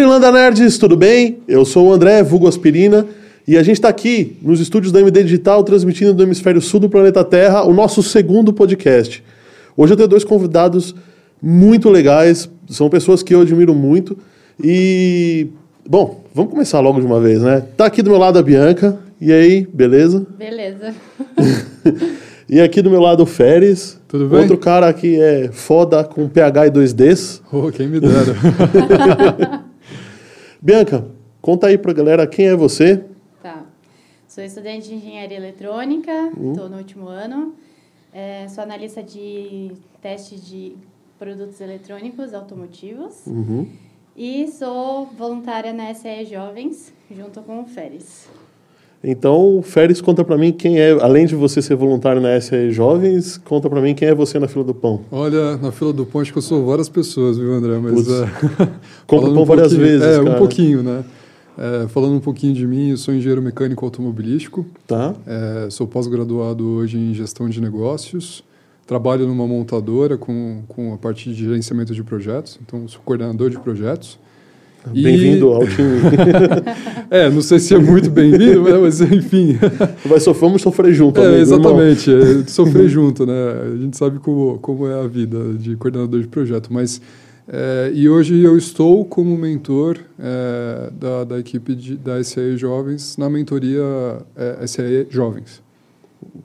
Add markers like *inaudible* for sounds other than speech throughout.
Freelanda Nerds, tudo bem? Eu sou o André, vulgo Aspirina, e a gente está aqui nos estúdios da MD Digital, transmitindo do hemisfério sul do planeta Terra, o nosso segundo podcast. Hoje eu tenho dois convidados muito legais, são pessoas que eu admiro muito, e... Bom, vamos começar logo de uma vez, né? Tá aqui do meu lado a Bianca, e aí, beleza? Beleza. *laughs* E aqui do meu lado o Feres. Tudo bem? Outro cara que é foda com PH e 2Ds. Oh, quem me dera. *laughs* Bianca, conta aí pra galera quem é você. Tá. Sou estudante de engenharia eletrônica, estou no último ano. É, sou analista de teste de produtos eletrônicos automotivos. Uhum. E sou voluntária na SE Jovens, junto com o Feres. Então, o Feres conta pra mim quem é, além de você ser voluntário na SE Jovens, conta pra mim quem é você na fila do pão. Olha, na fila do pão acho que eu sou várias pessoas, viu, André? Mas Putz. é, *laughs* falando pão um várias vezes, É, cara. um pouquinho, né? É, falando um pouquinho de mim, eu sou engenheiro mecânico automobilístico, Tá? é, sou pós-graduado hoje em gestão de negócios, trabalho numa montadora com, com a parte de gerenciamento de projetos, então sou coordenador de projetos. E- Bem-vindo ao time. *laughs* É, não sei se é muito bem-vindo, né, mas enfim. Vai sofrer, vamos sofrer junto, É, amigo, exatamente. É, sofrer *laughs* junto, né? A gente sabe como, como é a vida de coordenador de projeto. Mas, é, e hoje eu estou como mentor é, da, da equipe de, da SAE Jovens na mentoria é, SAE Jovens.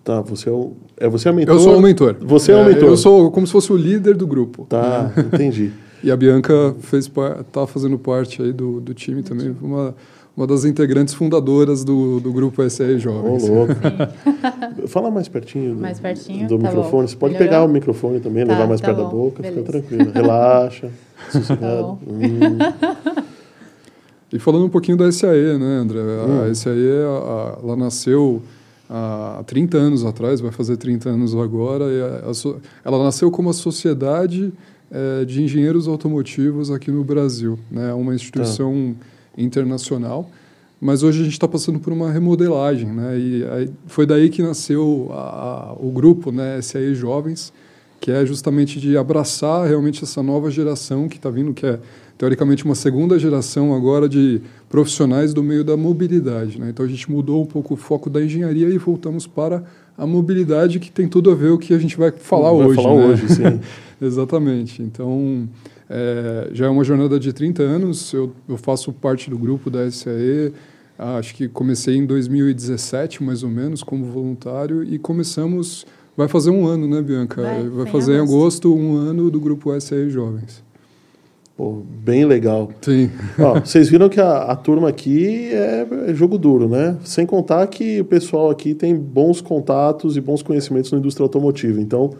Tá, você é o, é você é o mentor. Eu sou o mentor. Você é o mentor. Eu sou como se fosse o líder do grupo. Tá, entendi. *laughs* E a Bianca fez tá fazendo parte aí do, do time também, uma, uma das integrantes fundadoras do, do grupo SAE Ô, Jovens. louco. *laughs* Fala mais pertinho do, Mais pertinho? do Tá microfone. bom. Você pode Melhorou? pegar o microfone também, Tá, levar mais tá perto da bom. boca, Beleza. fica tranquilo. *laughs* Relaxa, sossegado. bom. Hum. E falando um pouquinho da SAE, né, André? A Hum. SAE, a- a- ela nasceu há 30 anos atrás, vai fazer 30 anos agora. E a- ela nasceu como a Sociedade eh, de Engenheiros Automotivos aqui no Brasil. Né? Uma instituição internacional. Mas hoje a gente está passando por uma remodelagem, né? E aí foi daí que nasceu a- a- o grupo, né, SAE Jovens, que é justamente de abraçar realmente essa nova geração que está vindo, que é teoricamente uma segunda geração agora de profissionais do meio da mobilidade. Né? Então a gente mudou um pouco o foco da engenharia e voltamos para a mobilidade, que tem tudo a ver com o que a gente vai falar Vai hoje. falar né? hoje, sim. *laughs* Exatamente. Então, é, já é uma jornada de 30 anos, eu, eu faço parte do grupo da SAE, acho que comecei em 2017, mais ou menos, como voluntário, e começamos, vai fazer um ano, né, Bianca? Vai, em fazer em agosto. agosto um ano do grupo SAE Jovens. Pô, bem legal. Sim. Ó, vocês viram que a, a turma aqui é, é jogo duro, né? Sem contar que o pessoal aqui tem bons contatos e bons conhecimentos na indústria automotiva. Então,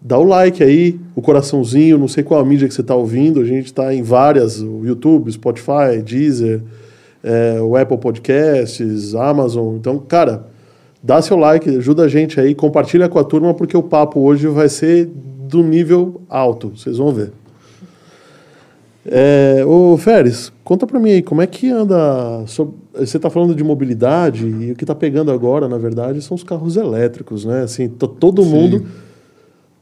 dá o like aí, o coraçãozinho, não sei qual a mídia que você está ouvindo. A gente está em várias, o YouTube, Spotify, Deezer, é, o Apple Podcasts, Amazon. Então, cara, dá seu like, ajuda a gente aí, compartilha com a turma, porque o papo hoje vai ser do nível alto, vocês vão ver. É, ô Feres, conta pra mim aí, como é que anda. sob- Você está falando de mobilidade e o que está pegando agora, na verdade, são os carros elétricos, né? Assim, to- todo Sim.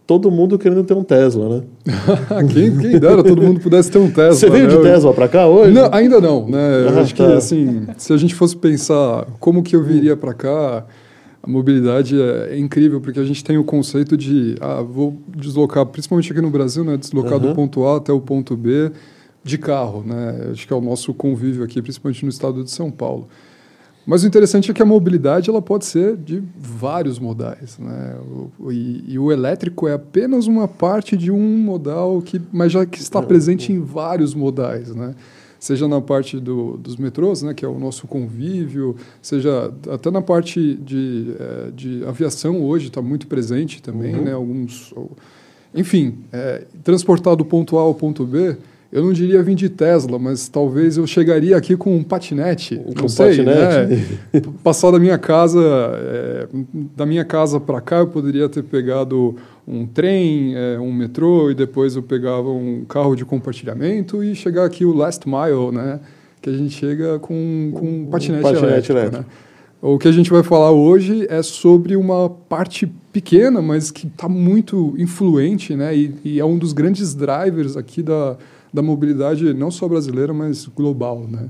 Todo mundo querendo ter um Tesla, né? *laughs* quem, quem dera todo mundo pudesse ter um *laughs* Tesla. Você veio né? de Tesla pra cá hoje? Não, ainda não, né? Eu Ah, acho que tá. assim, se a gente fosse pensar como que eu viria para cá, a mobilidade é, é incrível porque a gente tem o conceito de, ah, vou deslocar, principalmente aqui no Brasil, né, deslocar Aham. do ponto A até o ponto B de carro, né? Acho que é o nosso convívio aqui, principalmente no estado de São Paulo. Mas o interessante é que a mobilidade ela pode ser de vários modais, né? O- e, e o elétrico é apenas uma parte de um modal que, mas já que está presente em vários modais, né? Seja na parte do, dos metrôs, né, que é o nosso convívio, seja até na parte de, eh, de aviação hoje está muito presente também, Uhum. né? Alguns, enfim, é, transportar do ponto A ao ponto B, eu não diria vir de Tesla, mas talvez eu chegaria aqui com um patinete, Com não sei, patinete. né? *laughs* Passar da minha casa, é, da minha casa para cá, eu poderia ter pegado um trem, é, um metrô e depois eu pegava um carro de compartilhamento e chegar aqui o last mile, né? Que a gente chega com, com um patinete, patinete elétrico, elétrico. né? O que a gente vai falar hoje é sobre uma parte pequena, mas que está muito influente, né? E, e é um dos grandes drivers aqui da, da mobilidade não só brasileira, mas global, né?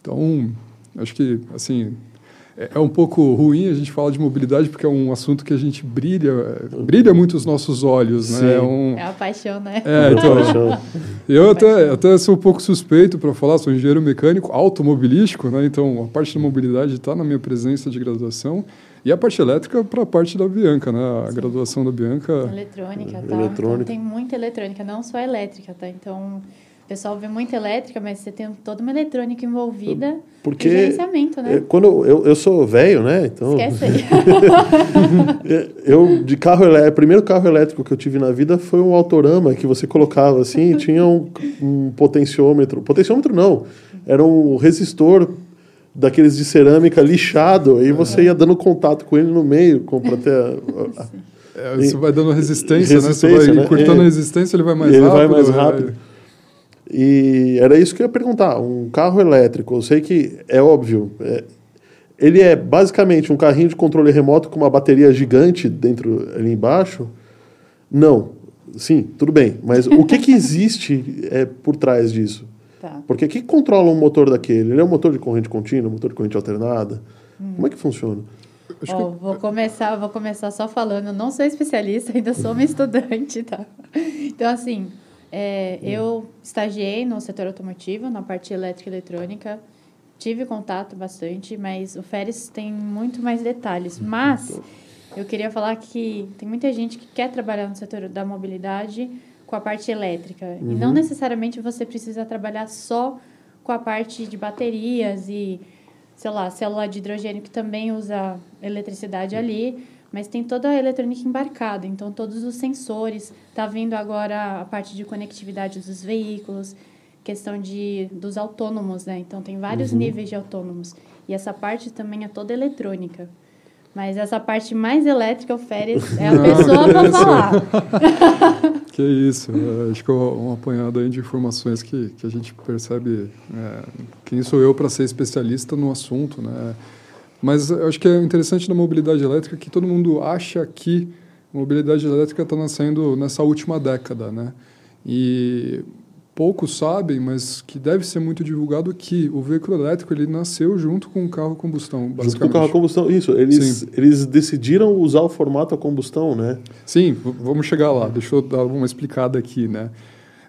Então, acho que, assim, é, é um pouco ruim a gente falar de mobilidade porque é um assunto que a gente brilha, brilha muito os nossos olhos, né? É, um... é a paixão, né? É, então, eu até, até sou um pouco suspeito para falar, sou engenheiro mecânico automobilístico, né? Então, a parte da mobilidade está na minha presença de graduação. E a parte elétrica para a parte da Bianca, né? A Sim. graduação da Bianca. Eletrônica, tá? Eletrônica. Então, tem muita eletrônica, não só elétrica, tá? Então, o pessoal vê muito elétrica, mas você tem toda uma eletrônica envolvida Porque e gerenciamento, né? Quando eu, eu sou velho, né? Então, Esquece aí. *laughs* eu, de carro elétrico, o primeiro carro elétrico que eu tive na vida foi um autorama que você colocava assim, tinha um, um potenciômetro. Potenciômetro não, era um resistor daqueles de cerâmica lixado, aí você ia dando contato com ele no meio, para ter a, a, é, você vai dando resistência, resistência né? Você vai né? cortando a resistência, ele vai mais ele rápido. Ele vai mais rápido. Vai... E era isso que eu ia perguntar. Um carro elétrico, eu sei que é óbvio. É, ele é basicamente um carrinho de controle remoto com uma bateria gigante dentro ali embaixo? Não. Sim, tudo bem. Mas o que, que existe é, por trás disso? Tá. Porque o que controla um motor daquele? Ele é um motor de corrente contínua, motor de corrente alternada? Hum. Como é que funciona? Oh, vou começar, vou começar só falando. Não sou especialista, *laughs* ainda sou uma estudante, tá? Então assim, é, eu estagiei no setor automotivo, na parte elétrica e eletrônica. Tive contato bastante, mas o Férez tem muito mais detalhes. Mas eu queria falar que tem muita gente que quer trabalhar no setor da mobilidade com a parte elétrica. Uhum. E não uhum. necessariamente você precisa trabalhar só com a parte de baterias e, sei lá, célula de hidrogênio que também usa eletricidade ali mas tem toda a eletrônica embarcada, então todos os sensores, está vindo agora a parte de conectividade dos veículos, questão de dos autônomos, né? Então tem vários uhum. níveis de autônomos. E essa parte também é toda eletrônica. Mas essa parte mais elétrica, o Férez é a Não, pessoa para falar. *laughs* que isso. É, acho que é um apanhado aí de informações que, que a gente percebe. É, quem sou eu para ser especialista no assunto, né? Mas acho que é interessante na mobilidade elétrica que todo mundo acha que a mobilidade elétrica está nascendo nessa última década, né? E poucos sabem, mas que deve ser muito divulgado que o veículo elétrico ele nasceu junto com o carro a combustão, basicamente. Junto com o carro a combustão, isso. Eles, eles decidiram usar o formato a combustão, né? Sim, vamos chegar lá. Deixa eu dar uma explicada aqui, né?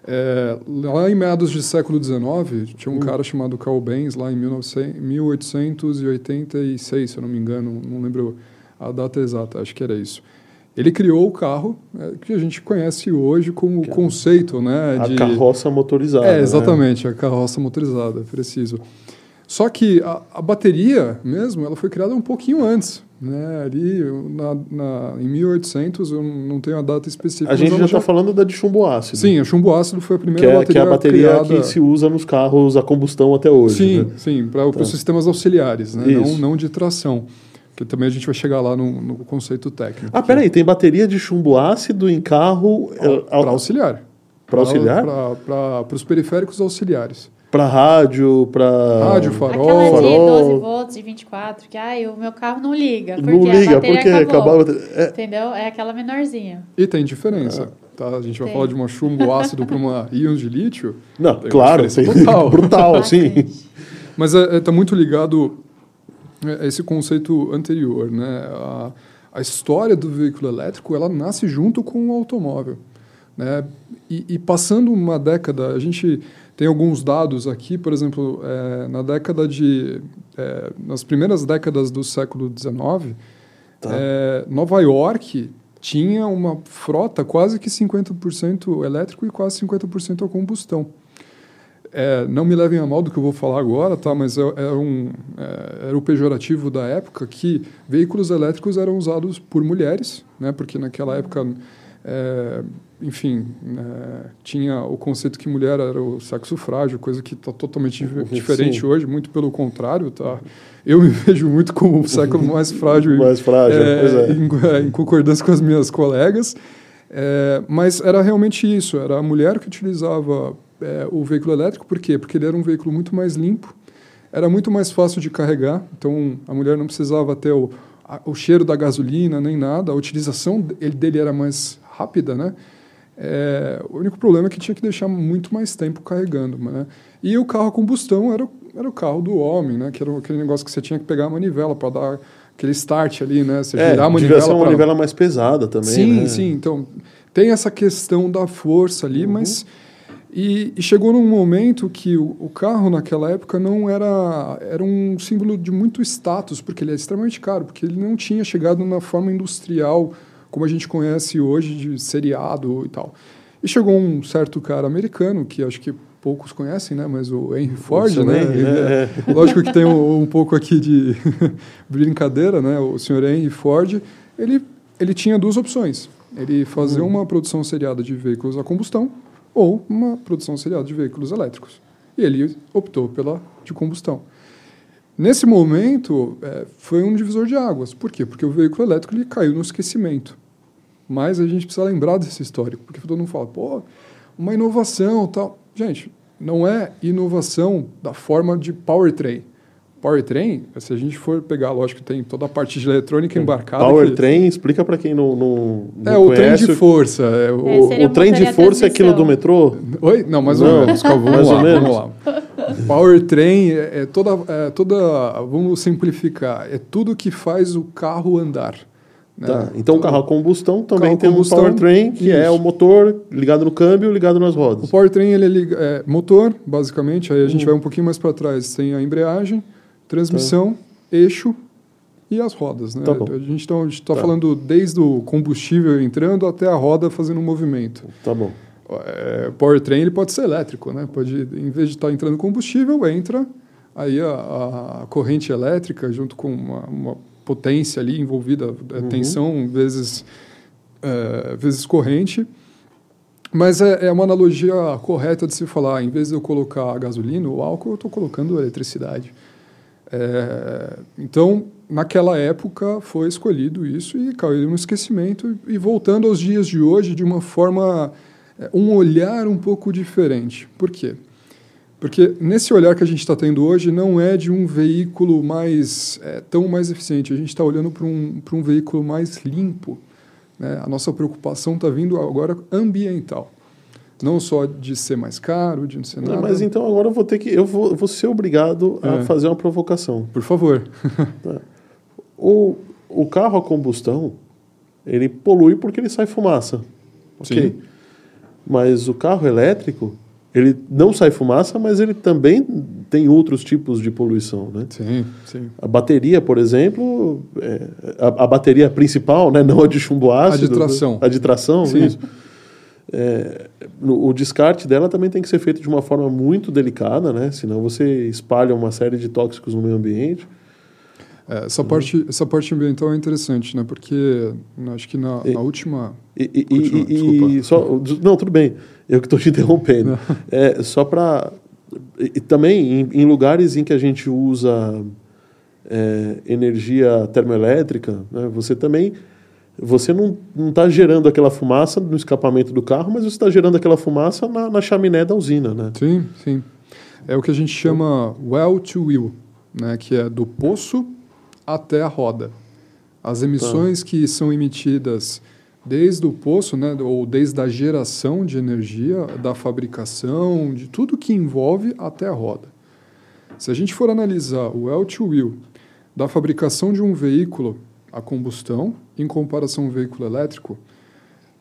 É, lá em meados do século XIX, tinha um hum. cara chamado Carl Benz, lá em 1900, 1886, se eu não me engano, não lembro a data exata, acho que era isso. Ele criou o carro é, que a gente conhece hoje como Caramba. conceito, né? A de... carroça motorizada. É, né? exatamente, né? a carroça motorizada, preciso. Só que a, a, bateria mesmo, ela foi criada um pouquinho antes, né? Ali na, na, em 1800, eu não tenho a data específica. A gente já está já... falando da de chumbo ácido. Sim, a chumbo ácido foi a primeira que é, bateria Que é a bateria criada... que se usa nos carros a combustão até hoje. Sim, né? sim, para tá. os sistemas auxiliares, né? não, não de tração. Que também a gente vai chegar lá no, no conceito técnico. Ah, peraí, tem bateria de chumbo ácido em carro... Para auxiliar. Para auxiliar? Para os periféricos auxiliares para rádio, para rádio, farol, Aquela de farol. 12 volts e 24, que ai, o meu carro não liga, porque não liga, a porque acabou. acabava, é... Entendeu? É aquela menorzinha. E tem diferença. É. Tá? A gente vai tem. falar de uma chumbo ácido para uma íons de lítio. Não, tem claro, tem brutal, brutal sim. Mas está é, é, muito ligado esse conceito anterior, né? A, a história do veículo elétrico, ela nasce junto com o automóvel, né? E, e passando uma década, a gente tem alguns dados aqui, por exemplo, é, na década de. É, nas primeiras décadas do século XIX, tá. é, Nova York tinha uma frota quase que 50% elétrico e quase 50% a combustão. É, não me levem a mal do que eu vou falar agora, tá? mas é, é um, é, era o pejorativo da época que veículos elétricos eram usados por mulheres, né? porque naquela época é, enfim, é, tinha o conceito que mulher era o sexo frágil, coisa que está totalmente diferente Sim. hoje, muito pelo contrário, tá? Eu me *laughs* vejo muito como o século mais frágil, mais frágil. Em, em, concordância com as minhas colegas, é, mas era realmente isso, era a mulher que utilizava é, o veículo elétrico, por quê? Porque ele era um veículo muito mais limpo, era muito mais fácil de carregar, então a mulher não precisava ter o, a, o cheiro da gasolina nem nada, a utilização dele era mais rápida, né? É, o único problema é que tinha que deixar muito mais tempo carregando. Né? E o carro a combustão era, era o carro do homem, né? que era aquele negócio que você tinha que pegar a manivela para dar aquele start ali, né? Você é, girar a manivela. Devia uma pra... manivela mais pesada também. Sim, né? sim. Então, tem essa questão da força ali, uhum. mas. E, e, chegou num momento que o, o, carro naquela época não era era um símbolo de muito status porque ele é extremamente caro porque ele não tinha chegado na forma industrial como a gente conhece hoje de seriado e tal. E chegou um certo cara americano que acho que poucos conhecem né mas o Henry Ford o né? Henry, é, é. *laughs* lógico que tem um, um pouco aqui de *laughs* brincadeira né? O senhor Henry Ford ele ele tinha duas opções. Ele fazer hum. uma produção seriada de veículos a combustão ou uma produção seriada de veículos elétricos. E ele optou pela de combustão. Nesse momento, é, foi um divisor de águas. Por quê? Porque o veículo elétrico ele caiu no esquecimento. Mas a gente precisa lembrar desse histórico, porque todo mundo fala, pô, uma inovação tal. Gente, não é inovação da forma de powertrain powertrain, se a gente for pegar, lógico que tem toda a parte de eletrônica embarcada. Powertrain, que... explica para quem não, não, não É o trem de força. É o, é, o trem de força é aquilo do metrô? Oi? Não, mais ou menos. Calma, vamos, mais lá, ou menos. vamos lá. Powertrain é, é, toda, é toda, vamos simplificar, é tudo que faz o carro andar. Né? Tá. Então, o carro a combustão também tem combustão, um powertrain, que isso. é o motor ligado no câmbio, ligado nas rodas. O powertrain ele é, é motor, basicamente. Aí a gente hum. vai um pouquinho mais para trás, tem a embreagem, transmissão, tá. eixo e as rodas. Né? Tá a gente está tá falando desde o combustível entrando até a roda fazendo um movimento. Tá bom. É, powertrain ele pode ser elétrico, né? Pode, em vez de estar tá entrando combustível, entra aí a, a corrente elétrica junto com uma, uma potência ali envolvida, é, uhum. tensão vezes, é, vezes corrente. Mas é, é, uma analogia correta de se falar, em vez de eu colocar gasolina ou álcool, eu estou colocando eletricidade. É, então, naquela época foi escolhido isso e caiu no esquecimento. E voltando aos dias de hoje, de uma forma, é, um olhar um pouco diferente. Por quê? Porque nesse olhar que a gente está tendo hoje não é de um veículo mais é, tão mais eficiente. A gente está olhando para um, um veículo mais limpo. Né? A nossa preocupação está vindo agora ambiental. Não só de ser mais caro, de não ser nada. mas então agora eu vou ter que. Eu vou, vou ser obrigado a é. fazer uma provocação. Por favor. *laughs* tá. o, o carro a combustão, ele polui porque ele sai fumaça. Ok. Sim. Mas o carro elétrico, ele não sai fumaça, mas ele também tem outros tipos de poluição, né? Sim, sim. A bateria, por exemplo, é, a, a, bateria principal, né, não a de chumbo ácido. A de tração. A de tração, sim. isso é, o descarte dela também tem que ser feito de uma forma muito delicada, né? Senão você espalha uma série de tóxicos no meio ambiente. É, essa, parte, essa parte ambiental é interessante, né? Porque acho que na, e, na última. E, e, Continua, e só, não, tudo bem. Eu que estou te interrompendo. *laughs* é, só para. E, também em, em, lugares em que a gente usa é, energia termoelétrica, né? você também você não está gerando aquela fumaça no escapamento do carro, mas você está gerando aquela fumaça na, na, chaminé da usina, né? Sim, sim. É o que a gente chama well to wheel, né? que é do poço até a roda. As emissões tá. que são emitidas desde o poço, né, ou desde a geração de energia, da fabricação, de tudo que envolve até a roda. Se a gente for analisar o well to wheel da fabricação de um veículo a combustão em comparação ao veículo elétrico,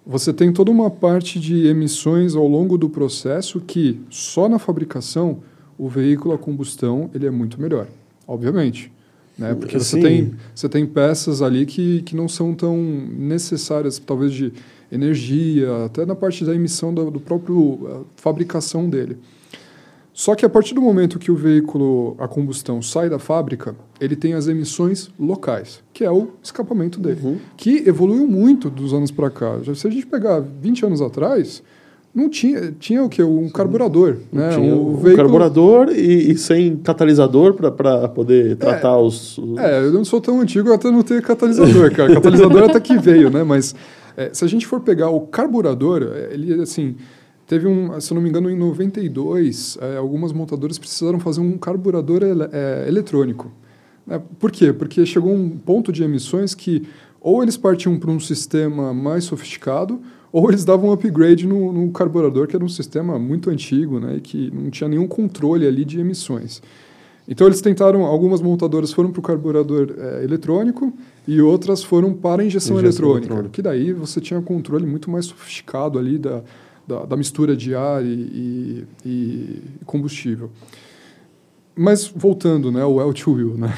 você tem toda uma parte de emissões ao longo do processo que só na fabricação o veículo a combustão ele é muito melhor, obviamente. Né? Porque você tem, você tem peças ali que, que não são tão necessárias, talvez de energia, até na parte da emissão do, do próprio fabricação dele. Só que a partir do momento que o veículo a combustão sai da fábrica, ele tem as emissões locais, que é o escapamento dele, uhum. que evoluiu muito dos anos para cá. Se a gente pegar 20 anos atrás, não tinha, tinha o que? Um carburador. Né? Tinha o veículo... carburador e, e sem catalisador para poder tratar é, os. É, eu não sou tão antigo até não ter catalisador, *laughs* cara. catalisador até que veio, né? Mas é, se a gente for pegar o carburador, ele assim Teve um, se não me engano, em 92, é, algumas montadoras precisaram fazer um carburador ele, é, eletrônico. É, por quê? Porque chegou um ponto de emissões que ou eles partiam para um sistema mais sofisticado ou eles davam um upgrade no, no carburador, que era um sistema muito antigo, né, e que não tinha nenhum controle ali de emissões. Então eles tentaram, algumas montadoras foram para o carburador é, eletrônico e outras foram para a injeção, injeção eletrônica, eletrônica, que daí você tinha controle muito mais sofisticado ali da, da, da mistura de ar e, e, e, combustível. Mas voltando, né, o L2Wheel, né?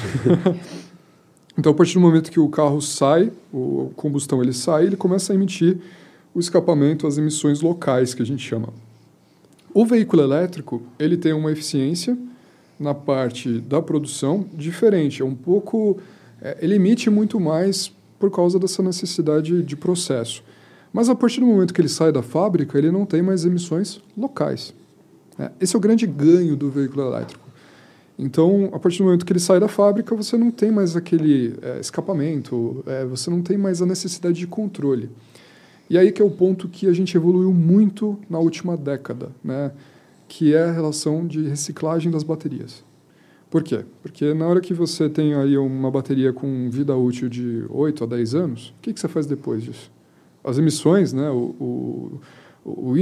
*laughs* então a partir do momento que o carro sai, o combustão ele sai, ele começa a emitir o escapamento, as emissões locais que a gente chama. O veículo elétrico ele tem uma eficiência na parte da produção diferente, é um pouco é, ele emite muito mais por causa dessa necessidade de processo. Mas a partir do momento que ele sai da fábrica, ele não tem mais emissões locais. É, esse é o grande ganho do veículo elétrico. Então, a partir do momento que ele sai da fábrica, você não tem mais aquele é, escapamento, é, você não tem mais a necessidade de controle. E aí que é o ponto que a gente evoluiu muito na última década, né? que é a relação de reciclagem das baterias. Por quê? Porque na hora que você tem aí uma bateria com vida útil de 8 a 10 anos, o que, que você faz depois disso? As emissões, né, o, o, o,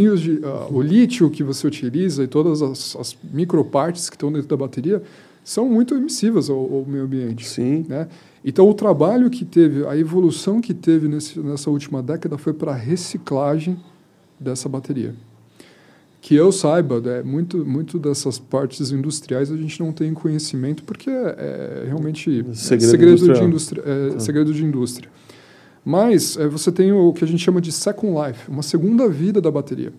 o lítio que você utiliza e todas as, as micropartes que estão dentro da bateria são muito emissivas ao, ao meio ambiente. Sim. Né? Então, o trabalho que teve, a evolução que teve nesse, nessa última década foi para a reciclagem dessa bateria que eu saiba, né, muito, muito dessas partes industriais a gente não tem conhecimento porque é, é realmente segredo, segredo de indústria. É, ah. Segredo de indústria. Mas é, você tem o que a gente chama de second life, uma segunda vida da bateria.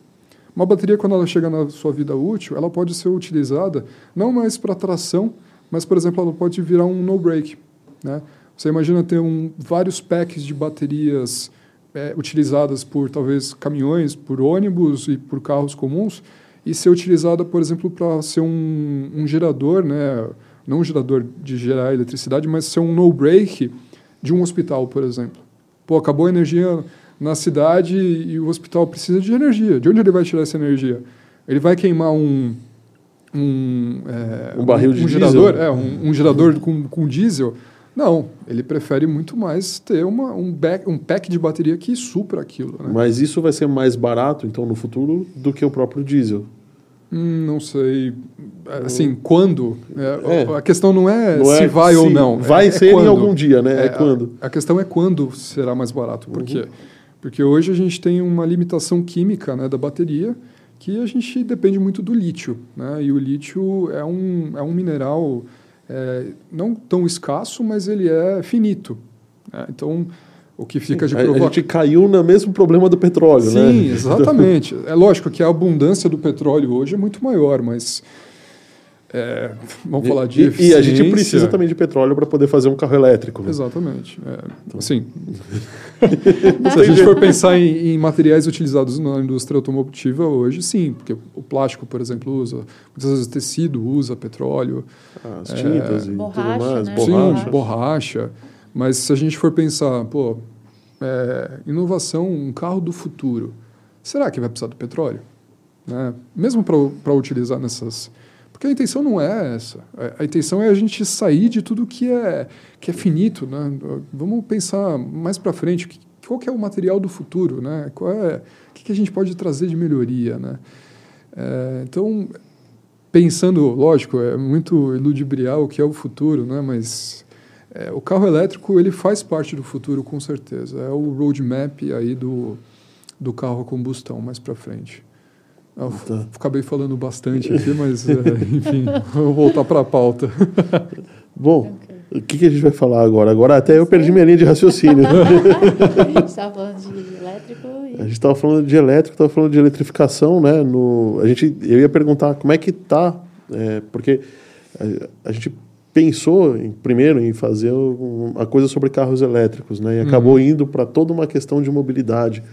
Uma bateria, quando ela chega na sua vida útil, ela pode ser utilizada não mais para tração, mas, por exemplo, ela pode virar um no-break. Né? Você imagina ter um, vários packs de baterias é, utilizadas por talvez caminhões, por ônibus e por carros comuns, e ser utilizada, por exemplo, para ser um, um, gerador, né? não um gerador de gerar eletricidade, mas ser um no-break de um hospital, por exemplo. Pô, acabou a energia na cidade e o hospital precisa de energia. De onde ele vai tirar essa energia? Ele vai queimar um um, é, um barril de um gerador, é, um, um gerador com, com diesel não, ele prefere muito mais ter uma, um, back, um pack de bateria que supra aquilo. Né? Mas isso vai ser mais barato, então, no futuro, do que o próprio diesel? Hum, não sei. Assim, quando? É, é. A questão não é não se é vai ou não. Vai é, ser em algum dia, né? É, quando. A, a, questão é quando será mais barato. Por uhum. quê? Porque hoje a gente tem uma limitação química né, da bateria que a gente depende muito do lítio. Né? E o lítio é um, é um mineral é, não tão escasso, mas ele é finito. Né? Então, o que fica de provocar... A gente caiu no mesmo problema do petróleo, Sim, né? Sim, *laughs* exatamente. é lógico que a abundância do petróleo hoje é muito maior, mas... É, vamos e, falar de e, e, a gente precisa também de petróleo para poder fazer um carro elétrico. Né? Exatamente. É, então. Assim, *laughs* se a gente for pensar em, em, materiais utilizados na indústria automotiva hoje, sim, porque o plástico, por exemplo, usa, muitas vezes o tecido usa petróleo. As tintas é, e borracha, tudo mais. Né? Borracha. Sim, borracha. Mas se a gente for pensar, pô, é, inovação, um carro do futuro, será que vai precisar do petróleo? Né? Mesmo para utilizar nessas porque a intenção não é essa. A, intenção é a gente sair de tudo que é, que é finito. Né? Vamos pensar mais para frente. Que, qual que é o material do futuro? Né? Qual é, o que, que a gente pode trazer de melhoria? Né? É, então, pensando, lógico, é muito iludibriar o que é o futuro, né? mas é, o carro elétrico ele faz parte do futuro com certeza. É o roadmap aí do, do carro a combustão mais para frente. Eu tá. acabei falando bastante *laughs* aqui, mas é, enfim, vou voltar para a pauta. *laughs* Bom, okay. o que, que, a gente vai falar agora? Agora até eu perdi minha linha de raciocínio. *laughs* a gente estava falando de elétrico e... A gente estava falando de elétrico, estava falando de eletrificação, né? No, a gente, eu ia perguntar como é que está, é, porque a, a, gente pensou em, primeiro em fazer uma coisa sobre carros elétricos, né? E acabou uhum. indo para toda uma questão de mobilidade.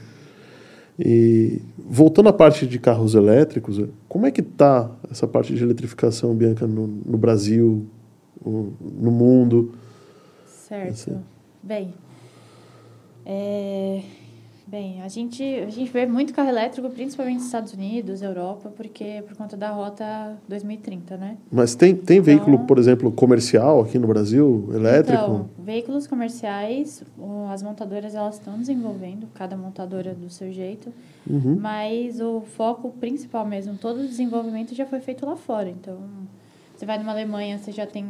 E voltando à parte de carros elétricos, como é que está essa parte de eletrificação, Bianca, no, no Brasil, no mundo? Certo. Bem, é, Bem, a gente, a gente vê muito carro elétrico, principalmente nos Estados Unidos, Europa, porque por conta da rota 2030, né? Mas tem, tem Então- veículo, por exemplo, comercial aqui no Brasil, elétrico? Então, veículos comerciais, as montadoras elas estão desenvolvendo, cada montadora do seu jeito, Uhum. mas o foco principal mesmo, todo o desenvolvimento já foi feito lá fora. Então, você vai numa Alemanha, você já tem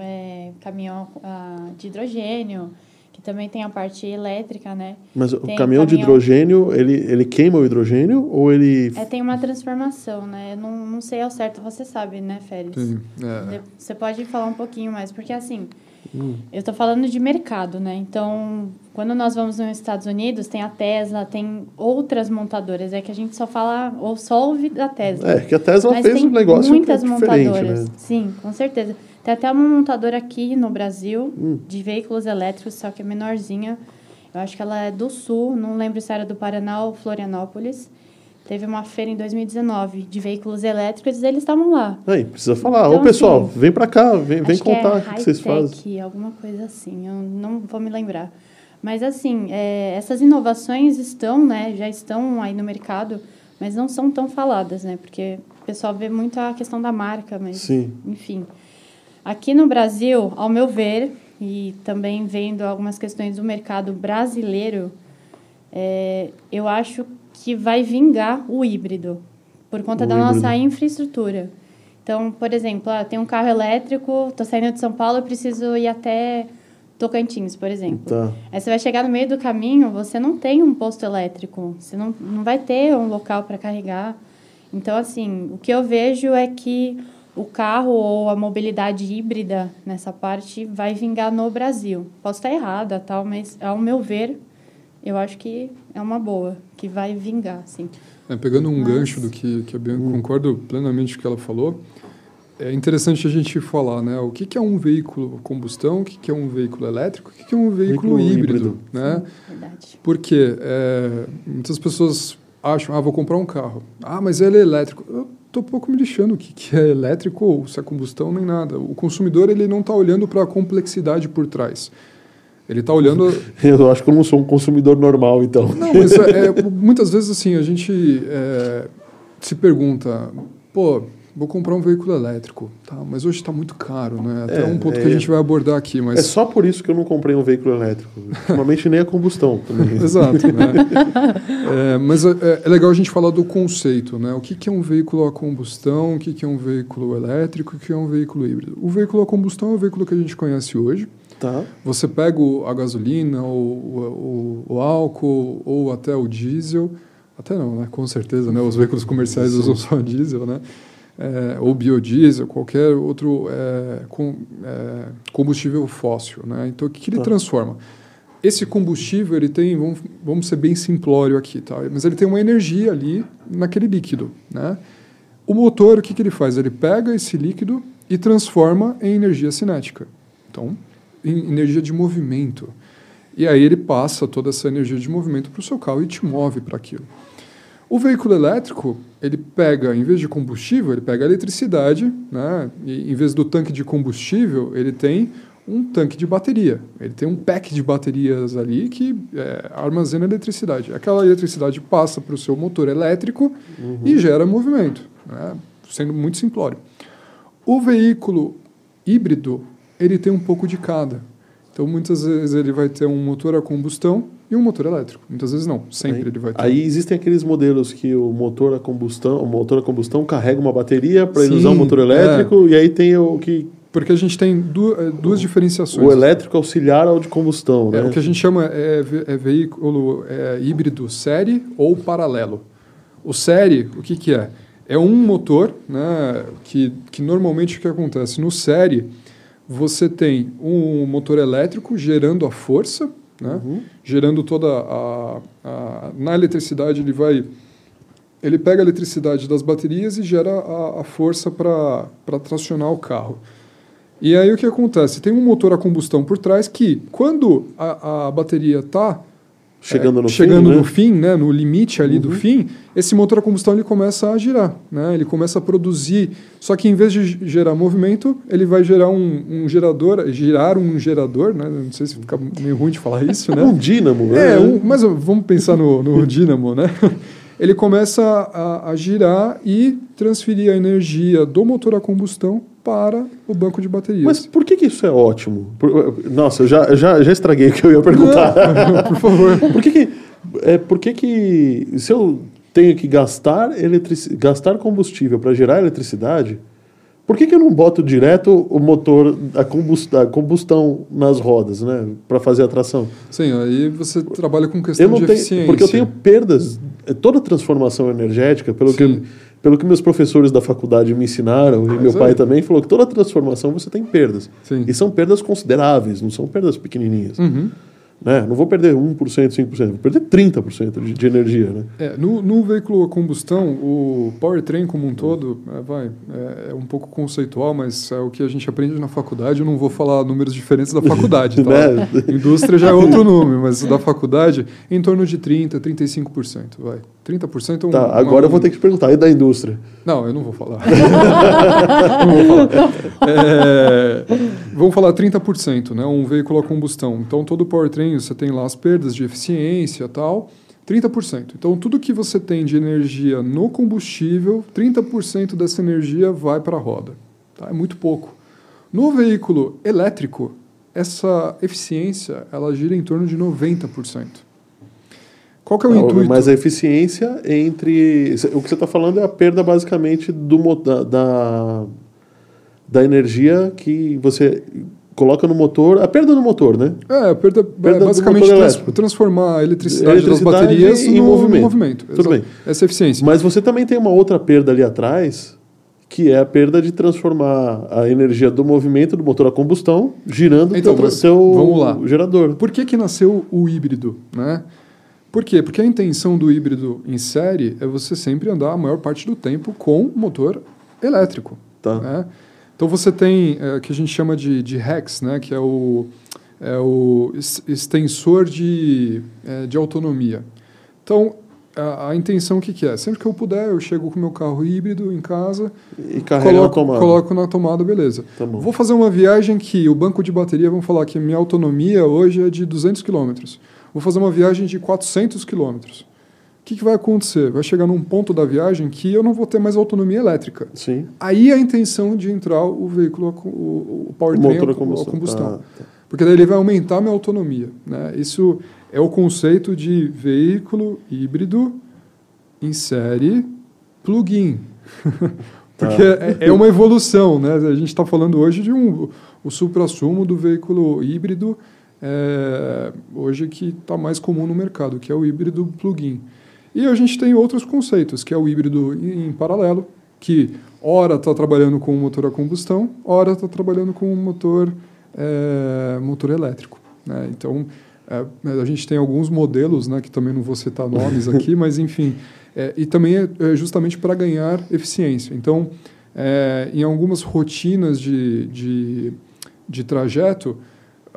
é, caminhão ah, de hidrogênio, que também tem a parte elétrica, né? Mas o Tem caminhão de caminhão- hidrogênio, ele, ele queima o hidrogênio ou ele... É, tem uma transformação, né? Eu não, não sei ao certo, você sabe, né, Félix? Sim, é. Você pode falar um pouquinho mais, porque assim, Hum. eu estou falando de mercado, né? Então, quando nós vamos nos Estados Unidos, tem a Tesla, tem outras montadoras, é que a gente só fala, ou só ouve da Tesla. É, que a Tesla Mas fez tem um negócio muitas diferente, montadoras. né? Sim, com certeza. Tem até uma montadora aqui no Brasil Hum. de veículos elétricos, só que é menorzinha. Eu acho que ela é do Sul, não lembro se era do Paraná ou Florianópolis. Teve uma feira em 2019 de veículos elétricos e eles estavam lá. Aí, precisa falar. Então, Ô, pessoal, assim, vem pra cá, vem, vem que contar é o que, que vocês fazem. high-tech, alguma coisa assim, eu não vou me lembrar. Mas assim, é, essas inovações estão, né, já estão aí no mercado, mas não são tão faladas, né? Porque o pessoal vê muito a questão da marca, mas Sim. enfim. Aqui no Brasil, ao meu ver, e também vendo algumas questões do mercado brasileiro, é, eu acho que vai vingar o híbrido, por conta O da híbrido. nossa infraestrutura. Então, por exemplo, ah, tem um carro elétrico, estou saindo de São Paulo, eu preciso ir até Tocantins, por exemplo. Tá. Aí você vai chegar no meio do caminho, você não tem um posto elétrico, você não, não vai ter um local para carregar. Então, assim, o que eu vejo é que o carro ou a mobilidade híbrida nessa parte vai vingar no Brasil. Posso estar errada, tal, mas ao meu ver, eu acho que é uma boa, que vai vingar, sim. É, pegando um Mas- gancho do que, que a Bianca, Hum. concordo plenamente com o que ela falou, é interessante a gente falar, né? O que, que é um veículo a combustão, o que, que é um veículo elétrico, o que, que é um veículo, Veículo híbrido, híbrido. né? Verdade. Porque é, muitas pessoas acham, ah, vou comprar um carro. Ah, mas ele é elétrico. Eu tô pouco me lixando o que, que é elétrico ou se é combustão nem nada. O consumidor ele não está olhando para a complexidade por trás. Ele está olhando *laughs* Eu acho que eu não sou um consumidor normal, então. não, mas *laughs* é, é, muitas vezes assim, a gente é, se pergunta, pô, vou comprar um veículo elétrico, tá, mas hoje está muito caro, né? Até É, um ponto é- que a gente vai abordar aqui, mas... É só por isso que eu não comprei um veículo elétrico. Ultimamente nem a combustão também. *laughs* Exato, né? É, mas é, é legal a gente falar do conceito, né? O que, que é um veículo a combustão, o que, que é um veículo elétrico, o que é um veículo híbrido. O veículo a combustão é o veículo que a gente conhece hoje, Tá. Você pega o- a gasolina, o, o, o, o álcool ou até o diesel, até não, né? Com certeza, né? Os veículos comerciais Sim. usam só diesel, né? É, ou biodiesel, qualquer outro é, com, é, combustível fóssil, né? Então, o que, que ele Tá. transforma? Esse combustível, ele tem, vamos, vamos ser bem simplório aqui, tá? Mas ele tem uma energia ali naquele líquido, né? O motor, o que, que ele faz? Ele pega esse líquido e transforma em energia cinética. Então, em energia de movimento. E aí ele passa toda essa energia de movimento para o seu carro e te move para aquilo. O veículo elétrico, ele pega, em vez de combustível, ele pega eletricidade, né? E em vez do tanque de combustível, ele tem um tanque de bateria. Ele tem um pack de baterias ali que é, armazena eletricidade. Aquela eletricidade passa para o seu motor elétrico e gera movimento, né? sendo muito simplório. O veículo híbrido, ele tem um pouco de cada. Então, muitas vezes ele vai ter um motor a combustão e um motor elétrico. Muitas vezes não, sempre aí, ele vai ter. Aí existem aqueles modelos que o motor a combustão, o motor a combustão carrega uma bateria para ele usar um motor é. elétrico e aí tem o que Porque a gente tem du eh, duas diferenciações. o elétrico auxiliar ao de combustão, É, né? o que a gente chama é, é veículo é, híbrido série ou paralelo. O série, o que, que é? É um motor né, que, que normalmente o que acontece? No série, você tem um motor elétrico gerando a força, né, Uhum. gerando toda a, a. Na eletricidade, ele vai. Ele pega a eletricidade das baterias e gera a, a força para tracionar o carro. E aí o que acontece? Tem um motor a combustão por trás que, quando a, a bateria está chegando no chegando fim, no né? fim, né, no limite ali do Uhum. fim, esse motor a combustão ele começa a girar, né? Ele começa a produzir, só que em vez de gerar movimento, ele vai gerar um, um gerador, girar um gerador, né? Não sei se fica meio ruim de falar isso, né? *laughs* Um dínamo, né? É, um, mas vamos pensar no, no dínamo, né? *laughs* Ele começa a, a girar e transferir a energia do motor a combustão para o banco de baterias. Mas por que, que isso é ótimo? Por- nossa, eu já, eu já, já estraguei o que eu ia perguntar. *laughs* Por favor. por que que, é, por que que se eu tenho que gastar, eletrici gastar combustível para gerar eletricidade, por que, que eu não boto direto o motor, a combustão, a combustão nas rodas, né? Para fazer a tração? Sim, aí você trabalha com Eu questão não de tenho, eficiência. porque eu tenho perdas. é, Toda transformação energética, pelo Sim. que, pelo que meus professores da faculdade me ensinaram, e Mas meu é. pai também falou que toda transformação você tem perdas. Sim. E são perdas consideráveis, não são perdas pequenininhas. Uhum. Né? Não vou perder 1%, 5%, vou perder 30% de, de energia. Né? É, no, no veículo a combustão, o powertrain como um todo, é, vai, é, é um pouco conceitual, mas é o que a gente aprende na faculdade. Eu não vou falar números diferentes da faculdade, *laughs* tá? Né? Indústria já é outro número, mas da faculdade, em torno de 30%, 35%, vai. 30% é um... Tá, agora eu vou ter que te perguntar, e da indústria? Não, eu não vou falar. *laughs* não vou falar. É, vamos falar 30%, né? Um veículo a combustão. Então, todo powertrain, você tem lá as perdas de eficiência e tal. 30%. Então, tudo que você tem de energia no combustível, 30% dessa energia vai para a roda. Tá? É muito pouco. No veículo elétrico, essa eficiência ela gira em torno de 90%. Qual que é o intuito? Mas a eficiência entre. O que você está falando é a perda basicamente do, da, da, da energia que você coloca no motor. A perda no motor, né? É, a perda, Perda é basicamente trans- transformar a eletricidade, Eletricidade das baterias em no movimento. movimento. Tudo Exato. bem. Essa é a eficiência. Mas você também tem uma outra perda ali atrás, que é a perda de transformar a energia do movimento do motor a combustão girando Então, lá. gerador. Por que, que nasceu o híbrido? Né? Por quê? Porque a intenção do híbrido em série é você sempre andar a maior parte do tempo com motor elétrico. Tá. né? Então você tem é, o que a gente chama de, de REX, né? que é o, é o extensor de, é, de autonomia. Então, a, a intenção o que, que é? Sempre que eu puder, eu chego com o meu carro híbrido em casa, E carrega na coloco, tomada. coloco na tomada, beleza. Tá. Vou fazer uma viagem que o banco de bateria, vamos falar que a minha autonomia hoje é de 200 km. Vou fazer uma viagem de 400 km. O que, que vai acontecer? Vai chegar num ponto da viagem que eu não vou ter mais autonomia elétrica. Sim. Aí a intenção de entrar o veículo, o, o powertrain Motor a a co- a combustão. combustão. Ah, tá. Porque daí ele vai aumentar a minha autonomia. Né? Isso é o conceito de veículo híbrido em série plug-in. *laughs* Porque é, é uma evolução. Né? A gente está falando hoje de um, o supra-sumo do veículo híbrido, é, hoje que está mais comum no mercado, que é o híbrido plug-in. E a gente tem outros conceitos, que é o híbrido em, paralelo, que ora está trabalhando com o motor a combustão, ora está trabalhando com o motor, é, motor elétrico. Né? Então, é, a gente tem alguns modelos, né, que também não vou citar nomes aqui, *laughs* mas enfim, é, e também é, é justamente para ganhar eficiência. Então, é, em algumas rotinas de, de, de trajeto,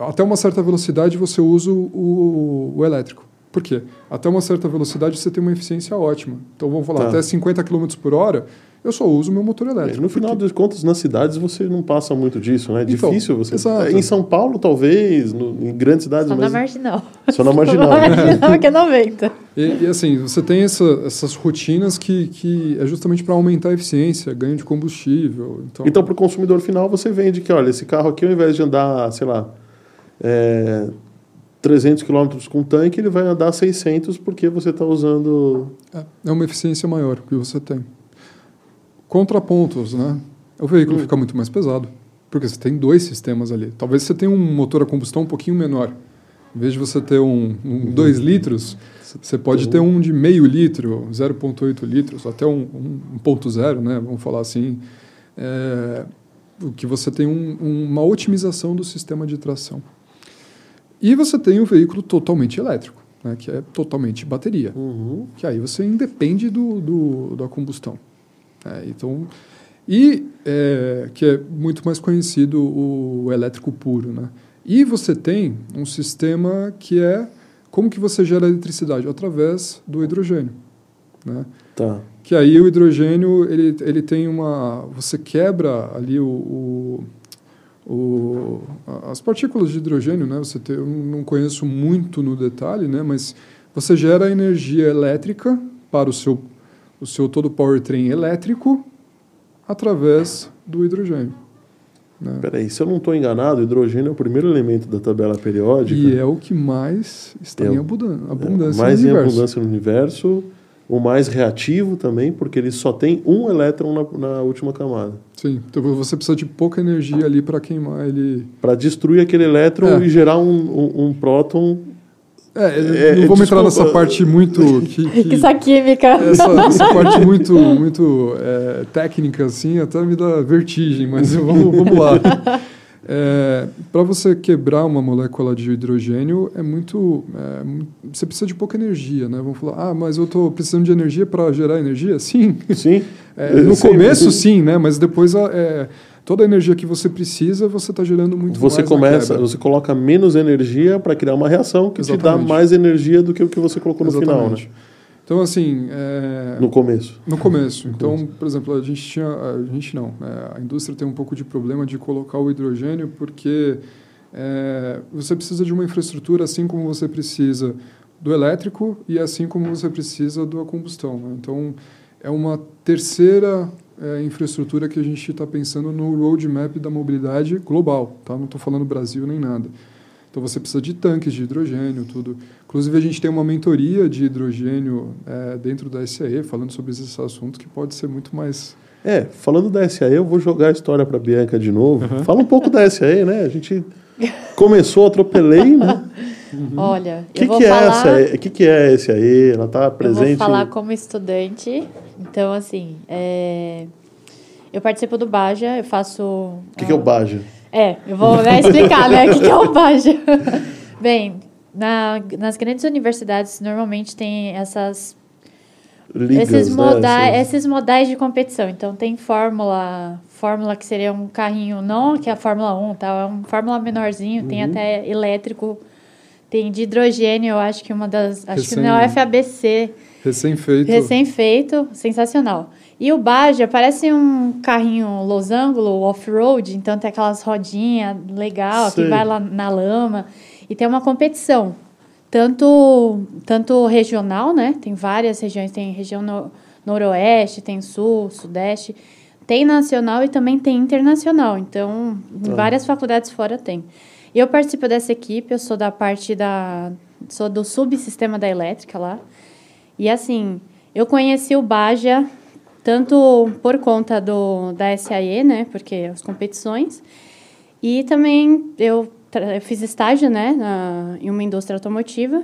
até uma certa velocidade você usa o, o, elétrico. Por quê? Até uma certa velocidade você tem uma eficiência ótima. Então vamos falar, Tá. até 50 km por hora, eu só uso o meu motor elétrico. No final Porque- das contas, nas cidades você não passa muito disso, né? É Então, difícil você. exato. Em São Paulo, talvez, no- em grandes cidades, Só na mas marginal. só na marginal. Só na marginal, que é 90. E, e, assim, você tem essa, essas rotinas que, que é justamente para aumentar a eficiência, ganho de combustível. Então, Então, para o consumidor final, você vende que, olha, esse carro aqui, ao invés de andar, sei lá, é, 300 km com tanque, ele vai andar 600 porque você está usando. é, é uma eficiência maior que você tem. Contrapontos, né? O veículo Hum. fica muito mais pesado, porque você tem dois sistemas ali. Talvez você tenha um motor a combustão um pouquinho menor. Em vez de você ter um 2 litros, você pode ter um de meio litro, 0,8 litros, até um, um 1,0, né? Vamos falar assim. É, o que você tem um- uma otimização do sistema de tração. E você tem o veículo totalmente elétrico, né? que é totalmente bateria Uhum. que aí você independe do, do- da combustão. É, então, e é, que é muito mais conhecido o elétrico puro, né? E você tem um sistema que é como que você gera eletricidade? Através do hidrogênio. Né? Tá. Que aí o hidrogênio, ele, ele tem uma... Você quebra ali o, o, o as partículas de hidrogênio, né? Você tem, eu não conheço muito no detalhe, né? Mas você gera energia elétrica para o seu, o seu todo powertrain elétrico através do hidrogênio. Né? Peraí, se eu não estou enganado, o hidrogênio é o primeiro elemento da tabela periódica. E é o que mais está É em É, abundância mais no em universo. abundância no universo, o mais reativo também, porque ele só tem um elétron na, na última camada. Sim, então você precisa de pouca energia ali para queimar ele. Para destruir aquele elétron É. e gerar um, um, um próton. É, É, não vamos entrar nessa parte muito que, *laughs* que- Que essa química. essa, essa parte muito muito é, técnica assim até me dá vertigem, mas vamos, vamos lá. *laughs* para você quebrar uma molécula de hidrogênio é muito é, você precisa de pouca energia, né? Vamos falar, ah, mas eu estou precisando de energia para gerar energia? *laughs* Sim, Sim. É, no Sim, começo, sim. sim, né? Mas depois é, toda a energia que você precisa, você está gerando muito Você mais. começa, você coloca menos energia para criar uma reação que te dá Exatamente. mais energia do que o que você colocou no final, né? Então, assim, é, No começo. no começo. Então, por exemplo, a gente tinha, a gente não, né? a indústria tem um pouco de problema de colocar o hidrogênio porque é, você precisa de uma infraestrutura assim como você precisa do elétrico e assim como você precisa da combustão. né? Então, é uma terceira é, infraestrutura que a gente está pensando no roadmap da mobilidade global. Tá? Não estou falando Brasil nem nada. Então você precisa de tanques de hidrogênio, tudo. Inclusive a gente tem uma mentoria de hidrogênio é, dentro da SAE, falando sobre esses assuntos que pode ser muito mais. É, falando da SAE, eu vou jogar a história para Bianca de novo. Fala um pouco da SAE, né? A gente começou, atropelei, né? *laughs* Olha, O que, eu vou que, é falar. essa, que, que é a SAE? Ela está Eu presente. vou falar como estudante. Então, assim, é, eu participo do Baja, eu faço. O que, que é o Baja? É, eu vou né, explicar, né, o que que é o *laughs* Baja. *laughs* Bem, na- nas grandes universidades, normalmente tem essas Ligas, esses, né? modais, Essas- esses modais de competição. Então, tem Fórmula, Fórmula que seria um carrinho, não que é a Fórmula 1, tá? é um Fórmula menorzinho, tem Uhum. até elétrico, tem de hidrogênio, eu acho que uma das. Acho que Recém- na UFABC, Recém-feito. recém-feito, sensacional. E o Baja parece um carrinho losango, off-road, então tem aquelas rodinhas legal, Sei. que vai lá na lama. E tem uma competição, tanto, tanto regional, né? Tem várias regiões, tem região no, noroeste, tem sul, sudeste. Tem nacional e também tem internacional. Então, Tá. várias faculdades fora tem. Eu participo dessa equipe, eu sou da parte da... Sou do subsistema da elétrica lá. E assim, eu conheci o Baja tanto por conta do, da SAE, né? Porque as competições. E também eu, eu fiz estágio, né? Na, em uma indústria automotiva.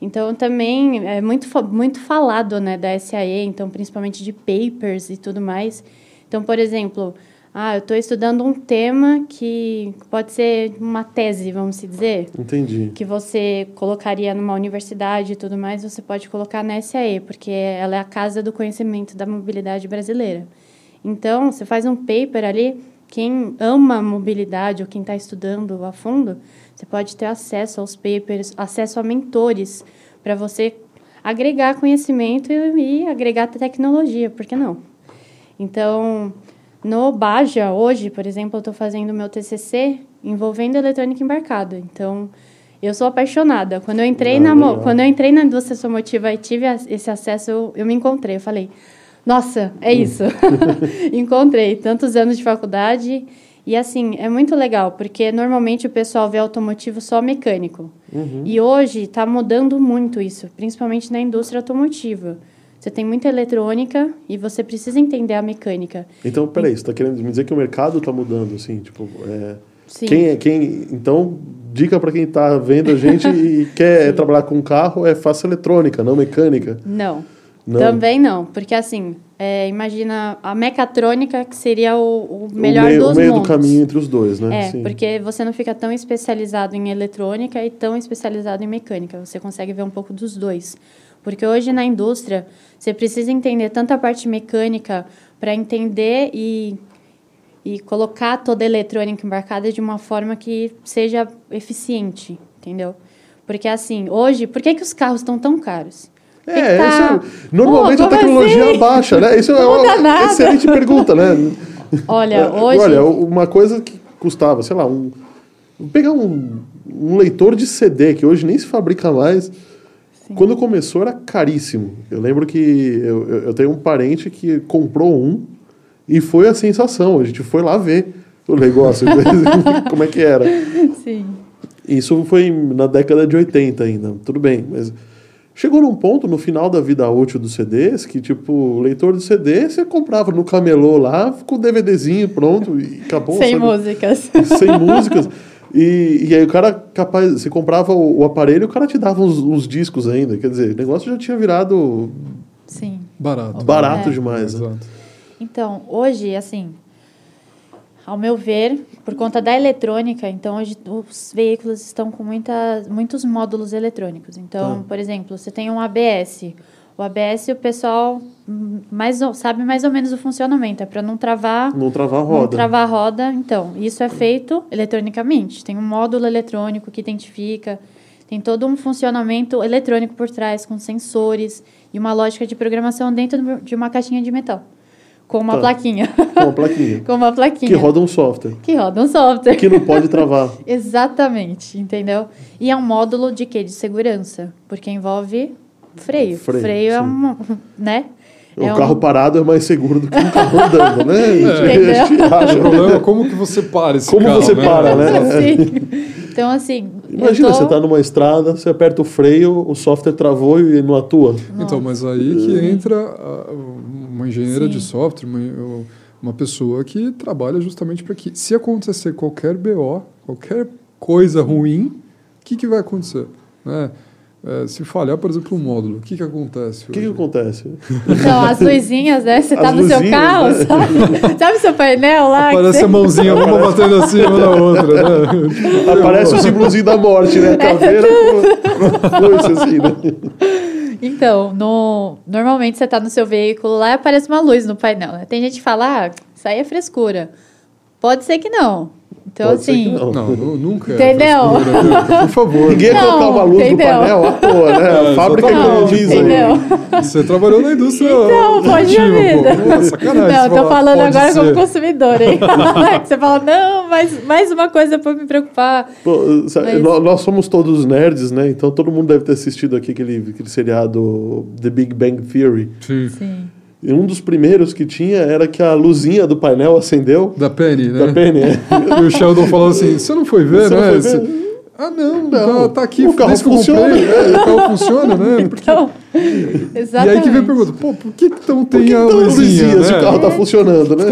Então, também é muito, muito falado, né? Da SAE. Então, principalmente de papers e tudo mais. Então, por exemplo... Ah, eu estou estudando um tema que pode ser uma tese, vamos se dizer Entendi. que você colocaria numa universidade e tudo mais, você pode colocar na SAE, porque ela é a casa do conhecimento da mobilidade brasileira. Então, você faz um paper ali, quem ama a mobilidade ou quem está estudando a fundo, você pode ter acesso aos papers, acesso a mentores, para você agregar conhecimento e, e agregar tecnologia, por que não? Então, no Baja, hoje, por exemplo, eu estou fazendo meu TCC envolvendo eletrônica embarcada. Então, eu sou apaixonada. Quando eu entrei, Ah, na, legal. quando eu entrei na indústria automotiva e tive esse acesso, eu, eu me encontrei. Eu falei, nossa, é isso. *laughs* encontrei tantos anos de faculdade. E, assim, é muito legal, porque normalmente o pessoal vê automotivo só mecânico. Uhum. E hoje está mudando muito isso, principalmente na indústria automotiva. Você tem muita eletrônica e você precisa entender a mecânica. Então, peraí, você está querendo me dizer que o mercado está mudando, assim, tipo, é, Sim. quem é quem? Então, dica para quem está vendo a gente e *laughs* quer trabalhar com carro é faça eletrônica, não mecânica. Não. Não. Também não, porque assim, é, imagina a mecatrônica que seria o, o melhor o meio, dos o meio mundos. do caminho entre os dois, né? É, Sim. porque você não fica tão especializado em eletrônica e tão especializado em mecânica. Você consegue ver um pouco dos dois. Porque hoje na indústria, você precisa entender tanto a parte mecânica para entender e, e colocar toda a eletrônica embarcada de uma forma que seja eficiente, entendeu? Porque assim, hoje, por que, que os carros estão tão caros? Que É, tá- isso é- normalmente Pô, a tecnologia assim? baixa, né? Isso é uma nada. excelente pergunta, né? Olha, É, hoje. Olha, uma coisa que custava, sei lá, um. pegar um, um leitor de CD, que hoje nem se fabrica mais. Sim. Quando começou era caríssimo. Eu lembro que eu, eu- tenho um parente que comprou um e foi a sensação. A gente foi lá ver o negócio, *laughs* como é que era. Sim. Isso foi na década de 80 ainda, tudo bem, mas chegou num ponto no final da vida útil dos CDs que, tipo, o leitor de CD você comprava no camelô lá com o DVDzinho pronto e acabou. Sem sabe? músicas. Sem músicas. *laughs* E, e aí o cara capaz, você comprava o, o aparelho e o cara te dava uns, uns discos ainda. Quer dizer, o negócio já tinha virado Sim. Barato. barato É. demais. Né? Exato. Então, hoje, assim, ao meu ver, por conta da eletrônica, então hoje os veículos estão com muita, muitos módulos eletrônicos. Então, Tá. por exemplo, você tem um ABS. O ABS o pessoal mais, sabe mais ou menos o funcionamento, é para não travar Não travar a Não roda. travar a roda, então, isso é feito eletronicamente. Tem um módulo eletrônico que identifica, tem todo um funcionamento eletrônico por trás, com sensores e uma lógica de programação dentro de uma caixinha de metal. Com uma Tá. plaquinha. Com uma plaquinha. *laughs* com uma plaquinha. que roda um software. Que roda um software. Que não pode travar. *laughs* Exatamente, entendeu? E é um módulo de quê? De segurança. Porque envolve freio. Freio, é sim. um. né? O É um- carro parado é mais seguro do que um carro andando, né? *laughs* Gente O problema é como que você para esse Como carro, você né? para, né? Sim. Então, assim. Imagina, tô- você tá numa estrada, você aperta o freio, o software travou e não atua. Então, mas aí que entra uma engenheira Sim. de software, uma, uma pessoa que trabalha justamente para que, se acontecer qualquer BO, qualquer coisa ruim, o que, que vai acontecer? Né? É, se falhar, por exemplo, um módulo, o que, que acontece? O que, que acontece? Então, as luzinhas, né? Você tá no seu carro, né? sabe? Sabe seu painel lá? Aparece você- a mãozinha, uma *laughs* batendo assim, uma na outra, né? Aparece o símbolozinho da morte, É né? Caveira com foice, assim, né? Então, no... normalmente você tá no seu veículo lá e aparece uma luz no painel, né? Tem gente que fala, ah, isso aí é frescura. Pode ser que não. Então, Pode ser que assim. não. Não, nu- nunca Entendeu? Por favor. Ninguém ia Não, colocar uma luz entendeu? no painel à toa, né? A É, fábrica exatamente. economiza aí. Entendeu? Você trabalhou na indústria Então, poxa automotiva, vida. Pô, sacanagem. Não, eu tô falando pode agora como ser. consumidor, hein? *laughs* *laughs* Você fala, não, mas mais uma coisa pra me preocupar. Pô, sabe, Mas- nó- Nós somos todos nerds, né? Então todo mundo deve ter assistido aqui aquele, aquele seriado The Big Bang Theory. Sim. Sim. E um dos primeiros que tinha era que a luzinha do painel acendeu. Da Penny, né? Da Penny, é. *laughs* E o Sheldon falou assim: você não foi ver, Você não né? foi Você- ver? Ah, não, Não, tá, tá aqui, o carro funciona. comprei, é, o carro funciona, né? *laughs* Porque- Então, E exatamente. aí que vem a pergunta: pô, por que, então tem que a tão luzinha? luzinha se né? o carro tá funcionando, né?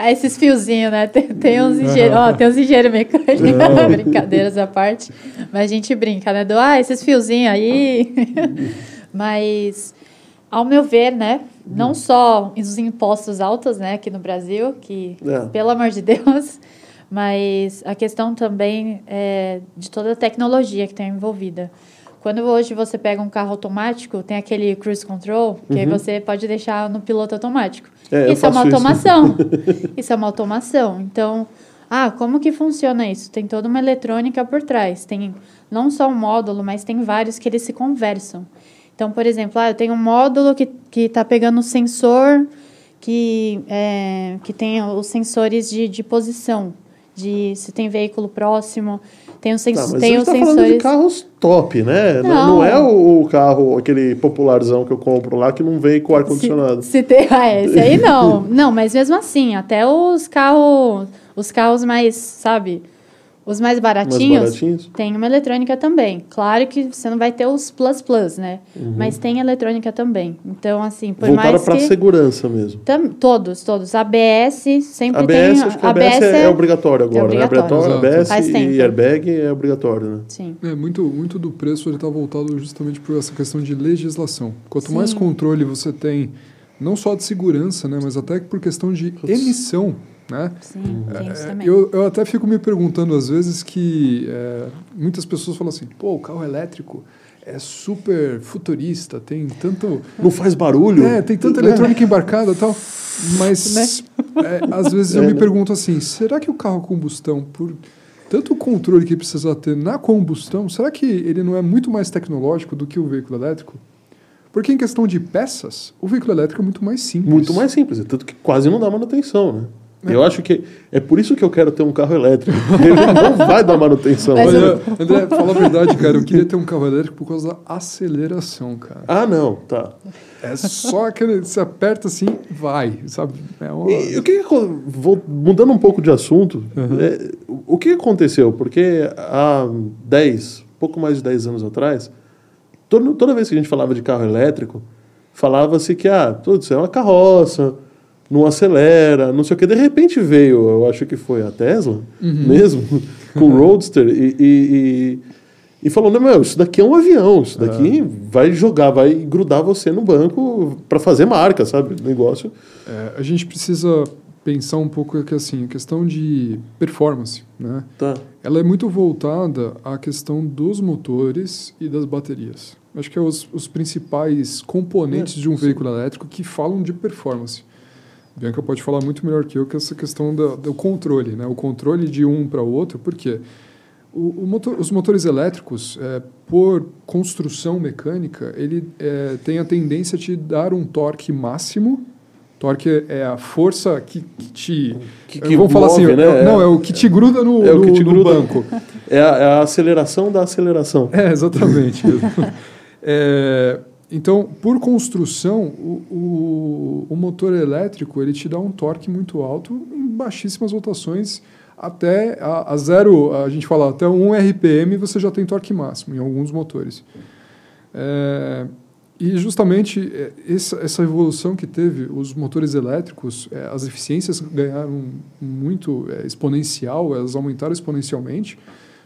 Aí *laughs* esses fiozinhos, né? Tem, tem uns engenheiros, ó, tem uns engenheiros mecânicos, brincadeiras à parte. Mas a gente brinca, né? Do, ah, esses fiozinhos aí. Mas, ao meu ver, né? Não só os impostos altos, né? Aqui no Brasil, que, É. pelo amor de Deus, *laughs* mas a questão também é de toda a tecnologia que tem envolvida. Quando hoje você pega um carro automático, tem aquele cruise control, que aí você pode deixar no piloto automático. Uhum. É, isso é uma faço isso. automação. *laughs* Isso é uma automação. Então, ah, como que funciona isso? Tem toda uma eletrônica por trás. Tem não só um módulo, mas tem vários que eles se conversam. Então, por exemplo, ah, eu tenho um módulo que está pegando o sensor que, é, que tem os sensores de, de posição, de se tem veículo próximo, tem os, sens Tá, tem os tá falando de sensores. carros top, né? Não, Não. não é o, carro, aquele popularzão que eu compro lá que não vem com ar-condicionado. Se, se tem, ah, *laughs* esse aí não. *laughs* Não, mas mesmo assim, até os carros, os carros mais, sabe, os mais baratinhos, baratinhos? tem uma eletrônica também. Claro que você não vai ter os plus plus, né? Mas tem eletrônica também. Então, assim, por Voltaram mais para que segurança mesmo. Tam- todos, todos. ABS sempre ABS, tem. acho que ABS, é, é obrigatório agora. é obrigatório. né? Exato. ABS Faz e airbag é obrigatório, né? Sim. É, muito, muito do preço ele está voltado justamente por essa questão de legislação. Quanto mais Sim. controle você tem, não só de segurança, né, mas até por questão de emissão, né? Sim, tem isso É, também. eu, eu até fico me perguntando às vezes que é, muitas pessoas falam assim, pô, o carro elétrico é super futurista, tem tanto, *laughs* Não faz barulho? é, tem tanta eletrônica embarcada e tal, mas é, às vezes eu É, me né? pergunto assim, será que o carro a combustão por tanto o controle que precisa ter na combustão, será que ele não é muito mais tecnológico do que o veículo elétrico? Porque em questão de peças, o veículo elétrico é muito mais simples. Muito mais simples, tanto que quase não dá manutenção, né? É. Eu acho que é por isso que eu quero ter um carro elétrico. Ele não vai dar manutenção. Mas Olha, André, fala a verdade, cara. Eu queria ter um carro elétrico por causa da aceleração, cara. Ah, não, tá. É só aquele. Você aperta assim, vai, sabe? É uma... E, o que, vou mudando um pouco de assunto, é, o- o que aconteceu? Porque há 10, pouco mais de 10 anos atrás, toda, toda vez que a gente falava de carro elétrico, falava-se que ah, tudo isso é uma carroça, não acelera, não sei o que. De repente veio, eu acho que foi a Tesla mesmo, *laughs* com o Roadster, e, e, e, e falou: não, meu, isso daqui é um avião, isso daqui vai jogar, vai grudar você no banco para fazer marca, sabe? Negócio. É, a gente precisa pensar um pouco que assim, a questão de performance, né? Tá. Ela é muito voltada à questão dos motores e das baterias. Acho que é os, os principais componentes É, de um sim. veículo elétrico que falam de performance. Bianca pode falar muito melhor que eu que essa questão da- do controle, né? O controle de um para o outro, porque o, o motor- os motores elétricos, é, por construção mecânica, ele é, tem a tendência de dar um torque máximo. Torque é a força que, que te. Que- que vamos falar assim, né? é- não, é o que te gruda no, É o que no- te no gruda. banco. É a, é a aceleração da aceleração. É, exatamente. *laughs* É, então, por construção, o, o, o motor elétrico ele te dá um torque muito alto em baixíssimas rotações. Até a, a zero, a gente fala até 1 RPM você já tem torque máximo em alguns motores. É, e justamente é, essa, essa evolução que teve, os motores elétricos, é, as eficiências ganharam muito é, exponencial, elas aumentaram exponencialmente.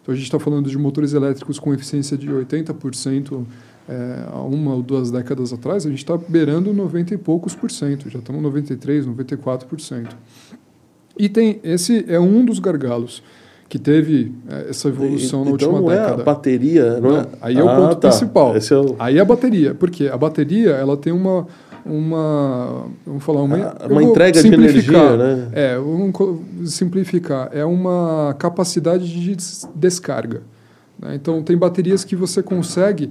Então a gente está falando de motores elétricos com eficiência de 80% é, há uma ou duas décadas atrás, a gente está beirando 90 e poucos por cento, já estamos 93, 94 por cento. E tem esse é um dos gargalos que teve é, essa evolução na então última não é década. a bateria, não, Não, é? aí é o Ah, ponto tá. principal. É o... Aí a bateria, porque a bateria ela tem uma uma vamos falar uma, Ah, uma entrega de energia, né? É, vamos simplificar. É uma capacidade de des- descarga. né? Então tem baterias que você consegue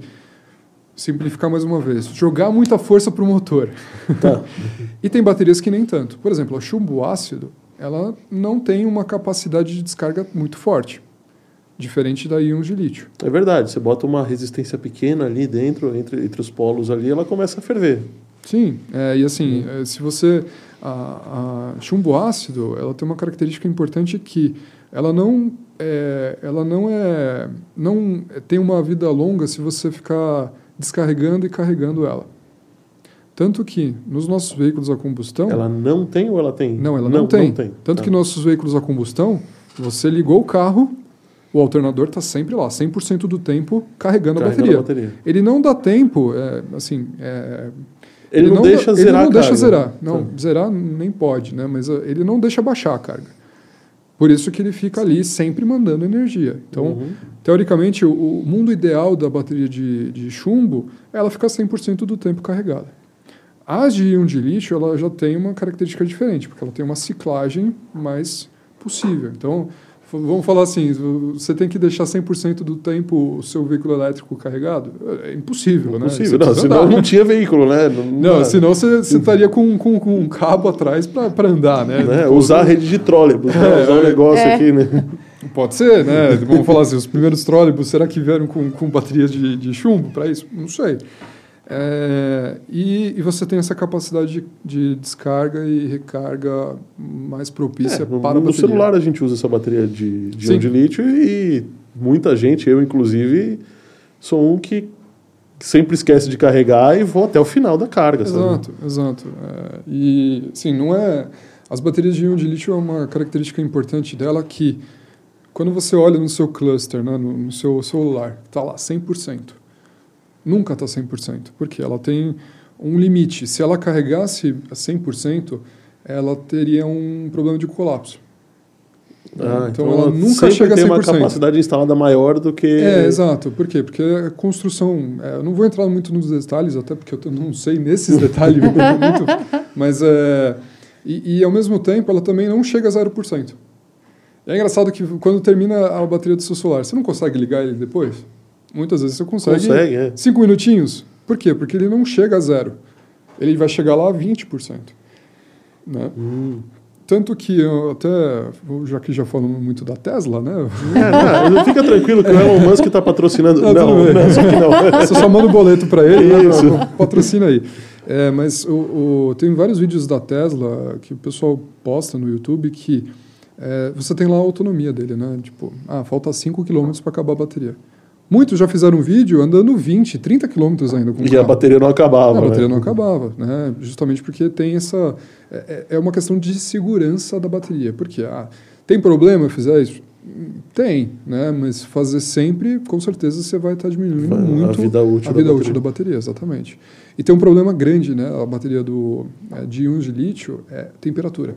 simplificar mais uma vez, jogar muita força para o motor. Tá. *laughs* e tem baterias que nem tanto. Por exemplo, a chumbo ácido, ela não tem uma capacidade de descarga muito forte, diferente da íons de lítio. É verdade, você bota uma resistência pequena ali dentro, entre, entre os polos ali, ela começa a ferver. Sim, é, e assim, é, se você a, a chumbo ácido, ela tem uma característica importante que ela não é, ela não é não tem uma vida longa se você ficar descarregando e carregando ela. Tanto que nos nossos veículos a combustão, Ela não tem ou ela tem? não, ela não, tem. Tanto Tá. que nossos veículos a combustão, você ligou o carro, o alternador está sempre lá, 100% do tempo carregando, a Carregando bateria. a bateria. Ele não dá tempo, é, assim, é, Ele, não, deixa ele zerar não a deixa carga. zerar. Não, Tá. zerar nem pode, né? Mas uh, ele não deixa baixar a carga. Por isso que ele fica ali sempre mandando energia. Então, Uhum. teoricamente, o, o mundo ideal da bateria de, de chumbo ela ficar 100% do tempo carregada. As de íon de lixo, ela já tem uma característica diferente, porque ela tem uma ciclagem mais possível. Então, vamos falar assim, você tem que deixar 100% do tempo o seu veículo elétrico carregado? É impossível, né? Possível. Você Não, senão andar, não né? tinha veículo, né? Não, Não, dá, senão você, você estaria com, com, com um cabo atrás para andar, né? né? Usar a rede de trólebus, né? É, usar o é. negócio É. aqui, né? Pode ser, né? Vamos falar assim, os primeiros trólebus, será que vieram com, com baterias de, de chumbo para isso? Não sei. É, e, e você tem essa capacidade de, de descarga e recarga mais propícia É, no, para a no bateria. celular a gente usa essa bateria de, de de lítio e muita gente, eu inclusive, sou um que sempre esquece de carregar e vou até o final da carga. sabe? Exato, exato. É, e, sim, não é... As baterias de íon de lítio é uma característica importante dela que, quando você olha no seu cluster, né, no, no seu celular, está lá 100%. Nunca está 100%, porque ela tem um limite. Se ela carregasse a 100%, ela teria um problema de colapso. Ah, então, ela nunca chega a 100%. tem uma capacidade instalada maior do que... É, exato. Por quê? Porque a construção. é, eu não vou entrar muito nos detalhes, até porque eu não sei nesses *laughs* detalhes muito, mas é. E, e, ao mesmo tempo ela também não chega a 0%. É engraçado que quando termina a bateria do seu celular, você não consegue ligar ele depois? Muitas vezes você consegue. Consegue, é. Cinco minutinhos. Por quê? Porque ele não chega a zero. Ele vai chegar lá a 20%. Né? Hum. Tanto que eu até, já que já falamos muito da Tesla, né? É, não, *laughs* fica tranquilo que o Elon Musk está patrocinando. Não, Não, não, só que não. *laughs* Você só manda o boleto para ele, né? Patrocina aí. É, mas o, o- tem vários vídeos da Tesla que o pessoal posta no YouTube que é, você tem lá a autonomia dele, né? Tipo, ah, falta 5 km para acabar a bateria. Muitos já fizeram um vídeo andando 20, 30 km ainda com o E a carro. bateria não acabava. a bateria né? não acabava, né? Justamente porque tem essa. É, é- é uma questão de segurança da bateria. Porque ah, tem problema eu fizer isso? Tem, né? Mas fazer sempre, com certeza, você vai estar diminuindo Vai, a muito vida útil a da vida bateria. útil da bateria, exatamente. E tem um problema grande, né? A bateria do, é, de íons de lítio é temperatura.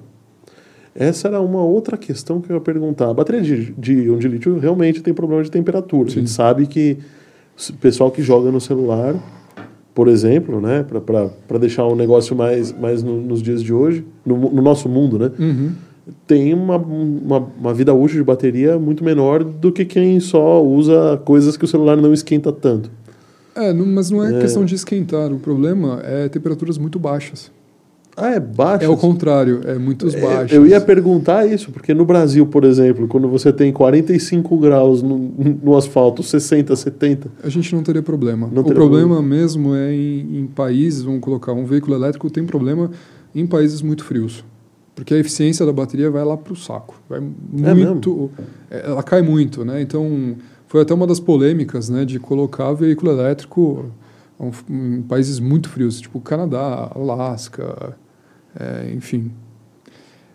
Essa era uma outra questão que eu ia perguntar. A bateria de, de íon de lítio realmente tem problema de temperatura. A gente Sim. sabe que o pessoal que joga no celular, por exemplo, né, para deixar o negócio mais, mais no- nos dias de hoje, no, no nosso mundo, né, Uhum. tem uma, uma, uma vida útil de bateria muito menor do que quem só usa coisas que o celular não esquenta tanto. É, não- mas não é, É. questão de esquentar. O problema é temperaturas muito baixas. Ah, é baixo? É o contrário, é muitos baixos. Eu ia perguntar isso, porque no Brasil, por exemplo, quando você tem 45 graus no, no asfalto, 60, 70, A gente não teria problema. Não o teria problema mesmo é em, em países, vamos colocar, um veículo elétrico tem problema em países muito frios. Porque a eficiência da bateria vai lá para o saco. Vai muito. é, ela cai muito, né? Então, foi até uma das polêmicas, né, de colocar veículo elétrico em países muito frios, tipo Canadá, Alasca, é, enfim.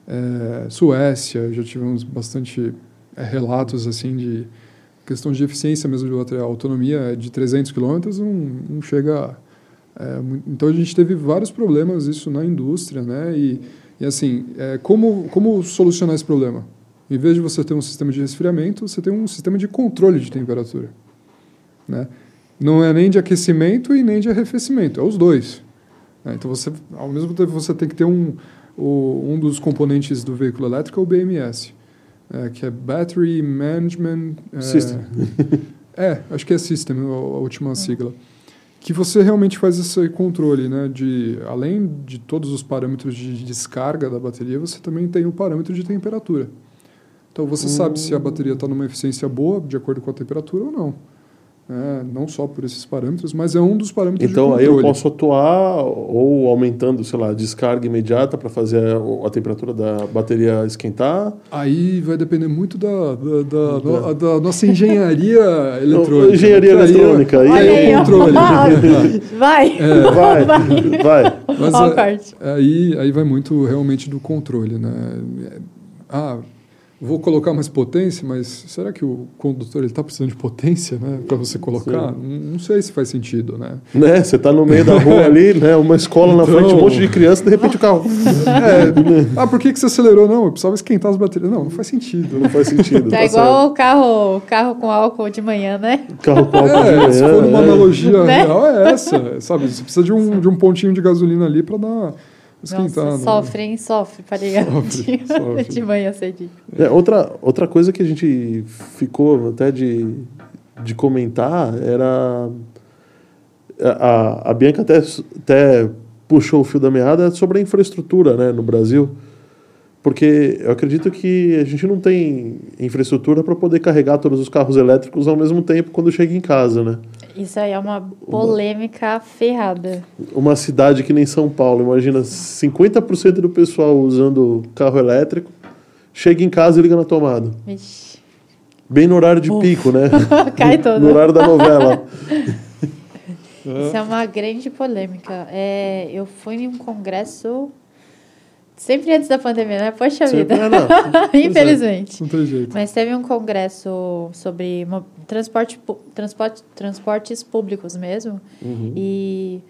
É, Suécia, já tivemos bastante é, relatos assim de questão de eficiência mesmo de bateria. A autonomia de 300 km não, chega. é, mu- então a gente teve vários problemas isso na indústria, né? E, e assim, é, como, como solucionar esse problema? Em vez de você ter um sistema de resfriamento, você tem um sistema de controle de temperatura, né? Não é nem de aquecimento e nem de arrefecimento, é os dois. Né? Então você, ao mesmo tempo, você tem que ter um, o, um dos componentes do veículo elétrico é o BMS, é, que é Battery Management é, System. *laughs* é, acho que é System a, a última sigla. Que você realmente faz esse controle, né? De, além de todos os parâmetros de descarga da bateria, você também tem o parâmetro de temperatura. Então você sabe se a bateria está numa eficiência boa, de acordo com a temperatura ou não. É, não só por esses parâmetros, mas é um dos parâmetros Então de aí controle. eu posso atuar ou aumentando, sei lá, a descarga imediata para fazer a, a temperatura da bateria esquentar. Aí vai depender muito da, da, da, no- da nossa engenharia *laughs* eletrônica. Engenharia aí é- eletrônica, aí aí Olha é aí, o controle. *laughs* *laughs* Vai! Vai, vai. Mas Ó, o é- aí, aí vai muito realmente do controle, né? É, Ah, vou colocar mais potência, mas será que o condutor ele está precisando de potência, né, para você colocar? Não, não sei se faz sentido, né? Né? Você tá no meio da rua ali, *laughs* né? Uma escola na Então- frente, um monte de criança, de repente o carro. *laughs* É, ah, por que, que você acelerou? Não, eu precisava esquentar as baterias. Não, não faz sentido. Não faz sentido. *laughs* Tá tá igual o carro, carro com álcool de manhã, né? Carro com álcool de É, se manhã, for uma é. analogia Né? real, é essa, sabe? Você precisa de um, de um pontinho de gasolina ali para dar esquentar. Nossa, né? sofre, hein? Sofre para ligar Sofre, *laughs* sofre. de manhã cedinho. É, outra, outra coisa que a gente ficou até de, de comentar era. A, a Bianca até, até puxou o fio da meada sobre a infraestrutura né, no Brasil. Porque eu acredito que a gente não tem infraestrutura para poder carregar todos os carros elétricos ao mesmo tempo quando chega em casa, né? Isso aí é uma polêmica ferrada. Uma cidade que nem São Paulo, imagina 50% do pessoal usando carro elétrico, chega em casa e liga na tomada. Vixe. Bem no horário de pico, né? *laughs* Cai todo. No horário da novela. Isso é uma grande polêmica. É, eu fui em um congresso sempre antes da pandemia, né? Poxa Sempre- vida. é. Pois *laughs* é. Infelizmente. Não tem jeito. Mas teve um congresso sobre transporte, transporte, transportes públicos mesmo. Uhum. E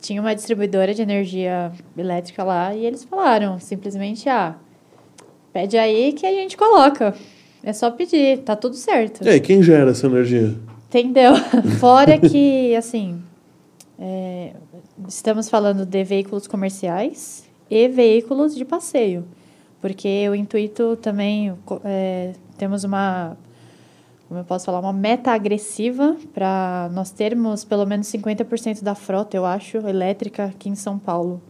tinha uma distribuidora de energia elétrica lá e eles falaram simplesmente, ah, pede aí que a gente coloca. É só pedir, tá tudo certo. E aí, quem gera essa energia? Entendeu? *laughs* Fora que, assim, é, estamos falando de veículos comerciais e veículos de passeio. porque o intuito também é, temos uma como eu posso falar, uma meta agressiva para nós termos pelo menos 50% da frota, eu acho, elétrica aqui em São Paulo.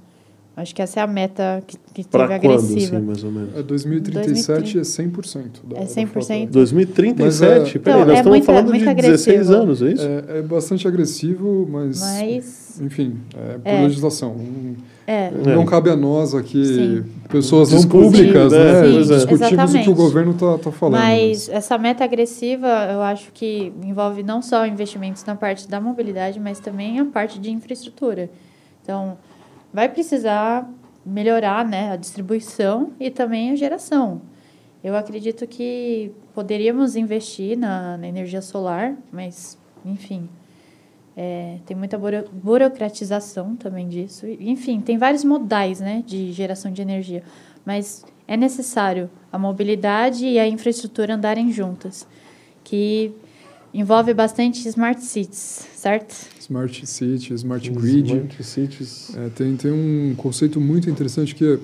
Acho que essa é a meta que, que Pra teve quando, agressiva. assim, mais ou menos? É 2037 é 100%. Da, É da 100%? frota. 2037? Mas é- Peraí, Então, nós é estamos muito- falando muito de 16 agressivo. anos, é isso? É, é bastante agressivo, mas, Mas, enfim, é por É. legislação. Não, é, não cabe a nós aqui, Sim. pessoas não públicas, né? né, Sim, discutirmos o que o governo está tá falando. mas essa meta agressiva, eu acho que envolve não só investimentos na parte da mobilidade, mas também a parte de infraestrutura. Então, vai precisar melhorar né, a distribuição e também a geração. Eu acredito que poderíamos investir na, na energia solar, mas, enfim, é, tem muita buro- burocratização também disso. E, Enfim, tem vários modais né, de geração de energia, mas é necessário a mobilidade e a infraestrutura andarem juntas, que envolve bastante smart cities, certo? Smart City, Smart Grid. Smart Cities. É, tem, tem um conceito muito interessante que é.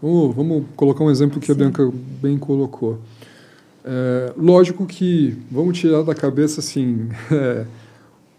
Vamos, vamos colocar um exemplo que a Sim. Bianca bem colocou. É, lógico que vamos tirar da cabeça assim. *laughs*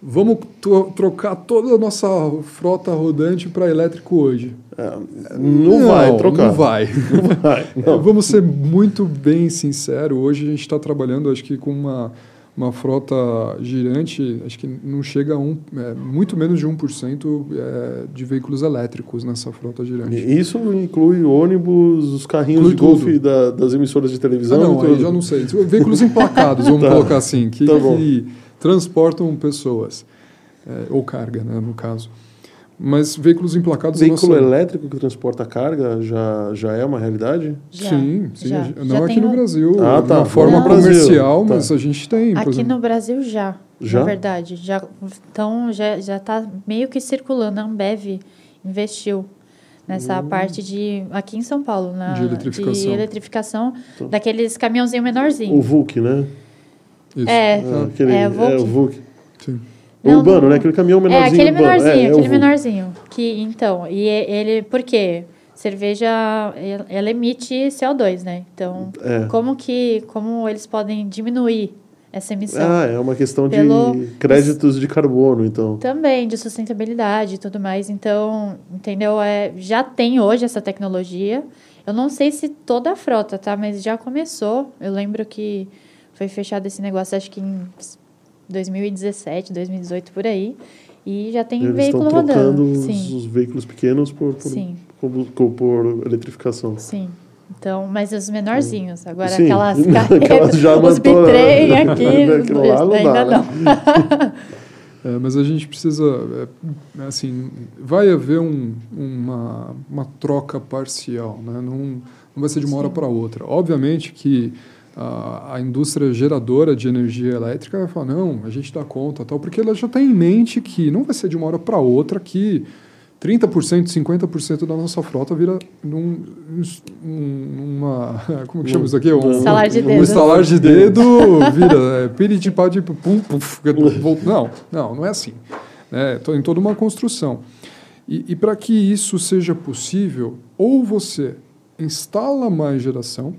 vamos tro- trocar toda a nossa frota rodante para elétrico hoje. É, não, vai trocar. Não vai. *laughs* Não vai. *laughs* Não. Vamos ser muito bem sinceros. Hoje a gente está trabalhando, acho que com uma, uma frota girante, acho que não chega a um, é, muito menos de 1% é, de veículos elétricos nessa frota girante. Isso inclui ônibus, os carrinhos Inclui de golfe da- das emissoras de Ah, televisão. não, e aí tudo. já não sei. Veículos emplacados, *laughs* vamos Tá. colocar assim, que, Tá bom. que transportam pessoas, é, ou carga, né, no caso. Mas veículos emplacados... Veículo nossa- elétrico que transporta carga já, já é uma realidade? Já, sim, sim. já. gente- Já Não aqui no um- Brasil, Ah, tá. uma forma Não. Comercial, Tá. mas a gente tem, Aqui exemplo. no Brasil já, Já? na verdade. Já, então já já está meio que circulando. A Ambev investiu nessa parte de aqui em São Paulo, na De eletrificação. de eletrificação Tá. daqueles caminhãozinho menorzinho. O VUC, né? Isso. É, Ah, aquele, é, é, o VUC. Sim. O Não, urbano, não- né? Aquele caminhão É, menorzinho. aquele urbano. menorzinho, É, é o aquele VUC. menorzinho. Que, então, e ele, por quê? Cerveja, ela- emite CO2, né? Então, É. como que, como eles podem diminuir essa emissão? Ah, é uma questão Pelo- de créditos de carbono, então. Também de sustentabilidade e tudo mais. Então, entendeu? É, já tem hoje essa tecnologia. Eu não sei se toda a frota, tá? Mas já começou. Eu lembro que foi fechado esse negócio, acho que em 2017, 2018, por aí. E já tem Eles veículo estão rodando. os, Sim, os veículos pequenos por, por, sim, por, por eletrificação. sim. Então, mas os menorzinhos. Agora, Sim, aquelas *laughs* carretas, já os mandou- bitrem aqui, *laughs* não ainda dá, né? não. *laughs* É, mas a gente precisa, é, assim, vai haver um, uma, uma troca parcial, né? não, não vai ser de uma hora Sim. para outra. Obviamente que a, a indústria geradora de energia elétrica vai falar, não, a gente dá conta, tal, porque ela já tem em mente que não vai ser de uma hora para outra que 30%, 50% da nossa frota vira num, um- uma, *laughs* como que chama isso aqui? Um, Estalar de um dedo. estalar de dedo vira é, piritipá de pum, puf, *laughs* não, não, não é assim. É, em toda uma construção. E, e para que isso seja possível, ou você instala mais geração,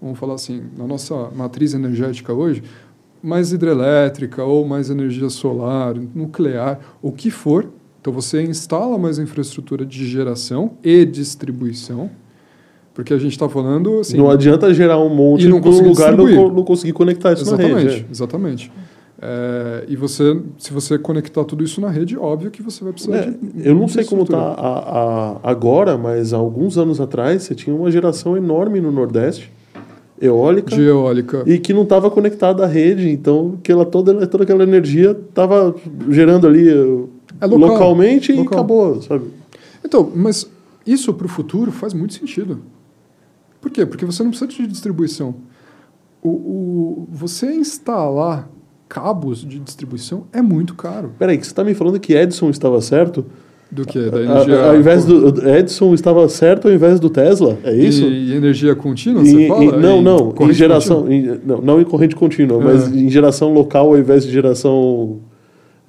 vamos falar assim, na nossa matriz energética hoje, mais hidrelétrica ou mais energia solar, nuclear, o que for. Então você instala mais infraestrutura de geração e distribuição, porque a gente está falando assim, não adianta gerar um monte E não num lugar e não, não conseguir conectar isso na Exatamente, rede. é. exatamente. É, e você, se você conectar tudo isso na rede, óbvio que você vai precisar É, de. eu não sei como infraestrutura. está agora, mas há alguns anos atrás você tinha uma geração enorme no Nordeste, eólica, de eólica. e que não estava conectada à rede, então que ela, toda, toda aquela energia estava gerando ali uh, É local, localmente e local. acabou, sabe? Então, mas isso para o futuro faz muito sentido. Por quê? Porque você não precisa de distribuição. O, o, você instalar cabos de distribuição é muito caro. Peraí, você está me falando que Edison estava certo? Do que? Da energia. a- ao invés do Edison estava certo ao invés do Tesla? É isso? E, e energia contínua, Em- você fala? não, Em não, em geração, em- não, não em corrente contínua, mas Ah. em geração local ao invés de geração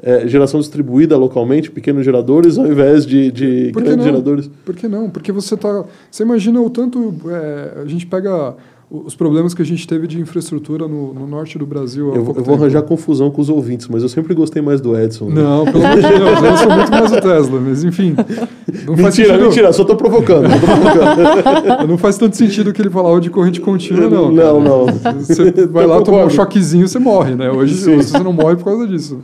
é, geração distribuída localmente, pequenos geradores, ao invés de, de grandes não? geradores? Por que não? Porque você tá. Você imagina o tanto. é, a gente pega os problemas que a gente teve de infraestrutura no, no norte do Brasil. Eu, eu vou arranjar confusão com os ouvintes, mas eu sempre gostei mais do Edson. né? Não, pelo amor de Deus, *laughs* eu sou muito mais o Tesla, mas enfim. Não Mentira, mentira, só tô provocando. tô provocando. *laughs* Não faz tanto sentido que ele falava de corrente contínua, não. Não, cara. não. Você vai lá tomar um choquezinho, você morre, né? Hoje Sim. você não morre por causa disso.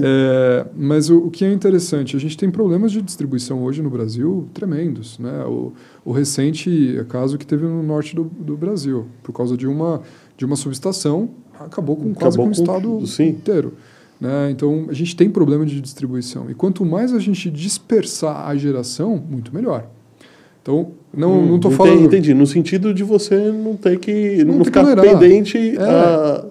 É, mas o, o que é interessante, a gente tem problemas de distribuição hoje no Brasil tremendos, né? O, o recente caso que teve no norte do, do Brasil, por causa de uma, de uma subestação, acabou com quase Acabou com o estado inteiro. Né? Então, a gente tem problema de distribuição. E quanto mais a gente dispersar a geração, muito melhor. Então, não Hum, não estou falando... Entendi, no sentido de você não ter que. Não Não, ter ficar que pendente É. a.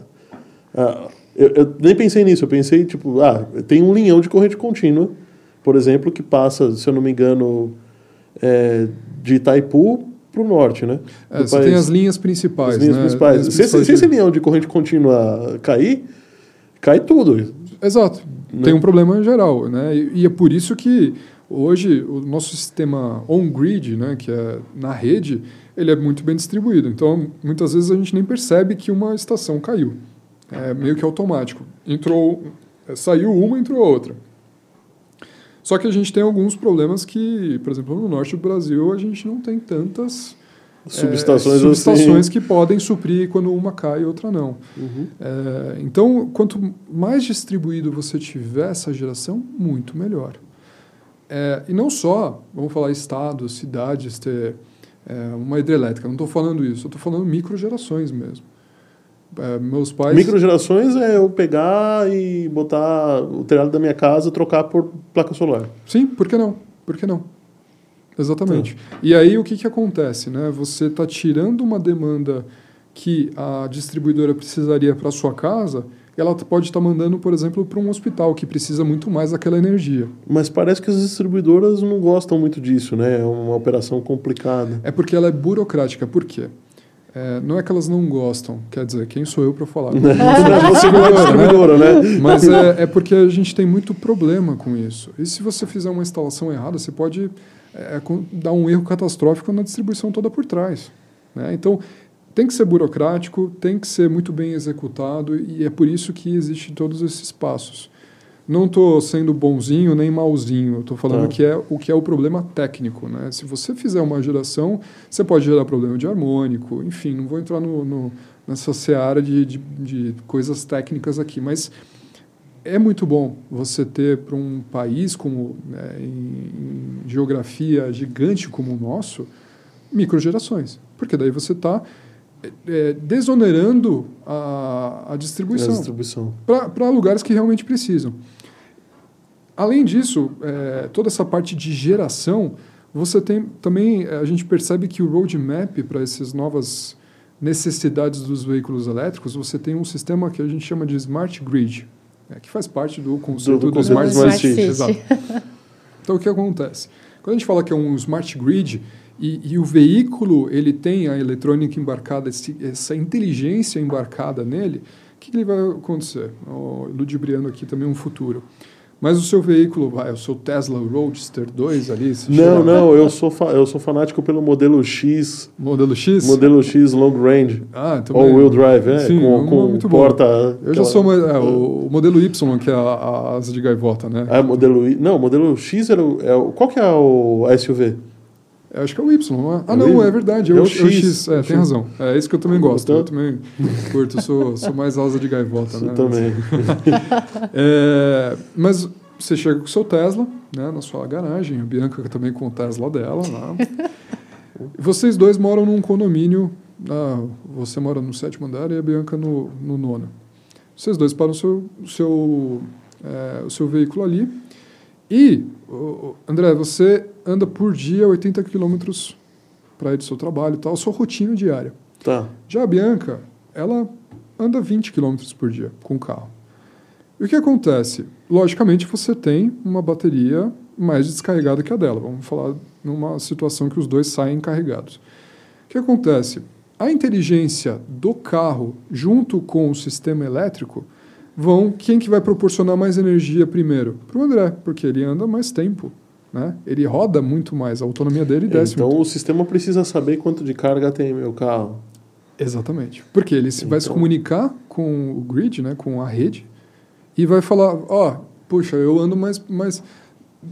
a- eu, eu nem pensei nisso, eu pensei, tipo, ah, tem um linhão de corrente contínua, por exemplo, que passa, se eu não me engano, é, de Itaipu para o norte, né? É, você país. tem as linhas principais, As linhas né? principais. Linhas Se, esse- principais se esse de- linhão de corrente contínua cair, cai tudo. Exato. Né? Tem um problema geral, né? E, e é por isso que hoje o nosso sistema on-grid, né, que é na rede, ele é muito bem distribuído. Então, muitas vezes a gente nem percebe que uma estação caiu. É meio que automático. Entrou, saiu uma, entrou outra. Só que a gente tem alguns problemas que, por exemplo, no norte do Brasil, a gente não tem tantas Subestações, é, subestações assim. que podem suprir quando uma cai e outra não. Uhum. É, então, quanto mais distribuído você tiver essa geração, muito melhor. É, e não só, vamos falar estados, cidades, ter uma hidrelétrica, não estou falando isso, estou falando microgerações mesmo. É, meus pais... Microgerações é eu pegar e botar o telhado da minha casa trocar por placa solar. Sim, por que não? Por que não? Exatamente. E aí o que, que acontece? Né? Você está tirando uma demanda que a distribuidora precisaria para sua casa, ela pode estar mandando, por exemplo, para um hospital que precisa muito mais daquela energia. Mas parece que as distribuidoras não gostam muito disso, né? É uma operação complicada. É porque ela é burocrática. Por quê? É, não é que elas não gostam, quer dizer, quem sou eu para falar? *laughs* Você não é distribuidora, né? Mas é, é porque a gente tem muito problema com isso. E se você fizer uma instalação errada, você pode é, com- dar um erro catastrófico na distribuição toda por trás. né? Então, tem que ser burocrático, tem que ser muito bem executado, e é por isso que existem todos esses passos. Não estou sendo bonzinho nem malzinho, estou falando Tá. que é o que é o problema técnico. Né? Se você fizer uma geração, você pode gerar problema de harmônico, enfim, não vou entrar no, no- nessa seara de, de, de coisas técnicas aqui, mas é muito bom você ter para um país como né, em, em geografia gigante como o nosso microgerações, porque daí você está desonerando a, a A distribuição distribuição. para lugares que realmente precisam. Além disso, é, toda essa parte de geração, você tem também é, a gente percebe que o roadmap para essas novas necessidades dos veículos elétricos, você tem um sistema que a gente chama de smart grid, é, que faz parte do conceito do, do conceito smart, do Smart City. Exato. Então, o que acontece? Quando a gente fala que é um smart grid e, e o veículo ele tem a eletrônica embarcada, esse- essa inteligência embarcada nele, o que, que ele vai acontecer? Oh, ludibriando aqui também um futuro. Mas o seu veículo, vai, o seu Tesla Roadster 2 ali, chega- Não, não, eu sou, fa- eu sou fanático pelo modelo X, modelo X? modelo X long range, Ah, também. all-wheel drive, é, Sim, com, com muito bom. porta... Eu já aquela- sou mais, é, o, o modelo Y, que é a, a asa de gaivota, né? Ah, modelo I, não, modelo X era é o- qual que é o SUV? Eu acho que é o Y, não é? Ah, É não, é verdade, é, É o. É o X, X. É, tem razão. É isso que eu também gosto. Eu também curto, sou, sou mais asa de gaivota, né? *laughs* também. *laughs* É, mas você chega com o seu Tesla, né, na sua garagem, a Bianca também com o Tesla dela lá. *laughs* Vocês dois moram num condomínio, ah, você mora no sétimo andar e a Bianca no, no nono. Vocês dois param o seu, o seu, é, o seu veículo ali e, André, você anda por dia 80 quilômetros para ir do seu trabalho e tal, sua rotina diária. Tá. Já a Bianca, ela anda 20 km por dia com o carro. E o que acontece? Logicamente, você tem uma bateria mais descarregada que a dela. Vamos falar numa situação que os dois saem carregados. O que acontece? A inteligência do carro, junto com o sistema elétrico, vão. Quem que vai proporcionar mais energia primeiro? Para o André, porque ele anda mais tempo. Né? Ele roda muito mais, a autonomia dele desce. Então muito. o sistema precisa saber quanto de carga tem meu carro. Exatamente. Porque ele se vai se Então- comunicar com o grid, né, com a rede, e vai falar, ó, puxa, eu ando mais, mais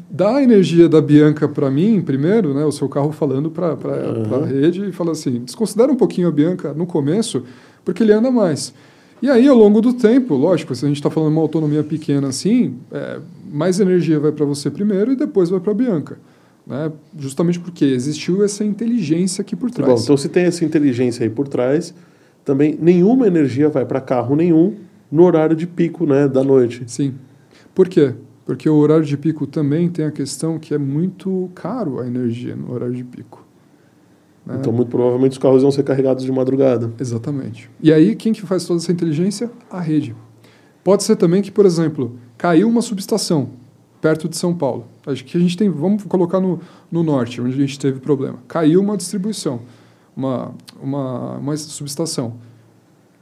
dá a energia da Bianca para mim primeiro, né, o seu carro falando para Uhum. a rede e fala assim, desconsidera um pouquinho a Bianca no começo, porque ele anda mais. E aí, ao longo do tempo, lógico, se a gente está falando de uma autonomia pequena assim, é, mais energia vai para você primeiro e depois vai para a Bianca. Né? Justamente porque existiu essa inteligência aqui por trás. Bom, então se tem essa inteligência aí por trás, também nenhuma energia vai para carro nenhum no horário de pico né, da noite. Sim. Por quê? Porque o horário de pico também tem a questão que é muito caro a energia no horário de pico. Né? Então, muito provavelmente, os carros vão ser carregados de madrugada. Exatamente. E aí, quem que faz toda essa inteligência? A rede. Pode ser também que, por exemplo, caiu uma subestação perto de São Paulo. Acho que a gente tem, vamos colocar no, no norte, onde a gente teve problema. Caiu uma distribuição, uma, uma, uma subestação.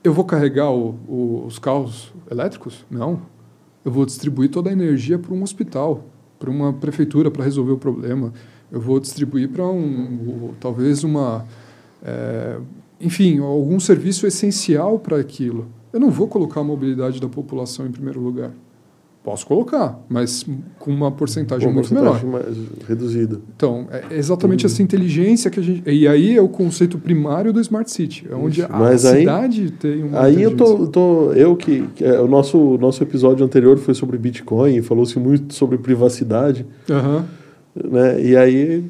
Eu vou carregar o, o, os carros elétricos? Não. Eu vou distribuir toda a energia para um hospital, para uma prefeitura para resolver o problema. Eu vou distribuir para um, talvez uma, é, enfim, algum serviço essencial para aquilo. Eu não vou colocar a mobilidade da população em primeiro lugar. Posso colocar, mas com uma porcentagem Uma muito menor. porcentagem mais reduzida. Então, é exatamente essa inteligência que a gente. E aí é o conceito primário do Smart City, é onde Isso, a mas aí- cidade tem uma. Aí eu tô, tô eu que, é, o nosso nosso episódio anterior foi sobre Bitcoin, falou-se muito sobre privacidade, Aham. Né? E aí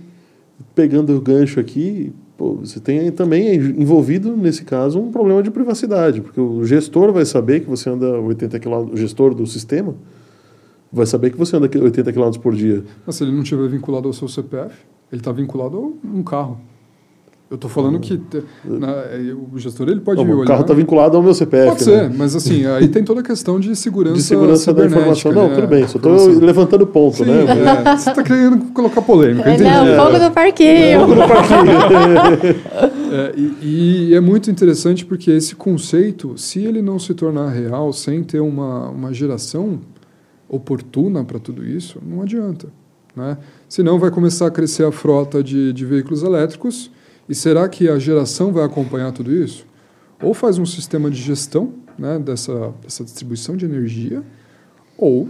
pegando o gancho aqui, pô, você tem também envolvido nesse caso um problema de privacidade, porque o gestor vai saber que você anda 80 km, o gestor do sistema vai saber que você anda 80 km por dia. Mas se ele não estiver vinculado ao seu CPF, ele está vinculado a um carro. Eu estou falando que na- é, o gestor ele pode. Não, olhar. o carro está vinculado ao meu CPF. Pode né? ser, mas assim, aí tem toda a questão de segurança. De segurança da informação. Não, né? tudo bem, só estou levantando ponto, Sim, né? é, você está querendo colocar polêmica, É, entendi. não, fogo no parquinho. Fogo no parquinho. É, *laughs* e, e é muito interessante porque esse conceito, se ele não se tornar real sem ter uma, uma geração oportuna para tudo isso, não adianta. Né? Senão vai começar a crescer a frota de, de veículos elétricos e será que a geração vai acompanhar tudo isso? Ou faz um sistema de gestão né, dessa, dessa distribuição de energia, ou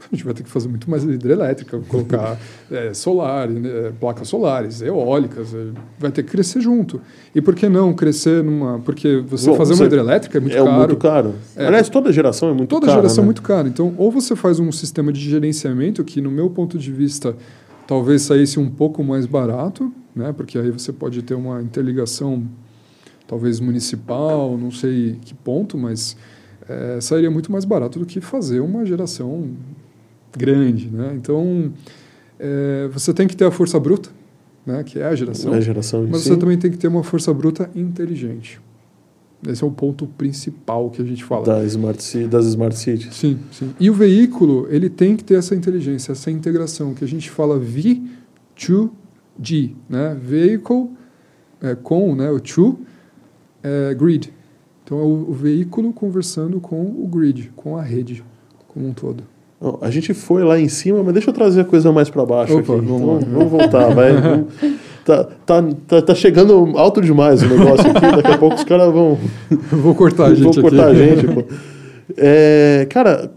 a gente vai ter que fazer muito mais hidrelétrica, colocar *laughs* é, solar, né, placas solares, eólicas, é, vai ter que crescer junto. E por que não crescer numa. Porque você Bom, fazer você- uma hidrelétrica é muito é caro. muito caro. É. Aliás, toda geração é muito Toda cara. geração é né? muito cara. Então, ou você faz um sistema de gerenciamento que, no meu ponto de vista, talvez saísse um pouco mais barato, né? Porque aí você pode ter uma interligação, talvez municipal, não sei que ponto, mas eh, sairia muito mais barato do que fazer uma geração grande, né? Então, eh, você tem que ter a força bruta, né? Que é a geração. É a geração Mas si. você também tem que ter uma força bruta inteligente. Esse é o ponto principal que a gente fala. da smart, das Smart Cities. Sim, sim. E o veículo, ele tem que ter essa inteligência, essa integração, que a gente fala V2G, né? Vehicle é, com, né? O to é, grid. Então, é o, o veículo conversando com o grid, com a rede como um todo. Não, a gente foi lá em cima, mas deixa eu trazer a coisa mais para baixo Opa, aqui. vamos Então, vamos voltar, vai. Vamos- *laughs* tá, tá, tá, tá chegando alto demais o negócio aqui. Daqui a pouco os caras vão, *laughs* vou cortar a gente vão cortar aqui. a gente. pô. *laughs* É, cara,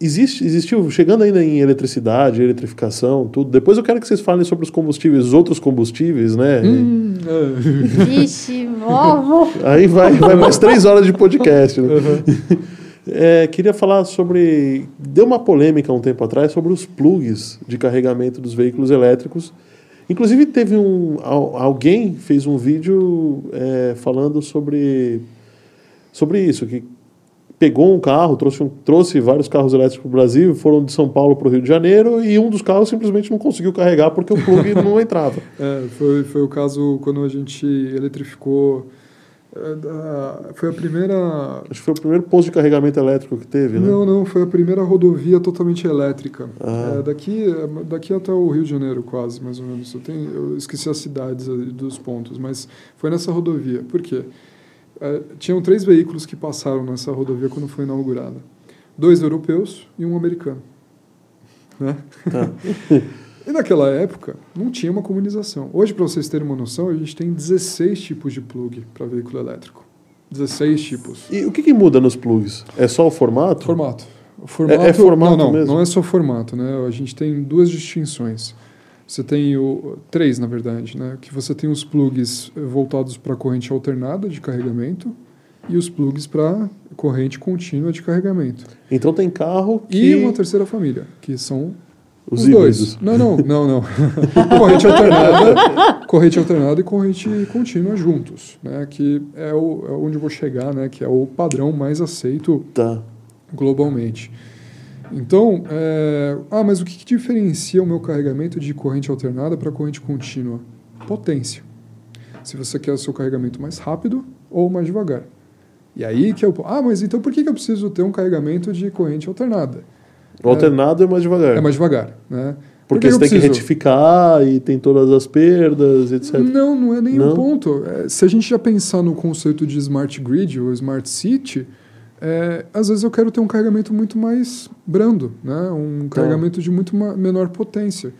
existe, existiu, chegando ainda em eletricidade, eletrificação, tudo. Depois eu quero que vocês falem sobre os combustíveis, os outros combustíveis, né? Hum, é. *laughs* Vixe, ovo. Aí vai, vai mais três horas de podcast. Né? *laughs* É, queria falar sobre. Deu uma polêmica há um tempo atrás sobre os plugs de carregamento dos veículos elétricos. Inclusive, teve um. al- Alguém fez um vídeo é, falando sobre, sobre isso, que pegou um carro, trouxe, um- trouxe vários carros elétricos para o Brasil, foram de São Paulo para o Rio de Janeiro, e um dos carros simplesmente não conseguiu carregar porque o plug *laughs* não entrava. É, foi, foi o caso quando a gente eletrificou. é, foi a primeira Acho que foi o primeiro posto de carregamento elétrico que teve, né? Não, não, foi a primeira rodovia totalmente elétrica. Ah. É, daqui, daqui até o Rio de Janeiro, quase, mais ou menos. Eu, tenho, eu esqueci as cidades dos pontos, mas foi nessa rodovia. Por quê? É, tinham três veículos que passaram nessa rodovia quando foi inaugurada. Dois europeus e um americano. Né? Tá. *laughs* e naquela época não tinha uma comunização. Hoje, para vocês terem uma noção, a gente tem 16 tipos de plug para veículo elétrico. 16 tipos. E o que, que muda nos plugs? É só o formato? Formato. O formato É- é formato não, não, mesmo? não é só formato, né? A gente tem duas distinções. Você tem o três, na verdade, né? Que você tem os plugs eh, voltados para corrente alternada de carregamento e os plugs para corrente contínua de carregamento. Então tem carro que... E uma terceira família, que são Os os, dois. Não, não, não, não. *laughs* corrente alternada, corrente alternada e corrente contínua juntos, né? Que é, o, é onde eu vou chegar, né? Que é o padrão mais aceito Tá. globalmente. Então, é, ah, mas o que, que diferencia o meu carregamento de corrente alternada para corrente contínua? Potência. Se você quer o seu carregamento mais rápido ou mais devagar. E aí que eu, ah, mas então por que, que eu preciso ter um carregamento de corrente alternada? O alternado é mais devagar. É mais devagar, né? Por Porque que você tem que retificar e tem todas as perdas, etc. Não, não é nem Não? ponto. É, se a gente já pensar no conceito de smart grid ou smart city, é, às vezes eu quero ter um carregamento muito mais brando, né? um Tá. carregamento de muito menor potência.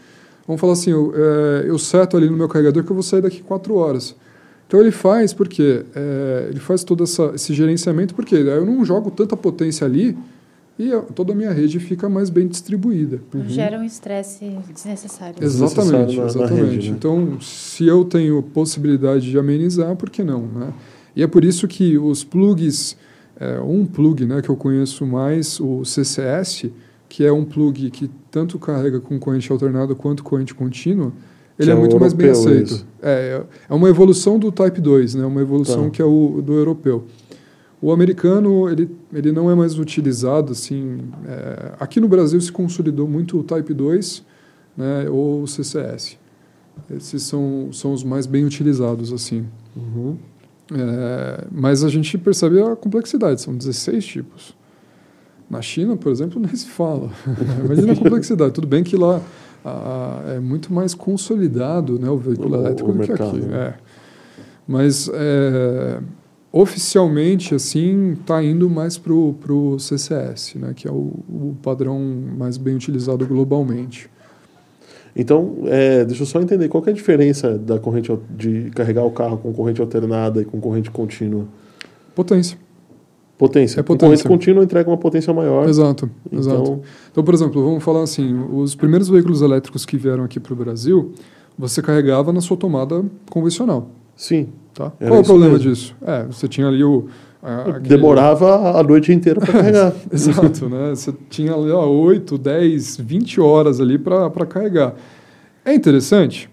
Vamos falar assim, eu, é, eu seto ali no meu carregador que eu vou sair daqui quatro horas. Então ele faz porque é, ele faz todo essa, esse gerenciamento porque eu não jogo tanta potência ali e eu- toda a minha rede fica mais bem distribuída. Gera um estresse desnecessário. Exatamente, Desnecessário na- na exatamente. rede, né? Então, se eu tenho possibilidade de amenizar, por que não, né? E é por isso que os plugs, é, um plug, né, que eu conheço mais, o CCS, que é um plug que tanto carrega com corrente alternada quanto corrente contínua, ele é, é muito mais bem aceito. isso. É, é uma evolução do Type 2, né? Uma evolução Tá. que é o do europeu. O americano, ele, ele não é mais utilizado, assim... é, aqui no Brasil se consolidou muito o Type 2 né, ou o CCS. Esses são, são os mais bem utilizados, assim. Uhum. É, mas a gente percebe a complexidade, são 16 tipos. Na China, por exemplo, *laughs* nem se fala. Imagina a complexidade. Tudo bem que lá a- é muito mais consolidado né, o veículo O- elétrico o do que mercado, aqui. né? É. Mas é, oficialmente, assim, está indo mais para o CCS, né, que é o, o padrão mais bem utilizado globalmente. Então, é, deixa eu só entender, qual que é a diferença da corrente de carregar o carro com corrente alternada e com corrente contínua? Potência. Potência. É potência. corrente contínua entrega uma potência maior. Exato, exato. Então, Então, por exemplo, vamos falar assim: os primeiros veículos elétricos que vieram aqui para o Brasil, você carregava na sua tomada convencional. sim. Tá? Qual é o problema mesmo. disso? É, você tinha ali o. aquele- Demorava a noite inteira para carregar. *laughs* Exato, né? Você tinha ali ó, 8, 10, 20 horas ali para carregar. É interessante?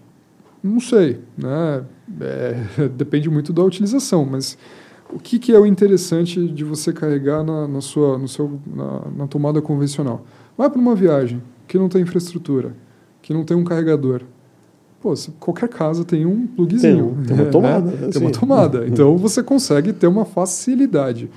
Não sei, né? É, *laughs* depende muito da utilização, mas o que, que é o interessante de você carregar na, na sua, no seu, na, na tomada convencional? Vai para uma viagem que não tem infraestrutura, que não tem um carregador. Pô, qualquer casa tem um plugzinho. Tem tem uma *laughs* né? tomada, Tem assim. uma tomada. *laughs* Então você consegue ter uma facilidade.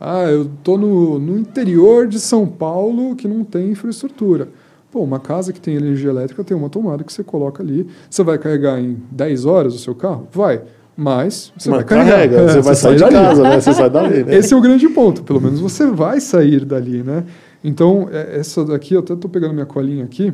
Ah, eu tô no, no interior de São Paulo que não tem infraestrutura. Pô, uma casa que tem energia elétrica tem uma tomada que você coloca ali. Você vai carregar em 10 horas o seu carro? Vai. Mas você Mas vai carregar. carrega, É, *laughs* você vai sai sair de dali. casa, né? Você sai dali, né? Esse é o grande ponto. Pelo menos você vai sair dali, né? Então, é- essa daqui, eu até estou pegando minha colinha aqui,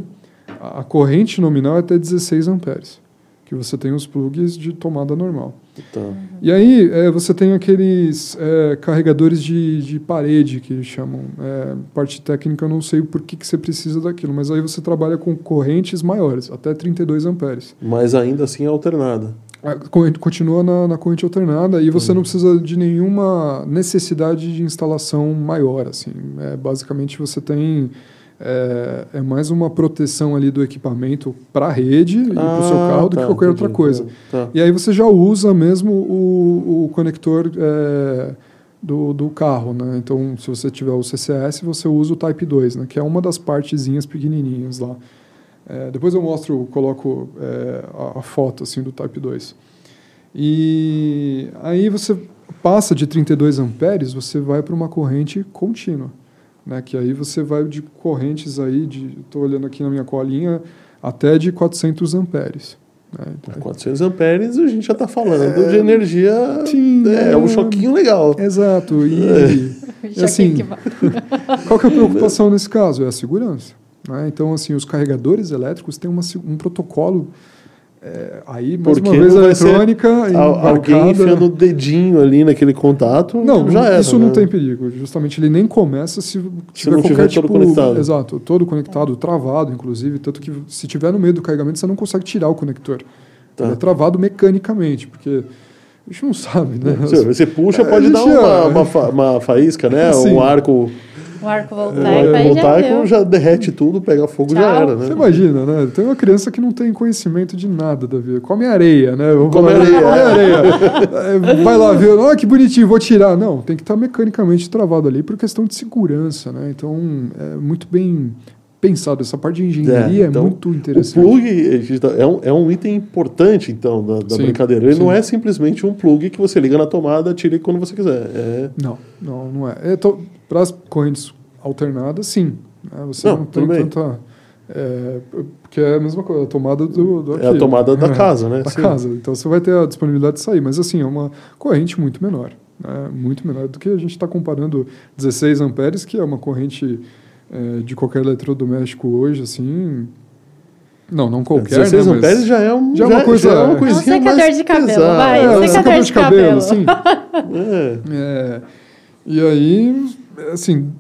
a corrente nominal é até 16 amperes, que você tem os plugs de tomada normal. Tá. E aí, é, você tem aqueles é, carregadores de, de parede, que chamam. É, parte técnica, eu não sei por que, que você precisa daquilo, mas aí você trabalha com correntes maiores, até 32 amperes. Mas ainda assim é alternada. Continua na, na corrente alternada e você não precisa de nenhuma necessidade de instalação maior. Assim. É, basicamente, você tem. É, é mais uma proteção ali do equipamento para a rede e para o seu Ah, carro do tá, que qualquer outra coisa. Tá. E aí você já usa mesmo o, o conector é, do, do carro, né? Então, se você tiver o CCS, você usa o Type 2, né? Que é uma das partezinhas pequenininhas lá. É, depois eu mostro, coloco é, a, a foto assim do Type 2. E aí você passa de 32 amperes, você vai para uma corrente contínua, né? Que aí você vai de correntes aí de, estou olhando aqui na minha colinha, até de 400 amperes. Né? Então, 400 amperes a gente já está falando de energia. Sim, é, é. um choquinho legal. Exato. E, *laughs* e Já assim, *laughs* qual que é a preocupação nesse caso? É a segurança. né? Então, assim, os carregadores elétricos têm uma um protocolo. É, aí, mais Porque uma vez, não a eletrônica. Al- alguém enfiando o dedinho ali naquele contato. Não, já era, isso não né? tem perigo. Justamente ele nem começa se tiver não qualquer tiver tipo. todo conectado. Exato, todo conectado, travado, inclusive. Tanto que se tiver no meio do carregamento, você não consegue tirar o conector. Tá. Ele é travado mecanicamente, porque a gente não sabe, né? Você, você puxa, pode dar uma, uma, fa- uma faísca, né? *laughs* Um arco O arco voltaico arco aí já voltaico deu. já derrete tudo, pega fogo já Tchau. era, Você né? imagina, né? Tem uma criança que não tem conhecimento de nada da vida. Come areia, né? Vamos Come areia. Come areia. É, Vai lá ver, olha que bonitinho, vou tirar. Não, tem que estar mecanicamente travado ali por questão de segurança, né? Então, é muito bem pensado. Essa parte de engenharia é, então, muito O interessante. plug gente tá- é um, é um item importante, então, da, da Sim, brincadeira. Ele sim. não é simplesmente um plug que você liga na tomada, tira quando você quiser. É, Não, não, não é. Para as correntes alternadas, sim. né? Você Não, não, tem tanta. É, porque é a mesma coisa, a tomada do, do é a aqui. tomada da *laughs* É, casa, né? da Sim. casa. Então você vai ter a disponibilidade de sair, mas assim, é uma corrente muito menor. Né? Muito menor do que a gente está comparando 16 amperes, que é uma corrente é, de qualquer eletrodoméstico hoje, assim. Não, não qualquer, 16 né? Amperes já é, um, já é uma coisa- já é uma É um coisinha secador mais de cabelo, pesada. vai, É, um um secador de cabelo. sim. *laughs* É. É, e aí, assim,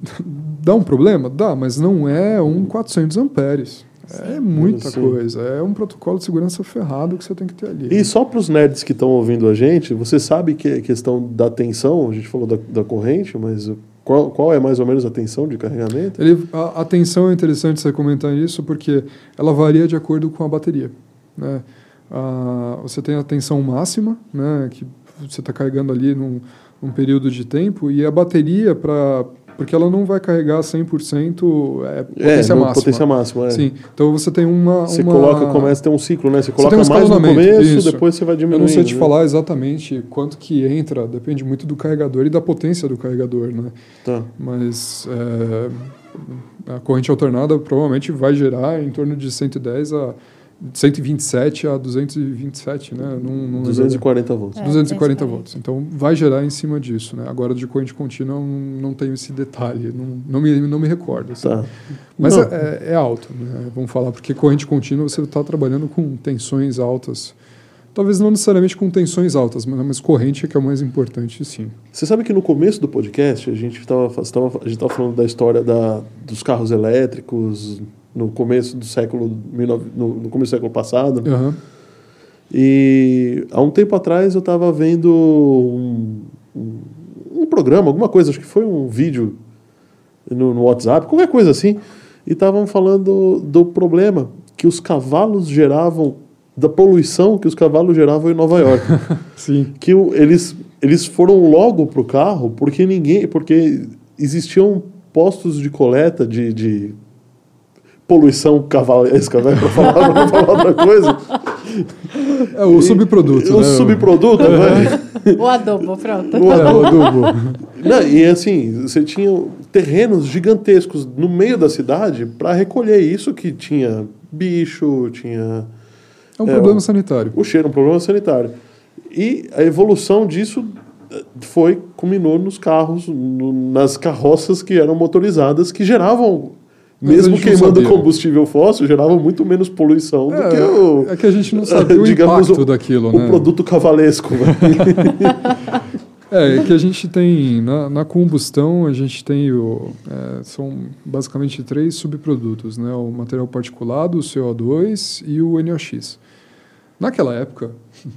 dá um problema? Dá, mas não é um 400 amperes. É muita Sim. coisa. É um protocolo de segurança ferrado que você tem que ter ali. E só para os nerds que estão ouvindo a gente, você sabe que a questão da tensão, a gente falou da, da corrente, mas qual, qual é mais ou menos a tensão de carregamento? Ele, a, a tensão é interessante você comentar isso porque ela varia de acordo com a bateria. Né? Ah, você tem a tensão máxima, né, que você está carregando ali num, num período de tempo, e a bateria, pra, porque ela não vai carregar 100% é, potência no máxima. potência máxima, é. Sim, então você tem uma. Você uma- coloca, começa a ter um ciclo, né? Você coloca tem um mais no começo, isso. depois você vai Eu diminuindo. não sei te né? falar exatamente quanto que entra, depende muito do carregador e da potência do carregador, né? Tá. Mas é, a corrente alternada provavelmente vai gerar em torno de 110 a 127 a 227, né? Não, não lembro. 240 volts. É, 240 240. volts. Então vai gerar em cima disso, né? Agora de corrente contínua não, não tenho esse detalhe, não, não, me, não me recordo. assim. Tá. Mas é, é- é alto, né? Vamos falar, porque corrente contínua você está trabalhando com tensões altas. Talvez não necessariamente com tensões altas, mas, mas corrente é que é o mais importante, sim. Você sabe que no começo do podcast a gente estava falando da história da, dos carros elétricos no começo do século 19 no, começo do século passado. Aham. E há um tempo atrás eu estava vendo um, um, um programa, alguma coisa, acho que foi um vídeo no, no WhatsApp, qualquer coisa assim, e estavam falando do problema que os cavalos geravam, da poluição que os cavalos geravam em Nova York. *laughs* Sim. que eles, eles foram logo pro carro porque ninguém. porque existiam postos de coleta de. de poluição cavalesca, né? Para falar, pra falar outra coisa. É o subproduto, O né? subproduto, né? O adobo, pronto. O É, o adubo. adubo. Não, e assim, você tinha terrenos gigantescos no meio da cidade para recolher isso que tinha bicho, tinha É um É, problema o- sanitário. o cheiro, um problema sanitário. E a evolução disso eh, foi, culminou nos carros, no- nas carroças que eram motorizadas, que geravam, mesmo queimando combustível fóssil, geravam muito menos poluição do que É, o, é que a gente não sabia o *laughs* digamos, impacto o- daquilo, o né? produto cavalesco. né? *laughs* É, é que a gente tem, na, na combustão, a gente tem, o, é, são basicamente três subprodutos, né? O material particulado, o CO2 e o NOx. Naquela época,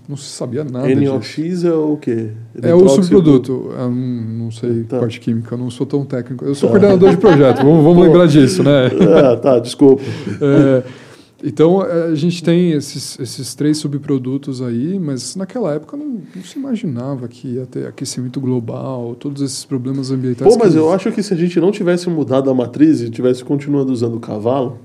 não se sabia nada disso. NOx é o quê? É o subproduto. Eu não, não sei Tá. parte química, eu não sou tão técnico. Eu sou coordenador de projeto, vamos, vamos *laughs* lembrar disso, né? Ah, tá, desculpa. *laughs* É, então, é, a gente tem esses, esses três subprodutos aí, mas naquela época não, não se imaginava que ia ter aquecimento global, todos esses problemas ambientais. Pô, mas eu acho que se a gente não tivesse mudado a matriz e tivesse continuando usando o cavalo,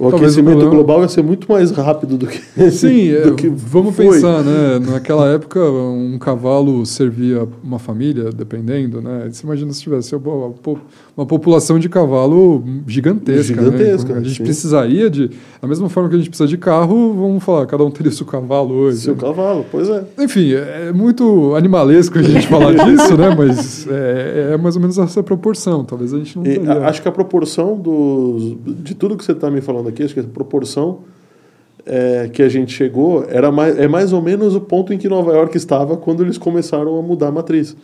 O Talvez o aquecimento problema- global vai ser muito mais rápido do que. *laughs* Sim, *laughs* é, do que vamos foi. pensar, né? Naquela época, um cavalo servia uma família, dependendo, né? Você imagina se tivesse uma, po- uma população de cavalo gigantesca, Gigantesca, né? A gente sim. precisaria de... Da mesma forma que a gente precisa de carro, vamos falar, cada um teria seu cavalo hoje. Seu cavalo, pois é. Enfim, é muito animalesco a gente falar *laughs* disso, né? Mas é, é mais ou menos essa proporção. Talvez a gente não E teria... acho que a proporção dos, de tudo que você está me falando aqui, acho que a proporção é, que a gente chegou era mais, é mais ou menos o ponto em que Nova York estava quando eles começaram a mudar a matriz.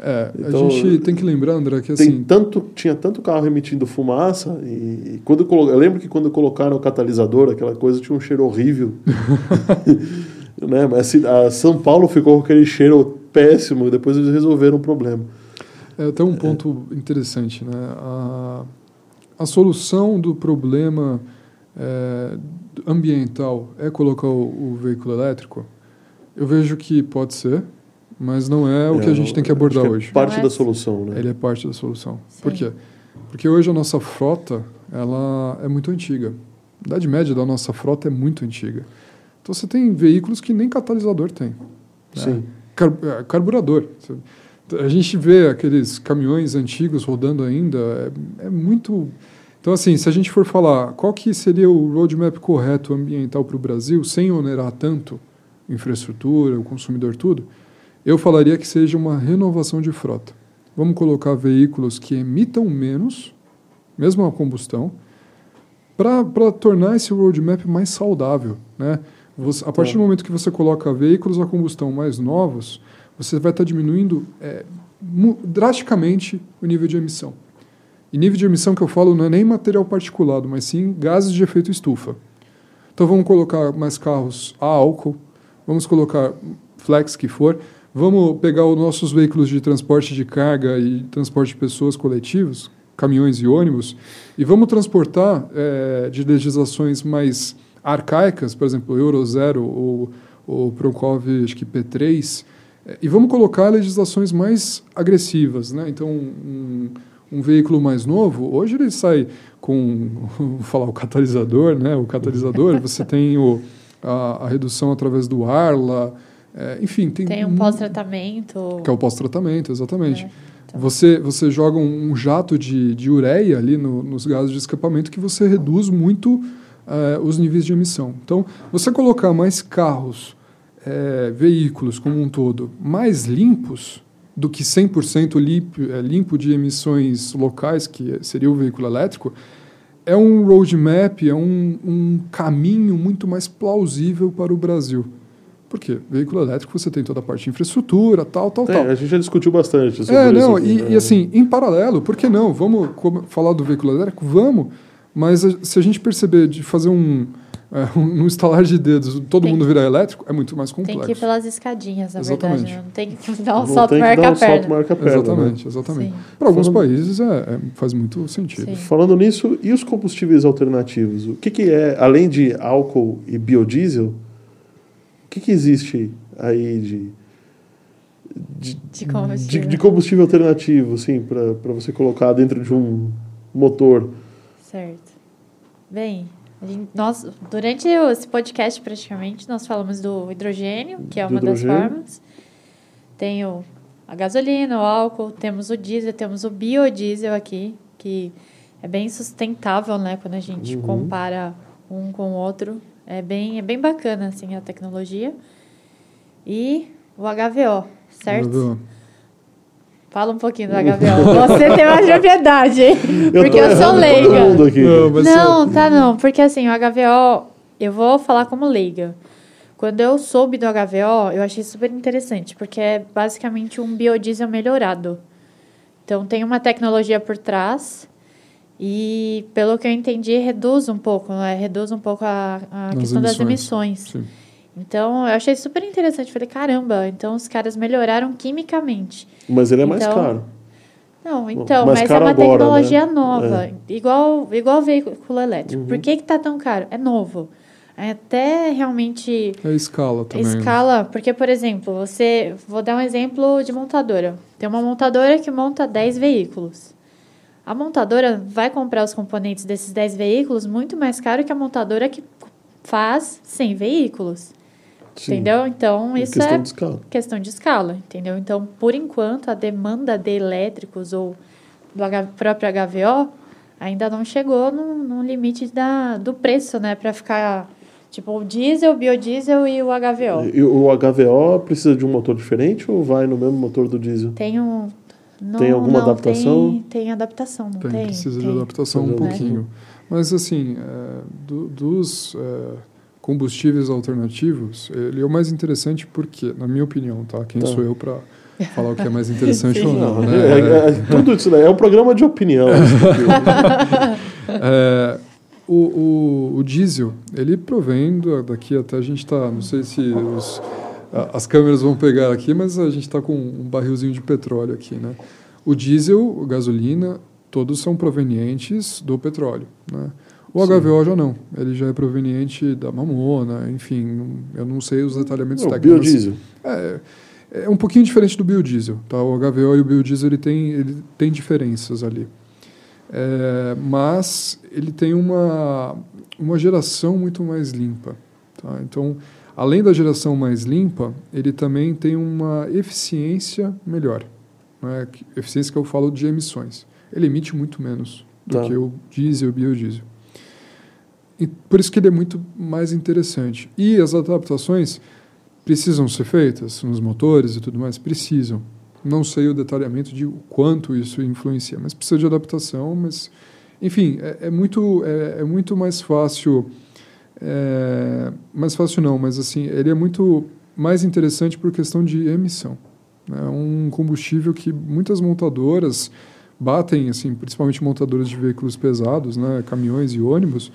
É, Então, a gente tem que lembrar, André, que assim... tanto, tinha tanto carro emitindo fumaça e, e quando colo- eu lembro que quando colocaram o catalisador, aquela coisa tinha um cheiro horrível. *laughs* né? Mas assim, a São Paulo ficou com aquele cheiro péssimo e depois eles resolveram o problema. É até um ponto interessante, né? A, a solução do problema é, ambiental é colocar o, o veículo elétrico? Eu vejo que pode ser, mas não é o que a gente tem que abordar que é hoje. Parte é- da solução, né? Ele é parte da solução. Sim. Por quê? Porque hoje a nossa frota ela é muito antiga. A idade média da nossa frota é muito antiga. Então você tem veículos que nem catalisador tem. Sim. Car- é, carburador. A gente vê aqueles caminhões antigos rodando ainda, é, é muito. Então, assim, se a gente for falar qual que seria o roadmap correto ambiental para o Brasil, sem onerar tanto infraestrutura, o consumidor, tudo, eu falaria que seja uma renovação de frota. Vamos colocar veículos que emitam menos, mesmo a combustão, para tornar esse roadmap mais saudável. Né? Você- a partir Tá. do momento que você coloca veículos a combustão mais novos, você vai estar diminuindo é, drasticamente o nível de emissão. E nível de emissão que eu falo não é nem material particulado, mas sim gases de efeito estufa. Então vamos colocar mais carros a álcool, vamos colocar flex que for, vamos pegar os nossos veículos de transporte de carga e transporte de pessoas coletivos, caminhões e ônibus, e vamos transportar eh, de legislações mais arcaicas, por exemplo, Euro 0 ou, ou Proncov, acho que P3, eh, e vamos colocar legislações mais agressivas. Né? Então, um, um veículo mais novo, hoje ele sai com, *laughs* vou falar, o catalisador, né? o catalisador, *laughs* você tem o, a, a redução através do ar lá, eh, enfim, tem, Tem um pós-tratamento. que é o pós-tratamento, exatamente. né? Então, Você, você joga um, um jato de, de ureia ali no- nos gases de escapamento que você reduz muito eh, os níveis de emissão. Então, você colocar mais carros, eh, veículos como um todo, mais limpos do que 100% limpo, eh, limpo de emissões locais, que seria o veículo elétrico, é um roadmap, é um, um caminho muito mais plausível para o Brasil. Por quê? Veículo elétrico você tem toda a parte de infraestrutura, tal, tal, É, tal. a gente já discutiu bastante sobre É, isso. não, aqui, e, né? e assim, em paralelo, por que não? Vamos falar do veículo elétrico? Vamos, mas se a gente perceber de fazer um, é, um, estalar de dedos, todo Tem mundo virar elétrico, é muito mais Tem complexo. que ir pelas escadinhas, na Exatamente. verdade. né? Não tem que *laughs* dar um Não salto tem que marca dar a um salto perna. marca perna. né? Exatamente, exatamente. Para alguns Falando- países é, é- faz muito sentido. Sim. Falando nisso, e os combustíveis alternativos? O que, que é, além de álcool e biodiesel, o que, que existe aí de, de, De de, combustível. de combustível alternativo, assim, para você colocar dentro de um motor? Certo. Bem, gente- nós, durante esse podcast, praticamente, nós falamos do hidrogênio, que é uma das formas. Tem o, a gasolina, o álcool, temos o diesel, temos o biodiesel aqui, que é bem sustentável, né? Quando a gente Uhum. compara um com o outro. É bem, é bem bacana, assim, a tecnologia. E o HVO, certo? Viu? Fala um pouquinho do HVO. Você tem mais propriedade, hein? Porque tô eu sou leiga. mundo aqui. Não, mas Não, tá não. Porque assim, o HVO, eu vou falar como leiga. Quando eu soube do HVO, eu achei super interessante, porque é basicamente um biodiesel melhorado. Então tem uma tecnologia por trás e, pelo que eu entendi, reduz um pouco, né? Reduz um pouco a, a questão das emissões. emissões. Sim. Então, eu achei super interessante. Falei, caramba, então os caras melhoraram quimicamente. Mas ele é mais Então, caro. Não, então, mais mas é uma agora, tecnologia né? nova, igual igual veículo elétrico. Uhum. Por que que tá tão caro? É novo. É até realmente É escala também. né? escala, porque por exemplo, você, vou dar um exemplo de montadora. Tem uma montadora que monta 10 veículos. a montadora vai comprar os componentes desses 10 veículos muito mais caro que a montadora que faz 100 veículos. Sim. Entendeu? Então, É isso questão é de escala. questão de escala, entendeu? Então, por enquanto, a demanda de elétricos ou do H- próprio HVO ainda não chegou no, no limite da, do preço, né? Para ficar, tipo, o diesel, o biodiesel e o HVO. E o HVO precisa de um motor diferente ou vai no mesmo motor do diesel? Tem um... Não, Tem alguma não, adaptação? Tem, tem adaptação, não Tem, tem? precisa de Tem. adaptação um Tem. pouquinho. Mas, assim, é, do- dos é, combustíveis alternativos, ele é o mais interessante porque, na minha opinião, tá? Quem Tá. sou eu para falar o que é mais interessante *laughs* ou não, Não, né? é- é- é- tudo isso é um programa de opinião. aqui. *laughs* É, o, o, o diesel, ele provém do- daqui até a gente está, não sei se os- a- as câmeras vão pegar aqui, mas a gente está com um barrilzinho de petróleo aqui, né? O diesel, a gasolina, todos são provenientes do petróleo, né? O Sim. HVO já não, ele já é proveniente da mamona, enfim, eu não sei os detalhamentos Não, técnicos. biodiesel. É, é um pouquinho diferente do biodiesel, tá? O HVO e o biodiesel ele tem, ele tem diferenças ali. É, mas ele tem uma, uma geração muito mais limpa. Tá? Então, além da geração mais limpa, ele também tem uma eficiência melhor. Né? Eficiência que eu falo de emissões. Ele emite muito menos do Tá. que o diesel e o biodiesel. E por isso que ele é muito mais interessante. E as adaptações precisam ser feitas nos motores e tudo mais? Precisam. Não sei o detalhamento de quanto isso influencia, mas precisa de adaptação. Mas, enfim, é, é muito, é, é muito mais fácil. É, mais fácil não, mas assim, ele é muito mais interessante por questão de emissão. É um combustível que muitas montadoras batem, assim, principalmente montadoras de veículos pesados, né, caminhões e ônibus,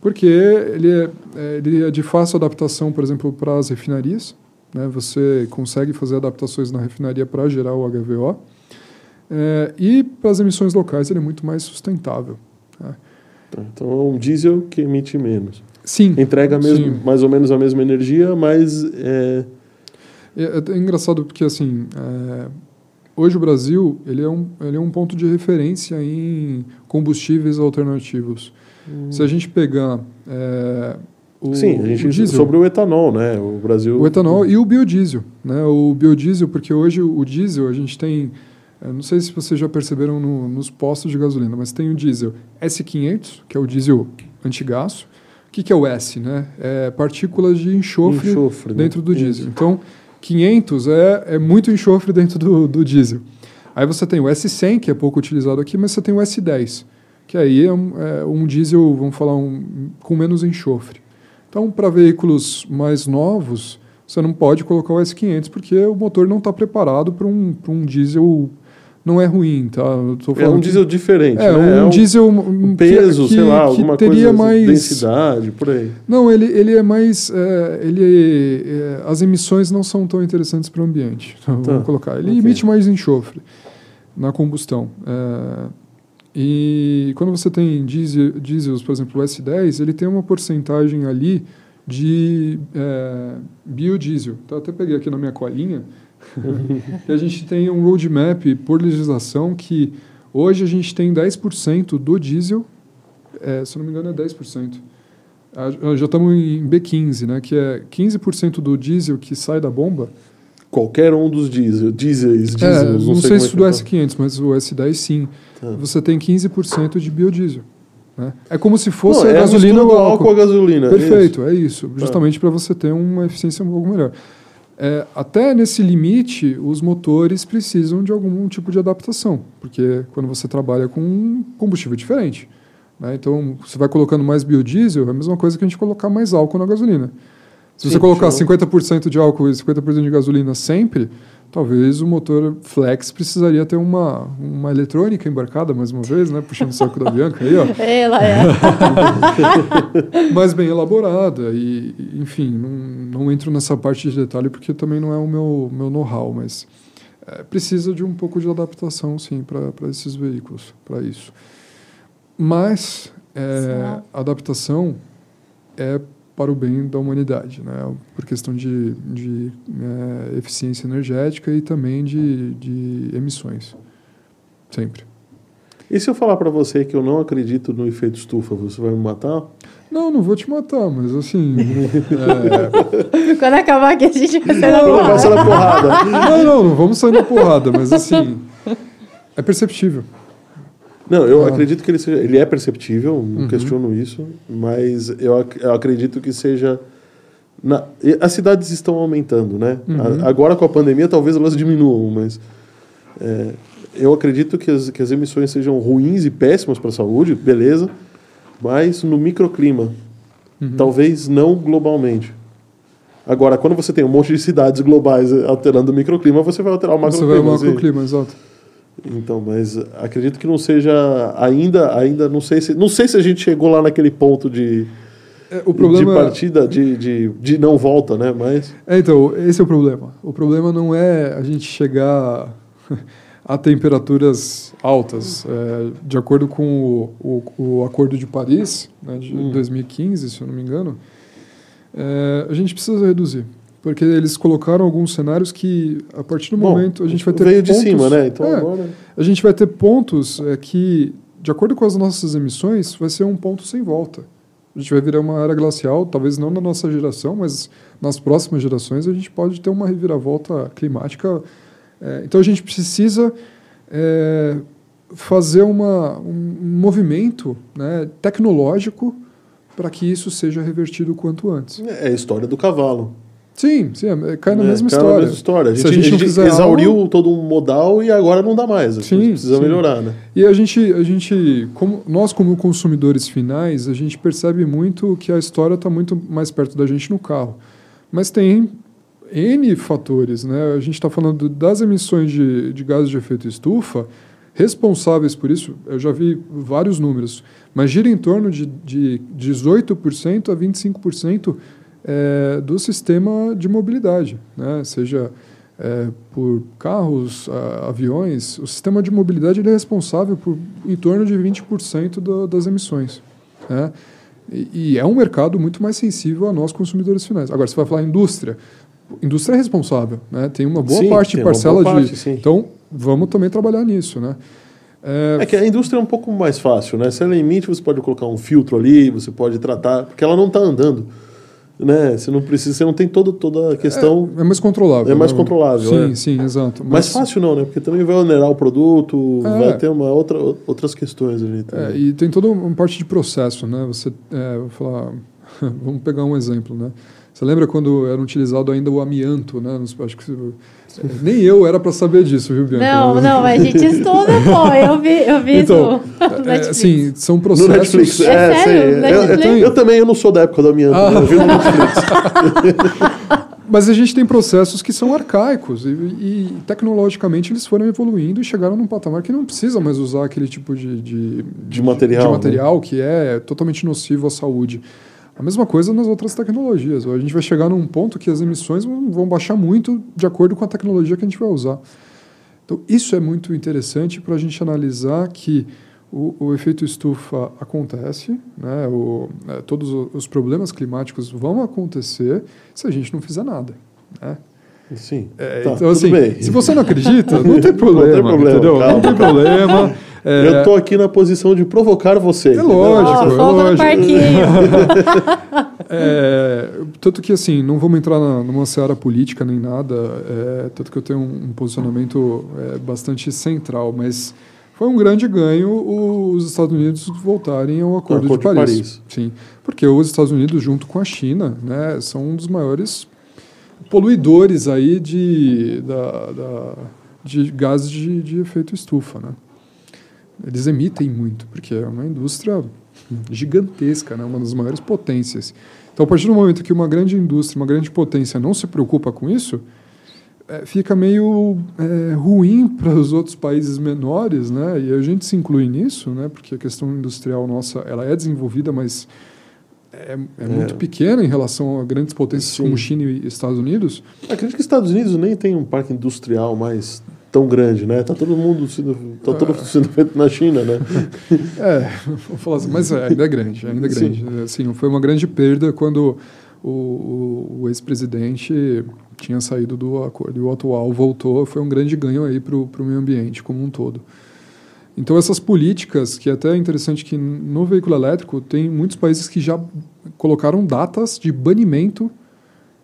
porque ele é, é, ele é de fácil adaptação, por exemplo, para as refinarias. Né? Você consegue fazer adaptações na refinaria para gerar o HVO. É, e para as emissões locais ele é muito mais sustentável. Tá, Então é um diesel que emite menos. Sim. Entrega mesmo, Sim. mais ou menos a mesma energia, mas é, É, é engraçado porque assim é, hoje o Brasil ele é, um, ele é um ponto de referência em combustíveis alternativos. Se a gente pegar é, o, sim, a gente o diesel, sobre o etanol, né? O Brasil O etanol e o biodiesel. Né? O biodiesel, porque hoje o diesel a gente tem. eu não sei se vocês já perceberam no- nos postos de gasolina, mas tem o diesel S500, que é o diesel antigaço. O que, que é o S? Né? É partículas de enxofre, enxofre, né? dentro do Isso. diesel. Então, 500 é, é muito enxofre dentro do, do diesel. Aí você tem o S100, que é pouco utilizado aqui, mas você tem o S10, que aí é um, é um diesel, vamos falar, um, com menos enxofre. Então, para veículos mais novos, você não pode colocar o S500 porque o motor não está preparado para um, pra um diesel. Não é ruim, tá? É um diesel diferente, É, né? um, é diesel um que- peso, que, sei lá, que alguma teria coisa, mais densidade, por aí. não, ele, ele é mais. é, ele, é, as emissões não são tão interessantes para o ambiente. *laughs* Então, Tá, Vamos colocar. Ele ok. emite mais enxofre na combustão. É, e quando você tem diesel, diesels, por exemplo, o S10, ele tem uma porcentagem ali de é, biodiesel. Eu até peguei aqui na minha colinha. *laughs* que a gente tem um roadmap por legislação que hoje a gente tem 10% do diesel, é, se não me engano é 10%. Ah, Já estamos em B15, né, que é 15% do diesel que sai da bomba. Qualquer um dos diesel, diesels, É, diesels, não, sei, como é se do fala. S500, mas o S10 sim. Tá. Você tem 15% de biodiesel. Né? É como se fosse Não, a é gasolina do álcool. álcool à gasolina. é Perfeito, é isso. Tá. Justamente para você ter uma eficiência um pouco melhor. É, até nesse limite, os motores precisam de algum tipo de adaptação, porque quando você trabalha com um combustível diferente. né? Então, você vai colocando mais biodiesel, é a mesma coisa que a gente colocar mais álcool na gasolina. Se Sim, você colocar show. 50% de álcool e 50% de gasolina sempre, talvez o motor flex precisaria ter uma, uma eletrônica embarcada mais uma vez, né? puxando o saco da Bianca aí, ó *laughs* Ela é. *laughs* mais bem elaborada e, enfim, não, não entro nessa parte de detalhe porque também não é o meu, meu know-how, mas é, precisa de um pouco de adaptação, sim, para esses veículos, para isso. Mas é, adaptação é para o bem da humanidade, né? por questão de, de é, eficiência energética e também de, de emissões, sempre. E se eu falar para você que eu não acredito no efeito estufa, você vai me matar? Não, não vou te matar, mas assim. *laughs* é... Quando acabar aqui, a gente vai sair na Não, na porrada. Não, não, não vamos sair na porrada, mas assim. *laughs* É perceptível. Não, eu Ah. acredito que ele seja, ele é perceptível, não questiono isso, mas eu, ac- eu acredito que seja na- as cidades estão aumentando, né? A- agora com a pandemia talvez elas diminuam, mas é, eu acredito que as, que as emissões sejam ruins e péssimas para a saúde, beleza, mas no microclima, talvez não globalmente. Agora, quando você tem um monte de cidades globais alterando o microclima, você vai alterar o Você vai macroclima. ao assim. macroclima, exato. Então, mas acredito que não seja ainda, ainda não sei se, não sei se a gente chegou lá naquele ponto de, É, o problema de partida, de, de, de não volta, né? Mas É, então, esse é o problema. O problema não é a gente chegar *laughs* a temperaturas altas. É, de acordo com o, o, o Acordo de Paris, né, de Hum. 2015, se eu não me engano, é, a gente precisa reduzir. Porque eles colocaram alguns cenários que, a partir do bom, momento, a gente vai ter veio de pontos- cima, né? Então É, agora a gente vai ter pontos é, que, de acordo com as nossas emissões, vai ser um ponto sem volta. A gente vai virar uma era glacial, talvez não na nossa geração, mas nas próximas gerações a gente pode ter uma reviravolta climática. É, então a gente precisa é, fazer uma, um movimento né, tecnológico para que isso seja revertido o quanto antes. é a história do cavalo. Sim, sim, é, cai na né? mesma Cai história. Na mesma história. A gente, a gente a gente exauriu algo- todo um modal e agora não dá mais. A gente Sim, precisa sim. melhorar, né? E a gente, a gente como, nós como consumidores finais, a gente percebe muito que a história está muito mais perto da gente no carro. Mas tem N fatores, né? A gente está falando das emissões de, de gases de efeito estufa, responsáveis por isso, eu já vi vários números, mas gira em torno de, de 18% a 25% é, do sistema de mobilidade, né? seja é, por carros, a- aviões. O sistema de mobilidade é responsável por em torno de 20% do, das emissões. Né? E, e é um mercado muito mais sensível a nós consumidores finais. Agora, você vai falar indústria. Indústria é responsável, né? tem uma boa Sim, parte, parcela parte, de. sim. Então, vamos também trabalhar nisso. Né? É, É que a indústria é um pouco mais fácil, né? Se ela emite, você pode colocar um filtro ali, você pode tratar, porque ela não está andando. Né? Você não precisa, você não tem todo, toda a questão. é mais controlável. É mais né? controlável, Sim, é. sim, exato. Mais fácil não, né? Porque também vai onerar o produto, É. vai ter uma outra, outras questões ali É, também. e tem toda uma parte de processo, né? Você, é, vou falar, *laughs* vamos pegar um exemplo, né? Você lembra quando era utilizado ainda o amianto, né? Acho que você- nem eu era para saber disso, viu, Bianca? Não, não, mas a gente estuda, pô. Eu vi, eu vi Então, isso no é, Netflix. assim, são No processos. Netflix, É é, sério? sei. No Eu- Netflix? Eu, eu também, eu não sou da época do amianto, Ah. eu vi no Netflix. *laughs* Mas a gente tem processos que são arcaicos e, e tecnologicamente eles foram evoluindo e chegaram num patamar que não precisa mais usar aquele tipo de, de, De material, de né? material que é totalmente nocivo à saúde. A mesma coisa nas outras tecnologias. A gente vai chegar num ponto que as emissões vão baixar muito de acordo com a tecnologia que a gente vai usar. Então, isso é muito interessante para a gente analisar que o, o efeito estufa acontece, né? o, é, todos os problemas climáticos vão acontecer se a gente não fizer nada. Né? Sim. É, Tá, então, assim, bem. se você não acredita, não tem *laughs* problema, problema, entendeu? calma. Não tem problema. *laughs* É, Eu tô aqui na posição de provocar você. É lógico, Ó, é fogo no lógico. parquinho. *laughs* É, tanto que assim, não vamos entrar na, numa seara política nem nada, é, tanto que eu tenho um, um posicionamento é, bastante central, mas foi um grande ganho os Estados Unidos voltarem ao Acordo, Acordo de, de Paris. Paris. Sim, porque os Estados Unidos, junto com a China, né, são um dos maiores poluidores aí de, da, da- de gases de, de efeito estufa, né? Eles emitem muito, porque é uma indústria gigantesca, né? uma das maiores potências. Então, a partir do momento que uma grande indústria, uma grande potência não se preocupa com isso, é, fica meio é, ruim *laughs* para os outros países menores, né? E a gente se inclui nisso, né? Porque a questão industrial nossa, ela é desenvolvida, mas é, é muito pequena em relação a grandes potências Sim. como China e Estados Unidos. Acredito que os Estados Unidos nem tem um parque industrial mais tão grande, né? Tá todo mundo sendo, tá todo sendo feito na China, né? *laughs* É, vou falar assim, mas é, ainda é grande, ainda é Sim. grande. Assim, foi uma grande perda quando o, o, o ex-presidente tinha saído do acordo e o atual voltou. Foi um grande ganho aí para o meio ambiente como um todo. Então, essas políticas, que é até interessante que no veículo elétrico, tem muitos países que já colocaram datas de banimento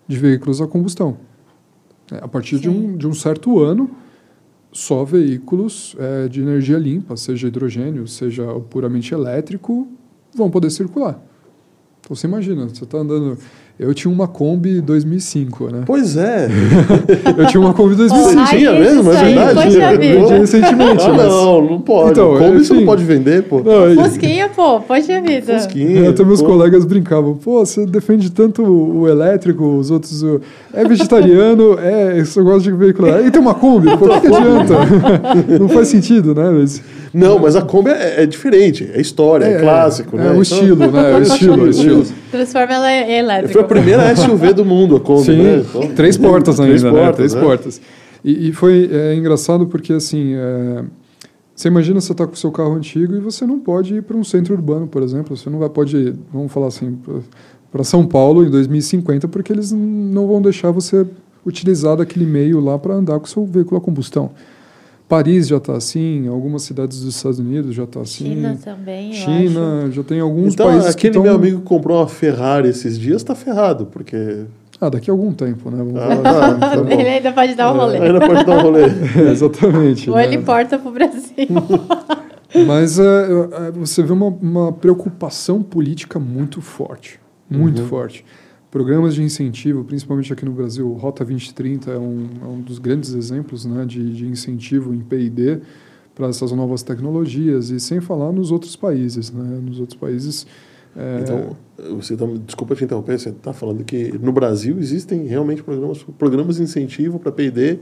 de veículos a combustão. É, a partir de um, de um certo ano, só veículos é, de energia limpa, seja hidrogênio, seja puramente elétrico, vão poder circular. Então você imagina, você está andando. Eu tinha uma Kombi 2005, né? Pois é. *laughs* eu tinha uma Kombi 2005. Você tinha mesmo? É verdade? Eu vendi recentemente. Ah, mas... não, não pode. Então, Kombi você não pode vender, pô. Não, Fusquinha, pô, poxa vida. Fusquinha. Até meus pô. colegas brincavam. Pô, você defende tanto o elétrico, os outros... O... É vegetariano, é, você gosta de veículo. E tem uma Kombi, pô, o que, que adianta? *laughs* não faz sentido, né? Mas... Não, mas a Kombi é, é diferente, é história, é, é clássico, é, né? É o estilo, né? É *laughs* o estilo, o estilo. Transforma ela em elétrica. Foi a primeira SUV do mundo, a Kombi, Sim, né? Então, três portas ainda, três né? Portas, três né? portas. E, e foi é, engraçado porque, assim, é, você imagina você está com o seu carro antigo e você não pode ir para um centro urbano, por exemplo. Você não vai, pode ir, vamos falar assim, para São Paulo em 2050, porque eles não vão deixar você utilizar daquele meio lá para andar com o seu veículo a combustão. Paris já está assim, algumas cidades dos Estados Unidos já está assim. China também, China, já tem alguns então, países aquele que meu amigo que comprou uma Ferrari esses dias está ferrado, porque... Ah, daqui a algum tempo, né? Ah, tá, tá *laughs* ele ainda pode dar um rolê. É, ainda pode dar um rolê. é, exatamente. Ou né? ele importa para o Brasil. *laughs* Mas é, é, você vê uma, uma preocupação política muito forte, muito uhum. forte programas de incentivo, principalmente aqui no Brasil, Rota 2030 é um, é um dos grandes exemplos né, de, de incentivo em P&D para essas novas tecnologias e sem falar nos outros países, né? Nos outros países. É... Então, você tá, desculpa te interromper, você está falando que no Brasil existem realmente programas, programas de incentivo para P&D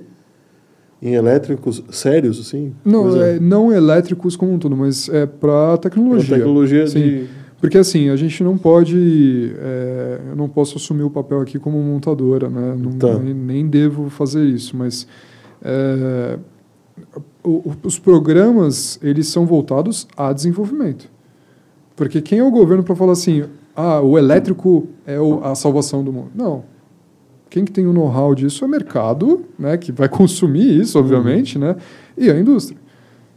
em elétricos sérios, assim? Não, é, não elétricos como um todo, mas é para tecnologia. Pra tecnologia Sim. de porque assim, a gente não pode. É, eu não posso assumir o papel aqui como montadora, né? Não, tá. nem, nem, devo fazer isso, mas. É, o, os programas eles são voltados a desenvolvimento. Porque quem é o governo para falar assim, ah, o elétrico é o, a salvação do mundo? Não. Quem que tem o know-how disso é o mercado, né, que vai *laughs* consumir isso, obviamente, uhum. né, e a indústria.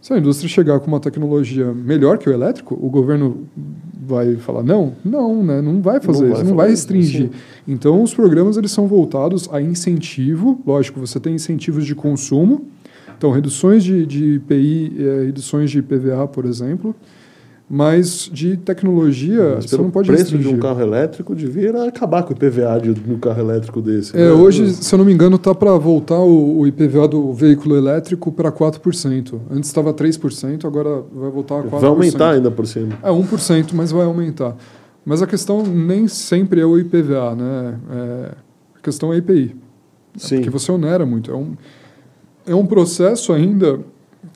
Se a indústria chegar com uma tecnologia melhor que o elétrico, o governo vai falar não? Não, né? não vai fazer não isso, vai não vai restringir. Então, os programas eles são voltados a incentivo. Lógico, você tem incentivos de consumo. Então, reduções de, de IPI, eh, reduções de IPVA, por exemplo. Mas de tecnologia, Mas você não pode preço restringir. de um carro elétrico devia acabar com o IPVA de, no carro elétrico desse. É, né? Hoje, se eu não me engano, está para voltar o, o, IPVA do veículo elétrico para 4%. Antes estava 3%, agora vai voltar a 4%. Vai aumentar ainda por cima. É 1%, mas vai aumentar. Mas a questão nem sempre é o IPVA, né? É, a questão é a IPI. Sim. É porque você onera muito. É um, é um processo ainda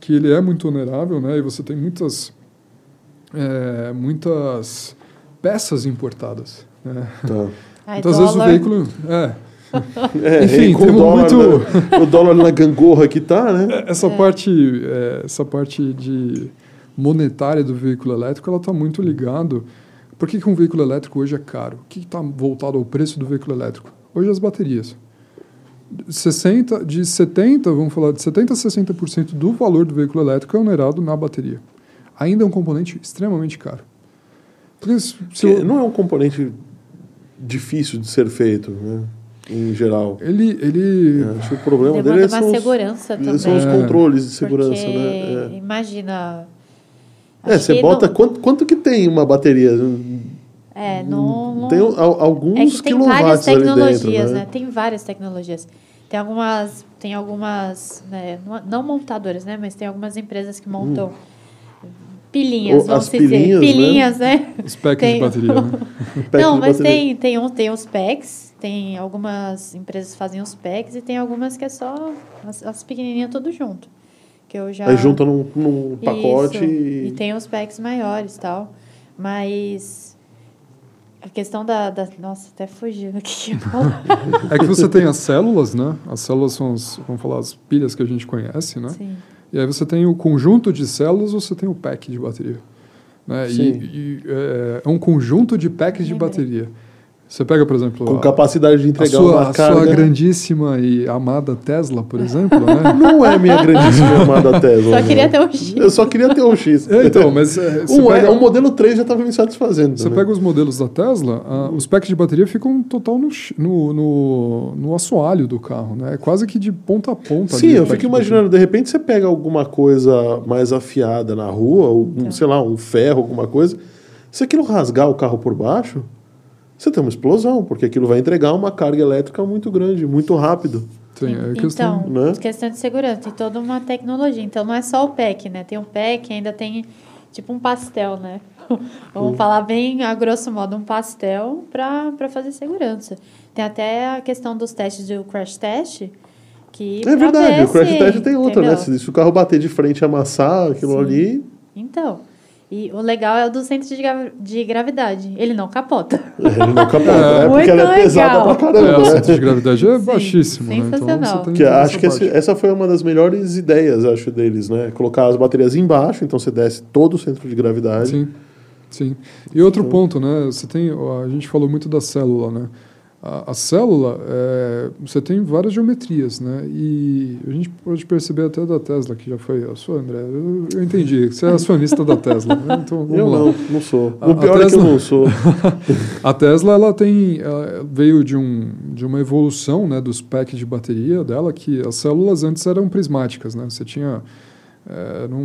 que ele é muito onerável, né? E você tem muitas é, muitas peças importadas. Né? Tá. Muitas vezes o veículo. É. É, Enfim, tem muito. Na, o dólar na gangorra que tá, né? Essa, é. Parte, é, essa parte de monetária do veículo elétrico ela está muito ligado. Por que, que um veículo elétrico hoje é caro? O que está voltado ao preço do veículo elétrico? Hoje as baterias. 60, de 70, vamos falar, de 70% a 60% do valor do veículo elétrico é onerado na bateria ainda é um componente extremamente caro. Porque se, se eu... Não é um componente difícil de ser feito, né? em geral. Ele, ele... É, acho que o problema Demanda dele é uma são segurança os, também. São os controles de segurança, Porque, né? É. Imagina. É, você bota não... quanto, quanto que tem uma bateria? É, não, tem alguns é que tem várias tecnologias, dentro, né? né? Tem várias tecnologias. Tem algumas, tem algumas, né, não montadoras, né, mas tem algumas empresas que montam hum pilhinhas, vamos dizer. Pilhinhas, pilhinhas, né? né? *laughs* Os packs tem... de bateria, né? *laughs* Não, mas tem, tem, um, tem os packs, tem algumas empresas que fazem os packs e tem algumas que é só as, as pequenininhas tudo junto. Que eu já... Aí junta num, num pacote e... e... tem os packs maiores e tal. Mas... A questão da, da... Nossa, até fugiu aqui. *laughs* é que você tem as células, né? As células são, as, vamos falar, as pilhas que a gente conhece, né? Sim. E aí você tem o conjunto de células, você tem o pack de bateria. Né? E, e é, é, um conjunto de packs de bateria. Você pega, por exemplo, Com a- capacidade de a entregar sua, uma a carga. sua grandíssima e amada Tesla, por exemplo, né? *laughs* Não é minha grandíssima amada Tesla. Só queria né? ter um X. Eu só queria ter um X. É, então, mas é, um, pega, é, o modelo 3 já estava me satisfazendo. você também. pega os modelos da Tesla, os packs de bateria ficam total no, no, no, no assoalho do carro, né? É quase que de ponta a ponta. Sim, ali, eu fico de imaginando, de repente você pega alguma coisa mais afiada na rua, ou, um, Então. sei lá, um ferro, alguma coisa. Se aquilo rasgar o carro por baixo, você tem uma explosão, porque aquilo vai entregar uma carga elétrica muito grande, muito rápido. Sim, é questão. Então, né? questão de segurança, tem toda uma tecnologia. Então, não é só o pack, né? Tem um pack, ainda tem tipo um pastel, né? *laughs* Vamos falar bem a grosso modo, um pastel para fazer segurança. Tem até a questão dos testes do crash test, que É verdade, ver o crash se- test tem outra, né? entendeu? Se, se o carro bater de frente e amassar aquilo Sim. ali, Então, e o legal é o do centro de, gra- de gravidade. Ele não capota. ele não capota. *laughs* É. É, porque ela é Muito pesada legal. pra É, caramba, o né? centro de gravidade é Sim, baixíssimo, né? Então sensacional. você tem Que acho essa que esse- essa foi uma das melhores ideias, acho, deles, né? Colocar as baterias embaixo, então você desce todo o centro de gravidade. Sim, sim. E outro ponto, né? Você tem, a gente falou muito da célula, né? A, a célula, é, você tem várias geometrias, né? E a gente pode perceber até da Tesla, que já foi a sua, André. Eu, eu entendi, você é acionista da Tesla, né? Então vamos Eu lá. não, não sou. A- o pior a é que eu Tesla- não sou. *laughs* A Tesla ela tem ela veio de, um, de uma evolução né, dos packs de bateria dela que as células antes eram prismáticas, né? Você tinha eh, eram,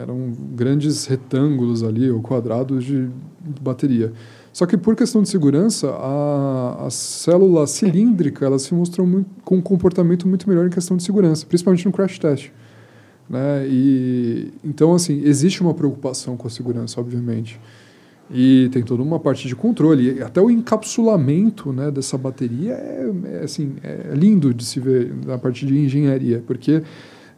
eram grandes retângulos ali ou quadrados de bateria. Só que por questão de segurança, a, a célula cilíndrica ela se mostrou muito, com um comportamento muito melhor em questão de segurança, principalmente no crash test. Né? E, então, assim, existe uma preocupação com a segurança, obviamente. E tem toda uma parte de controle. Até o encapsulamento né, dessa bateria é, é, assim, é lindo de se ver na parte de engenharia, porque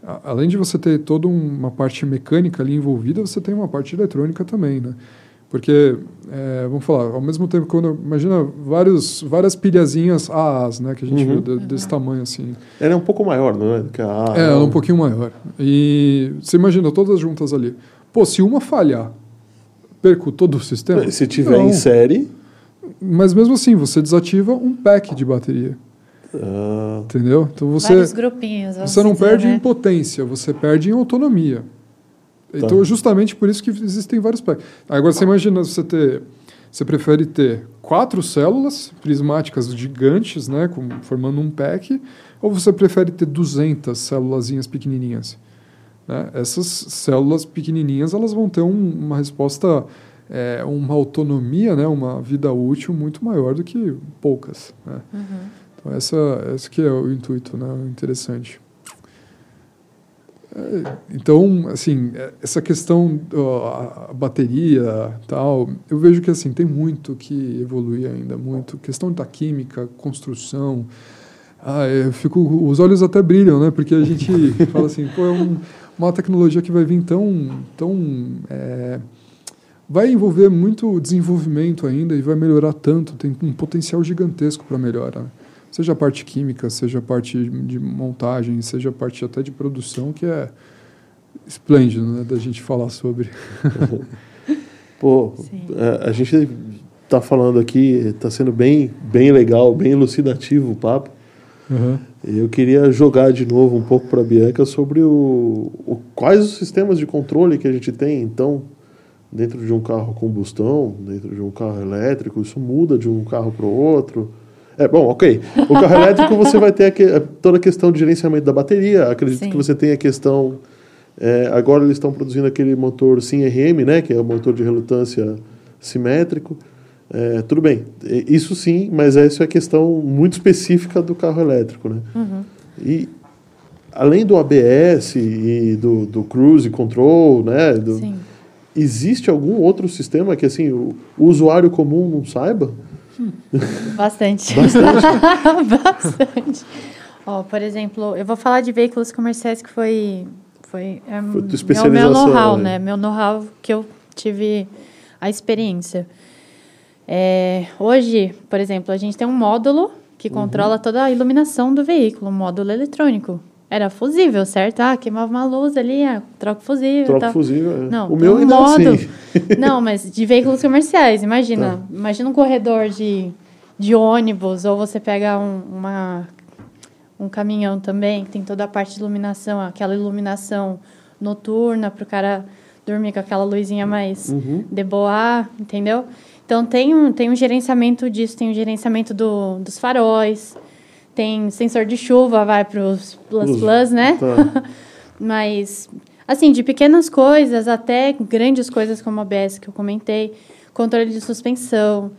a- além de você ter toda uma parte mecânica ali envolvida, você tem uma parte eletrônica também, né? Porque, é, vamos falar, ao mesmo tempo, quando imagina vários, várias pilhazinhas AAs, né, que a gente Uhum. viu de- desse tamanho assim. Ela é um pouco maior, não é? Do que a É, ela é um pouquinho maior. E você imagina todas juntas ali. Pô, se uma falhar, perco todo o sistema? Se tiver Não. em série. Mas mesmo assim, você desativa um pack de bateria, ah, entendeu? Então você, Vários grupinhos. você não dizer, perde né? em potência, você perde em autonomia. Então, justamente por isso que existem vários packs. Agora, você imagina você ter... Você prefere ter quatro células prismáticas gigantes, né, com, formando um pack, ou você prefere ter 200 célulazinhas pequenininhas? né? Essas células pequenininhas elas vão ter um- uma resposta, é, uma autonomia, né, uma vida útil muito maior do que poucas. Né? Uhum. Então essa, esse que é o intuito, né, interessante. É, Então, assim, é, essa questão ó, a bateria, tal, eu vejo que assim tem muito que evoluir ainda, muito questão da química, construção. Ah, eu fico, os olhos até brilham, né? Porque a gente *laughs* fala assim, pô, é um- uma tecnologia que vai vir tão, tão é, vai envolver muito desenvolvimento ainda e vai melhorar tanto, tem um potencial gigantesco para melhorar. Seja a parte química, seja a parte de montagem, seja a parte até de produção, que é esplêndido né, da gente falar sobre. *laughs* pô, é, a gente tá falando aqui, tá sendo bem, bem legal, bem elucidativo o papo. Eu queria jogar de novo um pouco para a Bianca sobre o, o- quais os sistemas de controle que a gente tem, então, dentro de um carro a combustão, dentro de um carro elétrico, isso muda de um carro para o outro. É, bom, ok. O carro elétrico você vai ter a que- toda a questão de gerenciamento da bateria, acredito Sim. que você tem a questão. é, agora eles estão produzindo aquele motor SIM-RM, né, que é o motor de relutância simétrico. É, tudo bem, é, isso sim, mas essa é questão muito específica do carro elétrico, né? Uhum. E além do ABS e do, do cruise control, né? do- existe algum outro sistema que assim o, o usuário comum não saiba? Bastante. *laughs* Bastante. *laughs* Bastante. Ó, por exemplo, eu vou falar de veículos comerciais que foi foi, é, Foi meu, meu know-how, né? né? Meu know-how que eu tive a experiência. É, hoje, por exemplo, a gente tem um módulo que Uhum. controla toda a iluminação do veículo, um módulo eletrônico. Era fusível, certo? Ah, queimava uma luz ali, ah, troca fusível. Troca fusível. é. Não, o meu ainda é modo- assim. *laughs* Não, mas de veículos comerciais, imagina. Tá. Imagina um corredor de, de ônibus, ou você pega um, uma, um caminhão também, que tem toda a parte de iluminação, aquela iluminação noturna para o cara dormir com aquela luzinha mais Uhum. deboar, entendeu? Então tem um, tem um gerenciamento disso, tem um gerenciamento do, dos faróis, tem sensor de chuva, vai para os plus Plus, plus, né? Tá. *laughs* Mas, assim, de pequenas coisas até grandes coisas como a ABS que eu comentei, controle de suspensão,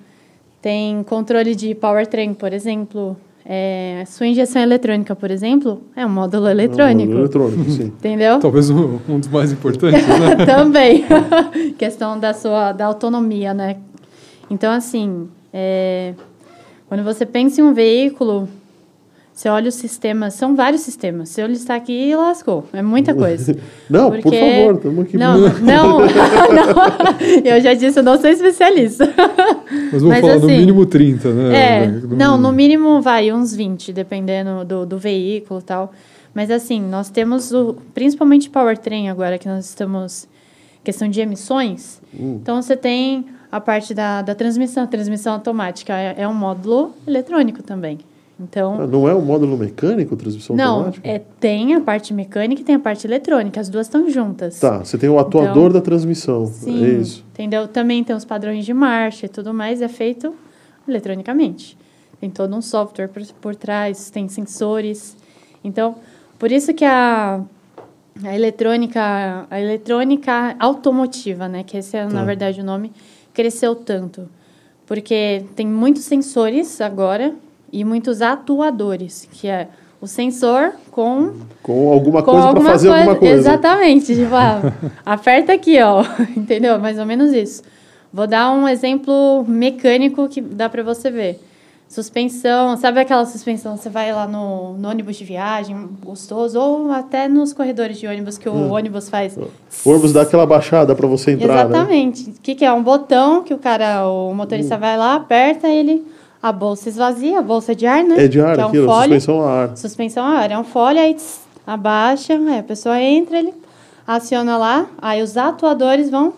tem controle de powertrain, por exemplo. É, sua injeção eletrônica, por exemplo, é um módulo eletrônico. Módulo eletrônico, sim. Entendeu? Talvez um, um dos mais importantes, né? *laughs* Também. *laughs* Questão da sua da autonomia, né? Então, assim, é, quando você pensa em um veículo, você olha os sistemas, são vários sistemas. Se eu listar aqui, lascou. É muita coisa. *laughs* Não, por Porque- favor, estamos aqui. Não, não, *laughs* não. *laughs* Eu já disse, eu não sou especialista. Mas vamos Mas falar no assim, mínimo 30, né? É, No não, no mínimo. mínimo vai uns 20, dependendo do, do veículo e tal. Mas assim, nós temos o, principalmente powertrain agora, que nós estamos. questão de emissões. Hum. Então você tem a parte da, da transmissão, transmissão automática é, é um módulo eletrônico também. Então. Ah, Não é um módulo mecânico, transmissão Não, automática? é, tem a parte mecânica e tem a parte eletrônica, as duas estão juntas. Tá, você tem o atuador da transmissão. Sim, É isso. entendeu? Também tem os padrões de marcha e tudo mais, é feito eletronicamente. Tem todo um software por, por trás, tem sensores. Então, por isso que a, a eletrônica, a eletrônica automotiva, né, que esse é na Tá. verdade o nome, cresceu tanto. Porque tem muitos sensores agora e muitos atuadores, que é o sensor com Com alguma com coisa para fazer alguma coisa. Exatamente. *laughs* Tipo, ah, aperta aqui, ó. *laughs* Entendeu? Mais ou menos isso. Vou dar um exemplo mecânico que dá para você ver. Suspensão, sabe aquela suspensão? Você vai lá no, no ônibus de viagem, gostoso, ou até nos corredores de ônibus que o Hum. ônibus faz. O ônibus dá aquela baixada para você entrar, né? Exatamente. O que, que é? Um botão que o cara, o motorista vai lá, aperta ele, a bolsa esvazia, a bolsa de ar, né? É de ar que é um aquilo, fole. suspensão a ar. Suspensão a ar, é um fole, aí tss, abaixa, aí a pessoa entra, ele aciona lá, aí os atuadores vão,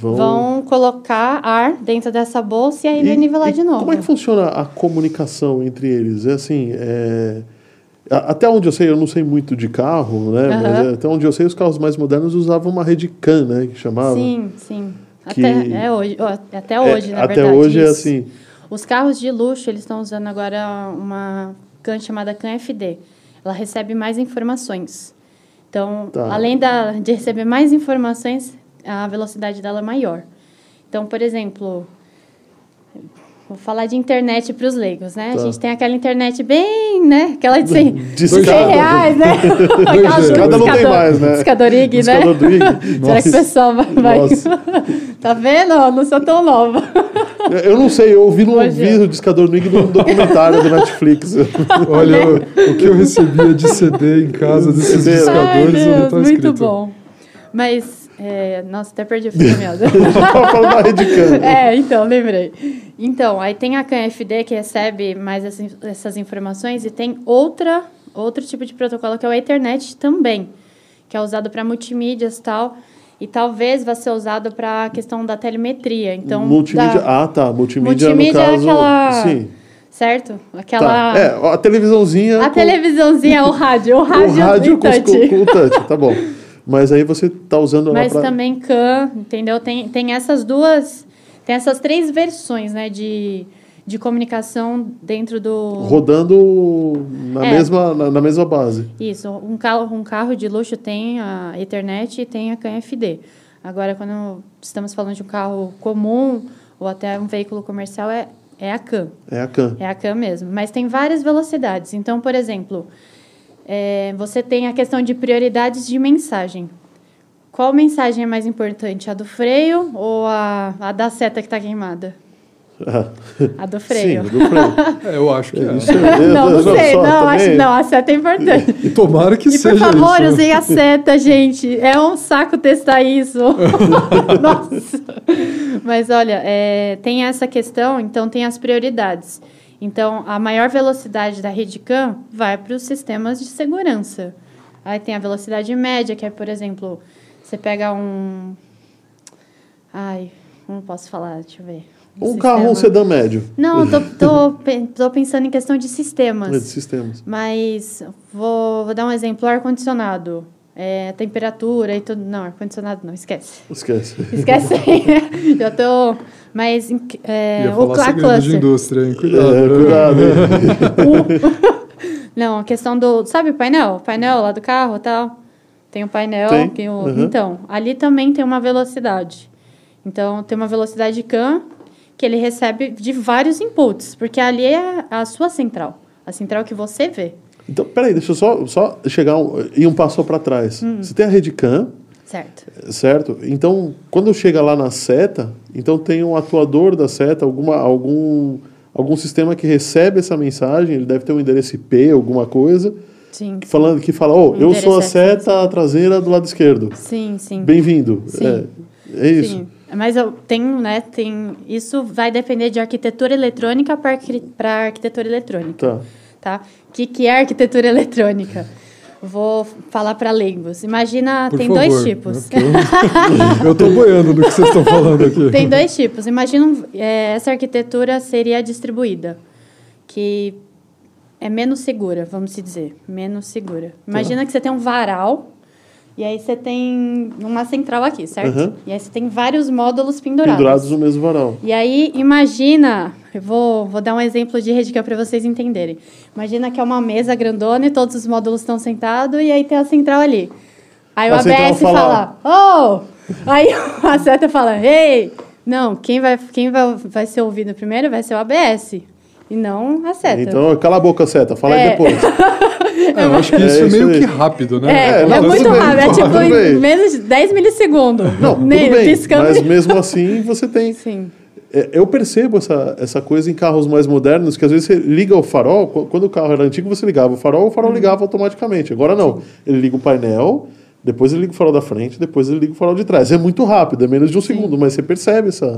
Vão... vão colocar ar dentro dessa bolsa e aí vai nivelar e de novo. Como é que funciona a comunicação entre eles? É assim, é... até onde eu sei, eu não sei muito de carro, né? Mas Aham. é, até onde eu sei, os carros mais modernos usavam uma rede CAN, né? Que chamava. Sim, sim. Que- Até, é hoje, até É, hoje, na até verdade. hoje é isso. assim. Os carros de luxo, eles estão usando agora uma CAN chamada CAN FD. Ela recebe mais informações. Então, Tá. além da, de receber mais informações, a velocidade dela é maior. Então, por exemplo, vou falar de internet para os leigos, né? Tá. A gente tem aquela internet bem, né? Aquela de 100, Discada. 100 reais, né? Do Discada não tem mais, né? Discador IG, né? Do IG. Será que o pessoal vai... *laughs* *laughs* tá vendo? Eu não sou tão nova. Eu não sei, eu ouvi no Hoje- ouvi o discador no IG num documentário da Netflix. *laughs* Olha, o, o que eu recebia de CD em casa desses CD. discadores Ai, não Deus, tá muito escrito. bom. Mas, é, nossa, até perdi a fio da meada. *laughs* Tava falando da rede CAN. *laughs* É, então, lembrei. Então, aí tem a CAN-FD que recebe mais essa- essas informações e tem outra, outro tipo de protocolo que é o Ethernet também, que é usado para multimídias e tal, e talvez vá ser usado para a questão da telemetria. Então, multimídia. da- Ah, tá. Multimídia, multimídia é no caso. aquela... Sim. Certo? Aquela... Tá. É, a televisãozinha. A com- televisãozinha, o rádio, o *laughs* rádio, o rádio com, com, com o touch, tá bom. Mas aí você tá usando Mas pra... também CAN, entendeu? Tem, tem essas duas, tem essas três versões, né, de, de comunicação dentro do... rodando na, É. mesma, na, na mesma base. Isso, um carro, um carro de luxo tem a Ethernet e tem a CAN FD. Agora, quando estamos falando de um carro comum ou até um veículo comercial, é, é a CAN. É a CAN. É a CAN mesmo. Mas tem várias velocidades. Então, por exemplo, é, você tem a questão de prioridades de mensagem. Qual mensagem é mais importante? A do freio ou a, a da seta que está queimada? A do freio. Sim, do freio. *laughs* É, eu acho que é. Isso é- Não, não sei. só, Não, também- acho não. A seta é importante. E tomara que E por seja favor, isso. né? usem a seta, gente. É um saco testar isso. *laughs* Nossa. Mas olha, é, tem essa questão, então tem as prioridades. Então, a maior velocidade da rede CAN vai para os sistemas de segurança. Aí tem a velocidade média, que é, por exemplo, você pega um. Ai, não posso falar, deixa eu ver. Um sistema. carro, um sedã médio. Não, tô, *laughs* tô, tô pensando em questão de sistemas. né, de sistemas. Mas vou, vou dar um exemplo: ar-condicionado. É, temperatura e tudo. Não, ar-condicionado não, esquece. Esquece. Esquece. *laughs* Já tô. Mas é, o falar segredo de cluster. indústria, hein? Cuidado. É, né? cuidado. hein? *laughs* Não, a questão do. Sabe o painel? O painel lá do carro e tal. Tem o painel. Tem, que o- uhum. Então, ali também tem uma velocidade. Então, tem uma velocidade CAN que ele recebe de vários inputs, porque ali é a sua central. A central que você vê. Então, peraí, deixa eu só, só chegar um, ir um passo para trás. Hum. Você tem a rede CAN, Certo. certo? Então, quando chega lá na seta, então tem um atuador da seta, alguma, algum, algum sistema que recebe essa mensagem, ele deve ter um endereço IP, alguma coisa, Sim. falando que fala, oh, eu sou a Endereço seta traseira do lado esquerdo. Sim, sim. Bem-vindo. Sim. É, é isso. Sim. Mas eu tenho, né, tem... Isso vai depender de arquitetura eletrônica para arquitetura eletrônica. Tá. tá? O que, que é arquitetura eletrônica? Vou falar para leigos. Imagina, Por tem favor, dois tipos. Eu, tô boiando no que vocês estão falando aqui. *laughs* tem dois tipos. Imagina, é, essa arquitetura seria distribuída, que é menos segura, vamos dizer, menos segura. Imagina que você tem um varal e aí você tem uma central aqui, certo? Uhum. E aí você tem vários módulos pendurados. Pendurados no mesmo varal. E aí, imagina, eu vou, vou dar um exemplo de rede que é para vocês entenderem. Imagina que é uma mesa grandona e todos os módulos estão sentados e aí tem a central ali. Aí A o ABS fala- fala, oh! Aí a *laughs* seta fala, ei! Não, quem vai, quem vai, vai ser ouvido primeiro vai ser o ABS e não a seta. Então, cala a boca, seta. Fala aí É. depois. *laughs* É, eu acho que isso É é, isso meio aí. que rápido, né? é, É, é, muito tudo rápido, é *laughs* tipo tudo em menos de 10 milissegundos. Não, *laughs* tudo Nem- bem. piscando. Mas mesmo assim, você tem... Sim, É, Eu percebo essa, essa coisa em carros mais modernos, que às vezes você liga o farol, qu- quando o carro era antigo, você ligava o farol, o Uhum. farol ligava automaticamente. Agora não. Ele liga o painel, depois ele liga o farol da frente, depois ele liga o farol de trás. É muito rápido, é menos de um segundo, mas você percebe essa,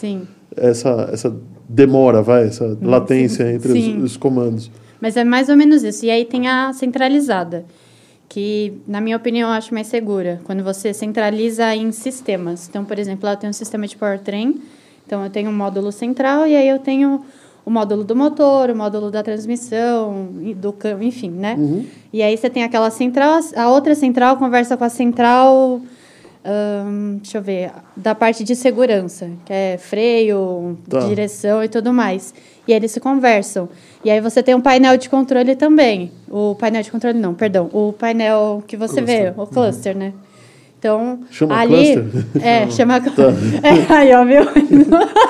sim. essa, essa demora, vai, essa latência entre os, Sim. os comandos. Mas é mais ou menos isso. E aí tem a centralizada, que, na minha opinião, eu acho mais segura. Quando você centraliza em sistemas. Então, por exemplo, lá tem um sistema de powertrain. Então, eu tenho um módulo central e aí eu tenho o módulo do motor, o módulo da transmissão, do câmbio, enfim, né? E aí você tem aquela central, a outra central conversa com a central, deixa eu ver, da parte de segurança, que é freio, Tá. direção e tudo mais. E aí eles se conversam. E aí você tem um painel de controle também. O painel de controle não, perdão. O painel que você vê, o cluster, né? Então, Chama ali... cluster? É, *laughs* chama... *laughs* É, aí, ó, viu? *laughs*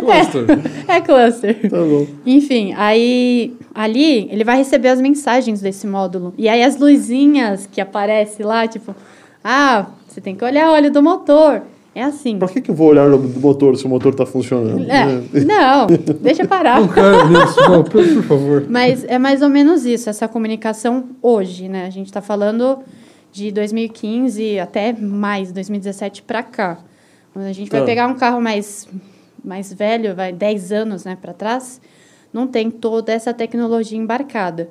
Cluster. É cluster. Tá bom. Enfim, aí ali ele vai receber as mensagens desse módulo. E aí as luzinhas que aparecem lá, tipo, ah, você tem que olhar o óleo do motor. É assim. Pra que, que eu vou olhar no motor se o motor tá funcionando? É, não, deixa parar. Cara, *laughs* nisso, não, por, por favor. Mas é mais ou menos isso, essa comunicação hoje, né? A gente está falando de 2015 até mais, 2017 para cá. Quando a gente Tá. vai pegar um carro mais, mais velho, vai 10 anos né, para trás, não tem toda essa tecnologia embarcada.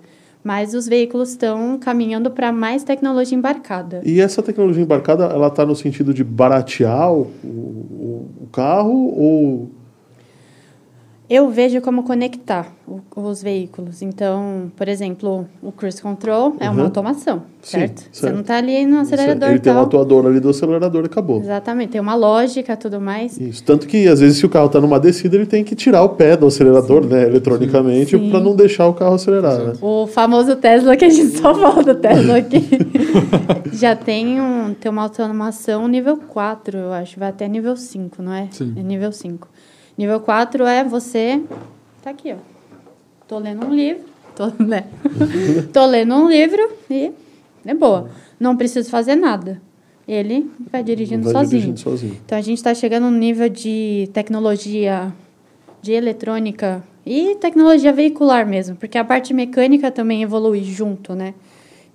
Mas os veículos estão caminhando para mais tecnologia embarcada. E essa tecnologia embarcada, ela tá no sentido de baratear o, o, o carro ou... Eu vejo como conectar o- os veículos. Então, por exemplo, o cruise control é uma Uhum. automação, Sim, certo? Você não está ali no acelerador Ele e tem um tal. atuador ali do acelerador e acabou. Exatamente, tem uma lógica tudo mais. Isso. Tanto que, às vezes, se o carro está numa descida, ele tem que tirar o pé do acelerador, né, eletronicamente, Sim. para não deixar o carro acelerar. Né? O famoso Tesla, que a gente só fala do Tesla aqui, *laughs* já tem, um, tem uma automação nível 4, eu acho. Vai até nível 5, não é? Sim. É nível 5. Nível 4 é você... Tá aqui, ó. Tô lendo um livro. Tô, *laughs* né? Tô lendo um livro e é boa. Não preciso fazer nada. Ele vai dirigindo Vai sozinho. dirigindo sozinho. Então a gente está chegando no nível de tecnologia de eletrônica e tecnologia veicular mesmo, porque a parte mecânica também evolui junto, né?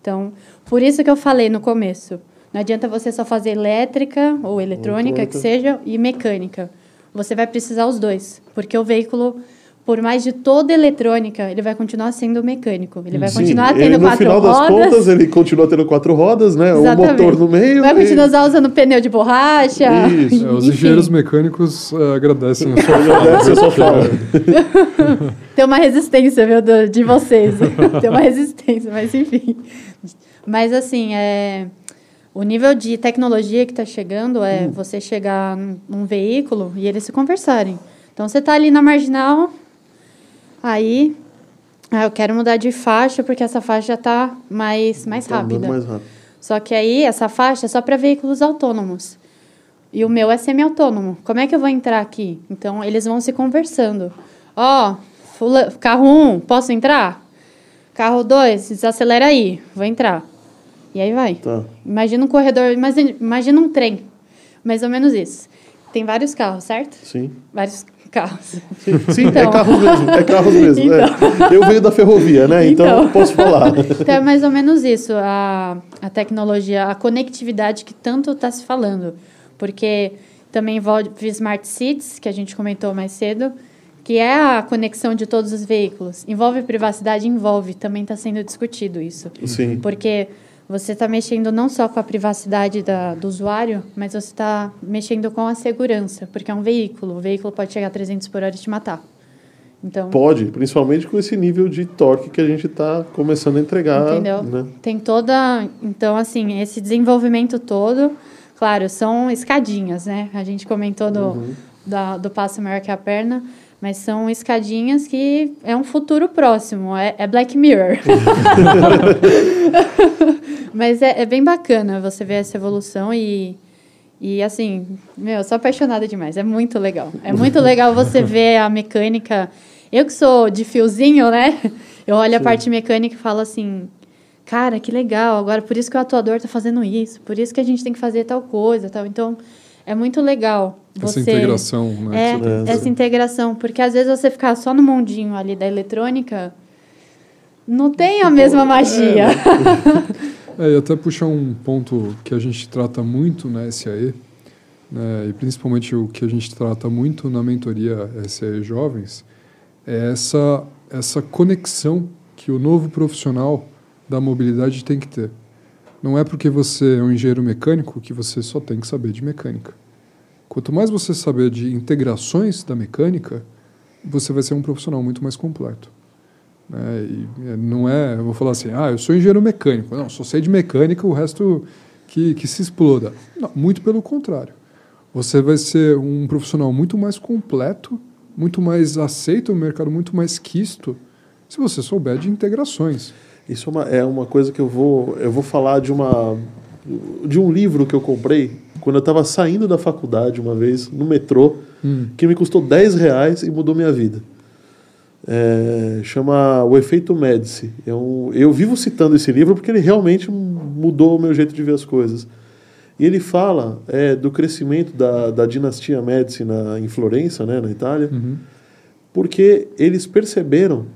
Então, por isso que eu falei no começo, não adianta você só fazer elétrica ou eletrônica, Eletrônica. que seja, e mecânica. Você vai precisar os dois, porque o veículo, por mais de toda eletrônica, ele vai continuar sendo mecânico. Ele vai Sim, continuar ele, tendo no quatro final das rodas. contas, ele continua tendo quatro rodas, né? O Exatamente. motor no meio. Vai e- continuar usando pneu de borracha. Isso. É, os engenheiros mecânicos eh, agradecem a sua Agradece a sua fala. *laughs* Tem uma resistência, viu, de vocês. *laughs* Tem uma resistência, mas enfim. Mas assim, é, o nível de tecnologia que está chegando é você chegar num, veículo e eles se conversarem. Então você está ali na marginal, aí ah, eu quero mudar de faixa porque essa faixa já está mais, mais Tá rápida. mais rápido. Só que aí essa faixa é só para veículos autônomos. E o meu é semi-autônomo. Como é que eu vou entrar aqui? Então eles vão se conversando. Ó, fula- carro 1, um, posso entrar? Carro 2, desacelera aí, vou entrar. E aí vai. Tá. Imagina um corredor, imagina, imagina um trem. Mais ou menos isso. Tem vários carros, certo? Sim. Vários carros. Sim, *laughs* sim, Então. é carros mesmo. É carros mesmo. é. Eu venho da ferrovia, né? Então, Então. posso falar. Então é mais ou menos isso, a, a tecnologia, a conectividade que tanto está se falando. Porque também envolve Smart Cities, que a gente comentou mais cedo, que é a conexão de todos os veículos. Envolve privacidade? Envolve. Também está sendo discutido isso. Sim. Porque você está mexendo não só com a privacidade da, do usuário, mas você está mexendo com a segurança, porque é um veículo. O veículo pode chegar a 300 por hora e te matar. Então, Pode, principalmente com esse nível de torque que a gente está começando a entregar. Entendeu? Né? Tem toda. Então, assim, esse desenvolvimento todo, claro, são escadinhas, né? A gente comentou do, Uhum. da, do passo maior que a perna, mas são escadinhas que é um futuro próximo, é, é Black Mirror. *laughs* mas é, é bem bacana você ver essa evolução e. E assim, meu, eu sou apaixonada demais. É muito legal. É muito legal você *laughs* ver a mecânica. Eu que sou de fiozinho, né? Eu olho a parte mecânica e falo assim, cara, que legal. Agora, por isso que o atuador tá fazendo isso. Por isso que a gente tem que fazer tal coisa, tal. Então, é muito legal Essa você integração, né? é, essa integração, porque às vezes você ficar só no mundinho ali da eletrônica não tem a mesma magia. *laughs* É, e até puxar um ponto que a gente trata muito na SAE, né, e principalmente o que a gente trata muito na mentoria SAE Jovens, é essa, essa conexão que o novo profissional da mobilidade tem que ter. Não é porque você é um engenheiro mecânico que você só tem que saber de mecânica. Quanto mais você saber de integrações da mecânica, você vai ser um profissional muito mais completo. né? E é, não é, eu vou falar assim, ah, eu sou engenheiro mecânico. Não, só sei de mecânica, o resto que, que se exploda. Não, muito pelo contrário. Você vai ser um profissional muito mais completo, muito mais aceito no mercado, muito mais quisto, se você souber de integrações. Isso é uma, é uma coisa que eu vou, eu vou falar de uma de um livro que eu comprei quando eu estava saindo da faculdade uma vez no metrô, Hum. que me custou 10 reais e mudou minha vida. É, chama O Efeito Médici. É um, eu vivo citando esse livro porque ele realmente mudou o meu jeito de ver as coisas. E ele fala é, do crescimento da, da dinastia Médici na, em Florença, né, na Itália, Uhum. porque eles perceberam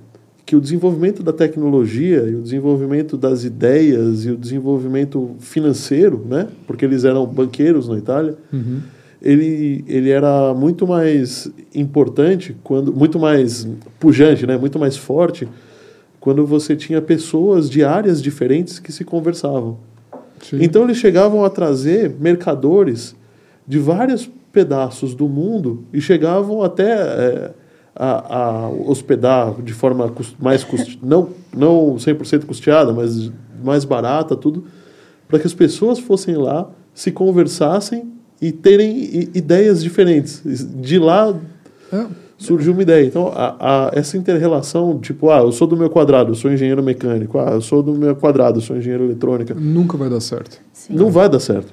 que o desenvolvimento da tecnologia e o desenvolvimento das ideias e o desenvolvimento financeiro, né, porque eles eram banqueiros na Itália, Uhum. ele, ele era muito mais importante, quando muito mais pujante, né, muito mais forte, quando você tinha pessoas de áreas diferentes que se conversavam. Sim. Então eles chegavam a trazer mercadores de vários pedaços do mundo e chegavam até é, a, a hospedar de forma mais cust... não não 100% custeada, mas mais barata, tudo, para que as pessoas fossem lá, se conversassem e terem i- ideias diferentes. De lá É, surgiu uma ideia. Então, a, a, essa inter-relação, tipo, ah, eu sou do meu quadrado, eu sou engenheiro mecânico, ah, eu sou do meu quadrado, eu sou engenheiro eletrônica. nunca vai dar certo. Sim. Não vai dar certo.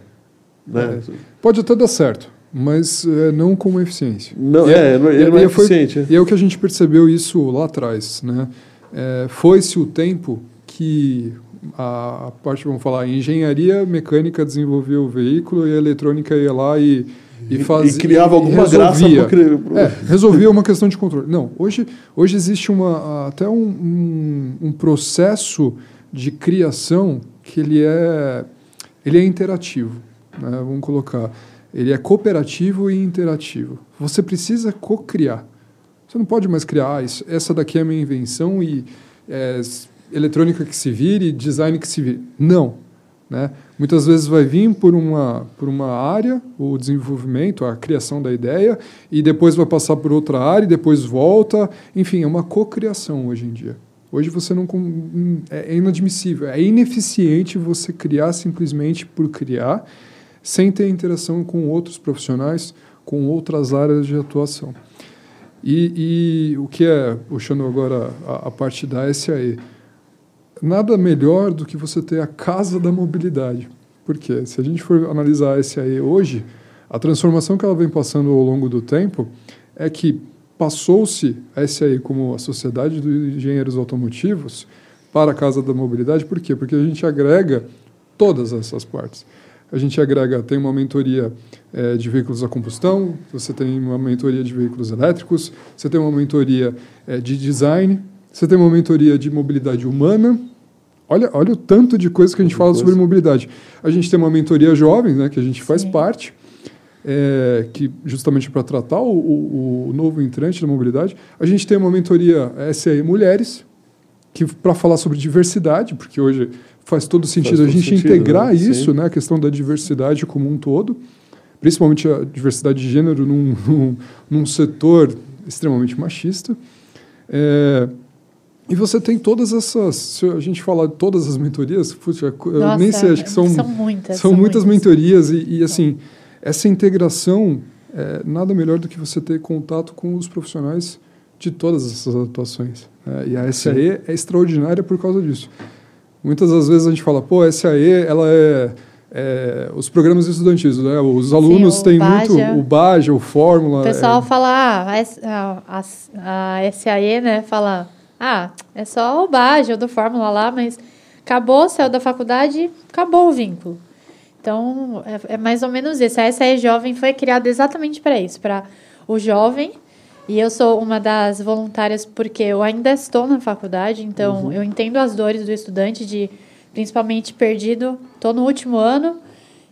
Né? Pode até dar certo, mas é, não com eficiência. Não, E é, não- ele não é foi- eficiente. é. E é o que a gente percebeu isso lá atrás, né? É, Foi-se o tempo que a, a parte, vamos falar, a engenharia mecânica desenvolvia o veículo e a eletrônica ia lá e, e fazia... e criava alguma graça resolvia. pro, cri- pro- É, resolvia uma questão de controle. Não, hoje, hoje existe uma, até um, um, um processo de criação que ele é, ele é interativo. Né? Vamos colocar. Ele é cooperativo e interativo. Você precisa co-criar. Você não pode mais criar, ah, isso, essa daqui é a minha invenção e é, eletrônica que se vire, design que se vire. Não. Né? Muitas vezes vai vir por uma, por uma área, o desenvolvimento, a criação da ideia, e depois vai passar por outra área, e depois volta. Enfim, é uma cocriação hoje em dia. Hoje você não é inadmissível, é ineficiente você criar simplesmente por criar, sem ter interação com outros profissionais, com outras áreas de atuação. E, e o que é, puxando agora a, a parte da SAE, nada melhor do que você ter a casa da mobilidade. Porque se a gente for analisar a SAE hoje, a transformação que ela vem passando ao longo do tempo é que passou-se a SAE como a Sociedade dos Engenheiros Automotivos para a Casa da Mobilidade. Por quê? Porque a gente agrega todas essas partes. A gente agrega, tem uma mentoria é, de veículos a combustão, você tem uma mentoria de veículos elétricos, você tem uma mentoria é, de design, você tem uma mentoria de mobilidade humana, Olha, olha o tanto de coisa que a gente fala sobre mobilidade. A gente tem uma mentoria jovem, né, que a gente faz Sim. parte, é, que justamente para tratar o, o, o, novo entrante da mobilidade. A gente tem uma mentoria SAE Mulheres, que para falar sobre diversidade, porque hoje faz todo sentido faz a gente sentido, integrar né? isso, né, a questão da diversidade como um todo, principalmente a diversidade de gênero num, *laughs* num, num setor extremamente machista. É, e você tem todas essas. Se a gente falar de todas as mentorias, eu Nossa, nem sei, acho que são, são muitas. São, são muitas, muitas, mentorias, e, e assim, essa integração é nada melhor do que você ter contato com os profissionais de todas essas atuações. Né? E a SAE Sim. é extraordinária por causa disso. Muitas das vezes a gente fala, pô, a SAE, ela é. É, os programas estudantis, né? os alunos Sim, têm Baja, muito o Baja, o Fórmula. O pessoal é... fala, ah, a, a, a SAE, né, fala, ah, é só o Baja do Fórmula lá, mas acabou, saiu da faculdade, acabou o vínculo. Então, é, é mais ou menos isso. A SAE Jovem foi criada exatamente para isso, para o jovem. E eu sou uma das voluntárias porque eu ainda estou na faculdade, então uhum. eu entendo as dores do estudante de principalmente perdido, estou no último ano.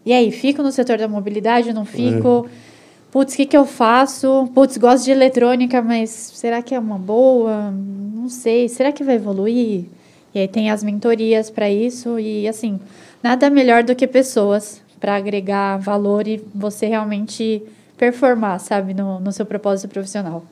E aí, fico no setor da mobilidade, não fico? É putz, o que, que eu faço? Putz, gosto de eletrônica, mas será que é uma boa? Não sei. Será que vai evoluir? E aí tem as mentorias para isso e assim, nada melhor do que pessoas para agregar valor e você realmente performar, sabe, no, no seu propósito profissional.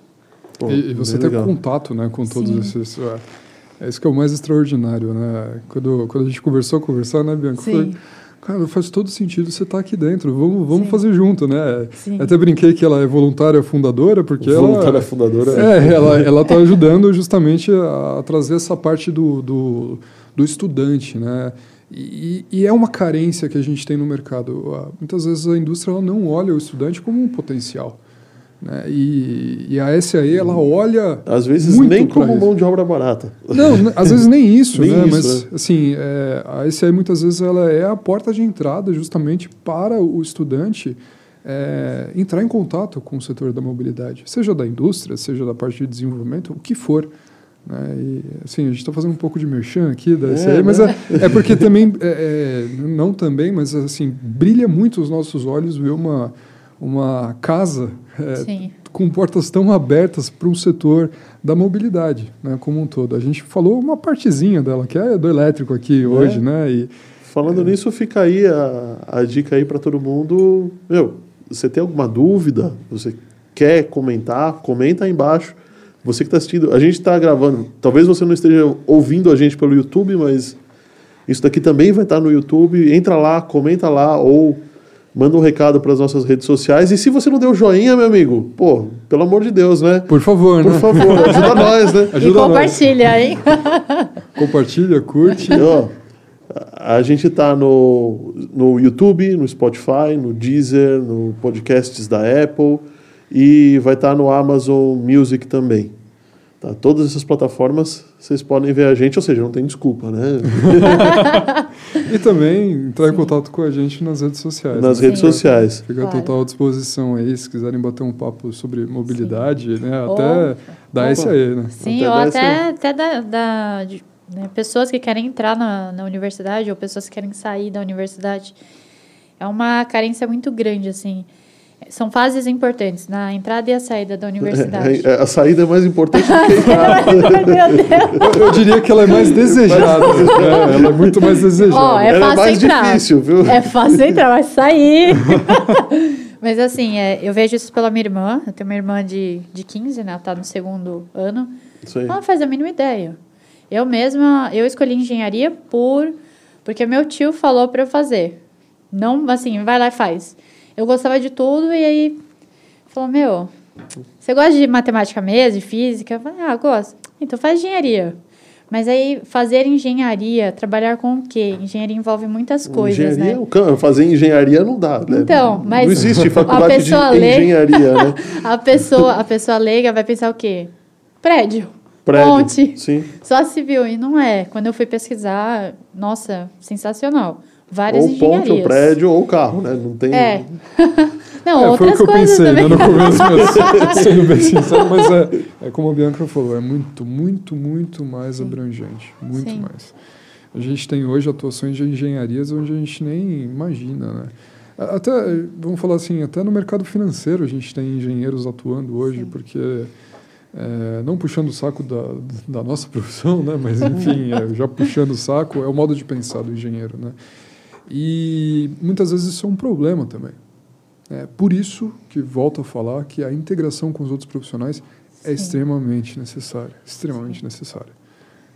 Pô, e, e, você ter legal. contato, né, com todos Sim. esses. É, é isso que é o mais extraordinário, né? Quando, quando a gente conversou, conversar, né, Bianca? Sim. Foi, Cara, faz todo sentido você estar tá aqui dentro. Vamos, vamos fazer junto, né? Sim. Até brinquei que ela é voluntária fundadora, porque voluntária ela. Voluntária fundadora. É, ela ela está ajudando justamente a, a, trazer essa parte do, do, do estudante, né? E, e, é uma carência que a gente tem no mercado. Muitas vezes a indústria não olha o estudante como um potencial. Né? E, e, a SAE ela olha às vezes nem como mão de obra barata não às vezes nem isso *laughs* nem né isso, mas é. assim é, a SAE muitas vezes ela é a porta de entrada justamente para o estudante é, entrar em contato com o setor da mobilidade seja da indústria seja da parte de desenvolvimento o que for né? E, assim, a gente está fazendo um pouco de merchan aqui da SAE, é, mas né? é, é, porque também, é, é, não também, mas assim, brilha muito os nossos olhos ver uma, uma casa é, com portas tão abertas para o setor da mobilidade, né, como um todo. A gente falou uma partezinha dela, que é do elétrico aqui é. hoje, né? E, Falando é... nisso, fica aí a, a dica aí para todo mundo. Meu, você tem alguma dúvida? Você quer comentar? Comenta aí embaixo. Você que está assistindo, a gente está gravando. Talvez você não esteja ouvindo a gente pelo YouTube, mas isso daqui também vai estar tá no YouTube. Entra lá, comenta lá ou manda um recado para as nossas redes sociais. E se você não deu joinha, meu amigo, pô, pelo amor de Deus, né? Por favor, Por né? favor, ajuda *laughs* nós, né? Ajuda e compartilha, nós. hein? *laughs* compartilha, curte. Ó, a gente está no, no YouTube, no Spotify, no Deezer, no podcasts da Apple e vai estar tá no Amazon Music também. Tá? Todas essas plataformas vocês podem ver a gente, ou seja, não tem desculpa, né? *laughs* *laughs* e também entrar Sim. em contato com a gente nas redes sociais. Nas né? redes sociais. Fica claro. total à disposição aí, se quiserem bater um papo sobre mobilidade, Sim. né? Até da SAE, né? Sim, até ou até, até da, da de, né? pessoas que querem entrar na, na universidade ou pessoas que querem sair da universidade. É uma carência muito grande, assim. São fases importantes, na entrada e a saída da universidade. É, *laughs* é, a saída é mais importante do que a *laughs* entrada. Eu, eu diria que ela é mais desejada. né? Ela é muito mais desejada. Ó, é Ela é fácil mais entrar. difícil, viu? É fácil entrar, mas sair. *laughs* mas assim, é, eu vejo isso pela minha irmã. Eu tenho uma irmã de, de 15, né? Ela tá no segundo ano. Isso aí. Ela não faz a mínima ideia. Eu mesma, eu escolhi engenharia por porque meu tio falou para eu fazer. Não, assim, vai lá e faz. Eu gostava de tudo e aí falou: "Meu, você gosta de matemática mesmo, de física?" Eu falei: "Ah, gosto." Então faz engenharia. Mas aí fazer engenharia, trabalhar com o quê? Engenharia envolve muitas coisas, engenharia, né? Fazer engenharia não dá, né? Então, mas Não existe a faculdade de pessoa lê- engenharia, né? *laughs* A pessoa, a pessoa leiga vai pensar o quê? Prédio, Prédio. ponte. Sim. Só civil, e não é. Quando eu fui pesquisar, nossa, sensacional. Várias Ou engenharias. ponte, ou prédio, ou carro, né? Não tem... É. *laughs* não, É, foi o outras que eu coisas pensei também. né, no começo, mas, *laughs* sendo bem sincero, mas é, é como a Bianca falou, é muito, muito, muito mais abrangente, muito Sim. mais. A gente tem hoje atuações de engenharias onde a gente nem imagina, né? Até, vamos falar assim, até no mercado financeiro a gente tem engenheiros atuando hoje, porque, é, não puxando o saco da, da nossa *laughs* profissão, né? Mas, enfim, é, já puxando o saco, é o modo de pensar do engenheiro, né? E muitas vezes isso é um problema também. É por isso que volto a falar que a integração com os outros profissionais é Sim. extremamente necessária, extremamente necessária.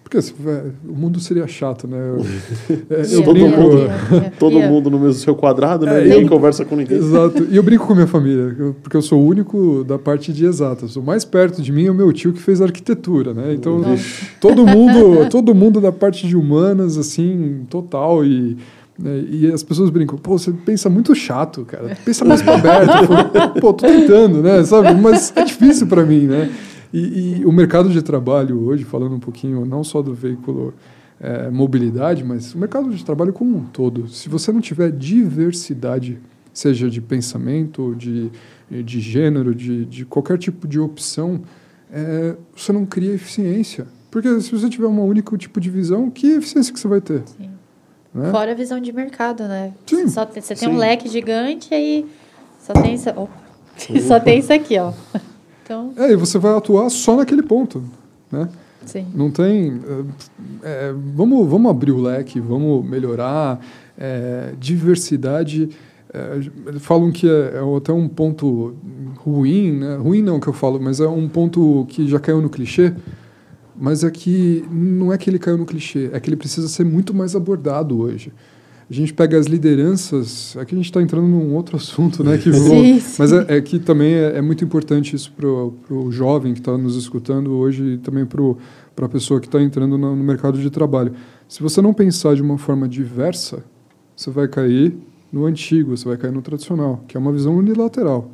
Porque se- é, o mundo seria chato, né? Eu, *laughs* é, eu todo brinco, mundo- Todo mundo no mesmo seu quadrado, né? É, Ninguém eu- conversa com ninguém. Exato. E eu brinco com minha família, porque eu sou o único da parte de exatas. O mais perto de mim é o meu tio que fez arquitetura, né? Então, Nossa. todo mundo, todo mundo da parte de humanas, assim, total. E, né, e as pessoas brincam, pô, você pensa muito chato, cara. Pensa mais *laughs* pra aberto. Pô, tô tentando, né? Sabe? Mas é difícil para mim, né? E, e o mercado de trabalho hoje, falando um pouquinho não só do veículo é, mobilidade, mas o mercado de trabalho como um todo. Se você não tiver diversidade, seja de pensamento, de, de gênero, de, de qualquer tipo de opção, é, você não cria eficiência. Porque se você tiver um único tipo de visão, que eficiência que você vai ter? Sim. Né? Fora a visão de mercado, né? Sim. Só te- você tem Sim. um leque gigante aí só tem isso, opa. só tem isso aqui, ó. *laughs* Então, É, e você vai atuar só naquele ponto, né? sim. Não tem. é, é, vamos, vamos abrir o leque, vamos melhorar. é, diversidade. é, falam que é, é até um ponto ruim, né? Ruim não que eu falo, mas é um ponto que já caiu no clichê. Mas é que não é que ele caiu no clichê, é que ele precisa ser muito mais abordado hoje. A gente pega as lideranças, aqui a gente está entrando num outro assunto, né? Que Sim, sim. Mas é, é que também é, é muito importante isso para o jovem que está nos escutando hoje e também para a pessoa que está entrando no, no mercado de trabalho. Se você não pensar de uma forma diversa, você vai cair no antigo, você vai cair no tradicional, que é uma visão unilateral.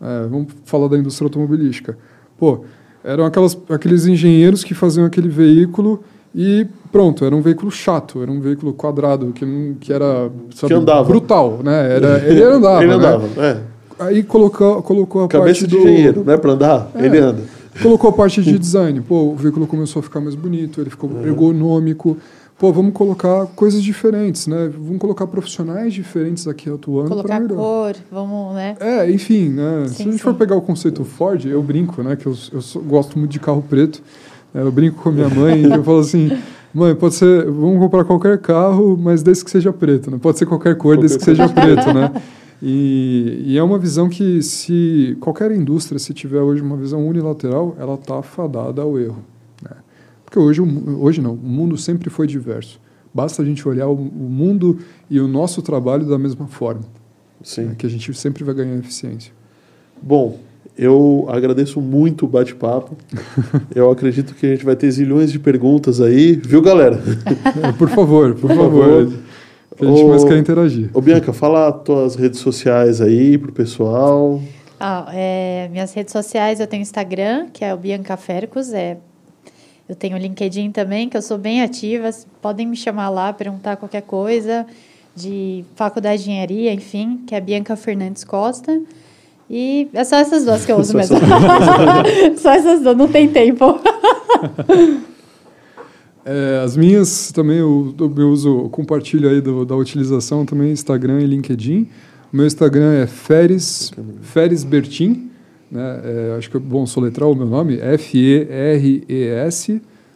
É, vamos falar da indústria automobilística. Pô, eram aquelas, aqueles engenheiros que faziam aquele veículo e pronto, era um veículo chato, era um veículo quadrado, que, não, que era sabe, Que andava. brutal, né? Era, ele andava, *laughs* Ele né? andava, é. Aí colocou, colocou a Cabeça parte de do... engenheiro, né? Pra andar, É. ele anda. Colocou a parte de *laughs* design. Pô, o veículo começou a ficar mais bonito, ele ficou ergonômico. Pô, vamos colocar coisas diferentes, né? Vamos colocar profissionais diferentes aqui atuando para Colocar cor, vamos, né? É, enfim, né? Se Sim, a gente sim. for pegar o conceito Ford, eu brinco, né? Que eu, eu sou- gosto muito de carro preto. né, Eu brinco com a minha mãe e eu falo assim, *laughs* mãe, pode ser, vamos comprar qualquer carro, mas desde que seja preto, não pode ser qualquer cor, desde que seja preto, né? *laughs* E, e é uma visão que se qualquer indústria, se tiver hoje uma visão unilateral, ela está fadada ao erro. Porque hoje, hoje não, o mundo sempre foi diverso. Basta a gente olhar o, o mundo e o nosso trabalho da mesma forma Sim. né, que a gente sempre vai ganhar eficiência. Bom, eu agradeço muito o bate-papo. *laughs* eu acredito que a gente vai ter zilhões de perguntas aí, viu, galera? É, por favor, por Por favor. favor. Que a gente Ô- mais quer interagir. Ô, Bianca, fala as tuas redes sociais aí pro pessoal. Ah, é, minhas redes sociais, eu tenho Instagram, que é o Bianca Fercos, é, eu tenho o LinkedIn também, que eu sou bem ativa, podem me chamar lá, perguntar qualquer coisa de faculdade de engenharia, enfim, que é Bianca Fernandes Costa. E é só essas duas que eu uso *laughs* Só mesmo. essas *laughs* só essas duas, não tem tempo. *laughs* É, as minhas também eu, eu uso, eu compartilho aí do- da utilização também Instagram e LinkedIn, O meu Instagram é Feres, Feres Bertin, né? É, acho que é bom soletrar o meu nome, F-E-R-E-S,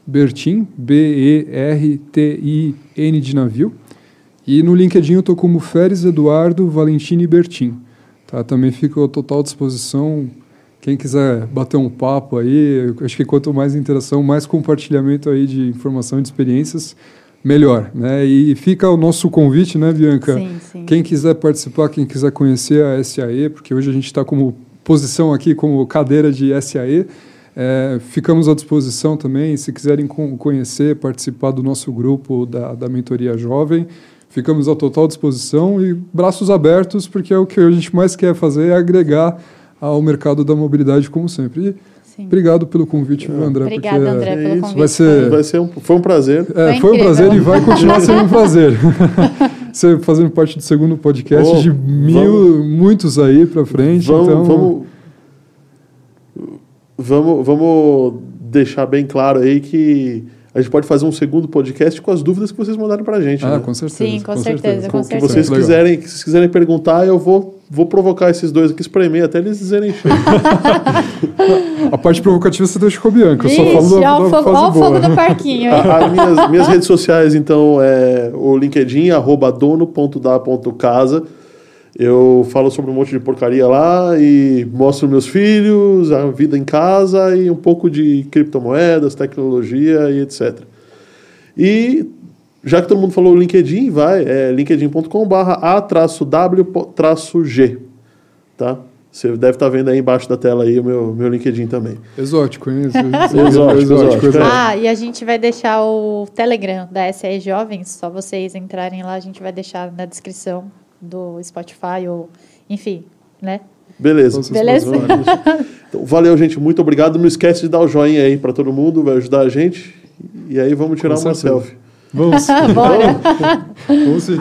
Bertin, B-E-R-T-I-N de navio. E no LinkedIn eu estou como Feres Eduardo Valentini Bertin. Tá? Também fico à total disposição. Quem quiser bater um papo aí, acho que quanto mais interação, mais compartilhamento aí de informação e de experiências, melhor. Né? E fica o nosso convite, né, Bianca? Sim, sim. Quem quiser participar, quem quiser conhecer a SAE, porque hoje a gente está como posição aqui, como cadeira de SAE, é, ficamos à disposição também. Se quiserem conhecer, participar do nosso grupo da, da mentoria jovem, ficamos à total disposição e braços abertos, porque é o que a gente mais quer fazer, é agregar ao mercado da mobilidade, como sempre. E Sim. obrigado pelo convite, É. André. Obrigada, porque André, é pelo isso. convite. Vai ser- Vai ser um, foi um prazer. É, Foi foi um prazer e vai continuar sendo um prazer. *laughs* Você fazendo parte do segundo podcast Oh, de mil, muitos aí para frente. Vamos, então, vamos, vamos, vamos deixar bem claro aí que a gente pode fazer um segundo podcast com as dúvidas que vocês mandaram pra gente. Ah, né? com certeza. Sim, com certeza, Com com o que certeza. vocês Legal. quiserem, que vocês quiserem perguntar, eu vou, vou provocar esses dois aqui, espremer até eles dizerem chega. *laughs* A parte provocativa você deixa com a Bianca. Eu só falo Vixe, da, o fogo, ó o fogo do parquinho. hein? *laughs* A- as minhas, minhas redes sociais, então, é o LinkedIn, arroba dono.da.casa. Eu falo sobre um monte de porcaria lá e mostro meus filhos, a vida em casa e um pouco de criptomoedas, tecnologia e etc. E já que todo mundo falou LinkedIn, vai, é linkedin.com.br a-w-g, tá? Você deve estar vendo aí embaixo da tela aí o meu, meu LinkedIn também. Exótico, hein? *laughs* Exótico, exótico, é. Ah, e a gente vai deixar o Telegram da SAE Jovens, só vocês entrarem lá, a gente vai deixar na descrição do Spotify ou, enfim, né? Beleza. Nossa, Beleza? *laughs* Então, valeu, gente. Muito obrigado. Não esquece de dar o joinha aí para todo mundo, vai ajudar a gente. E aí vamos tirar Com uma certeza. selfie. Vamos. *laughs* Bora! Vamos sim.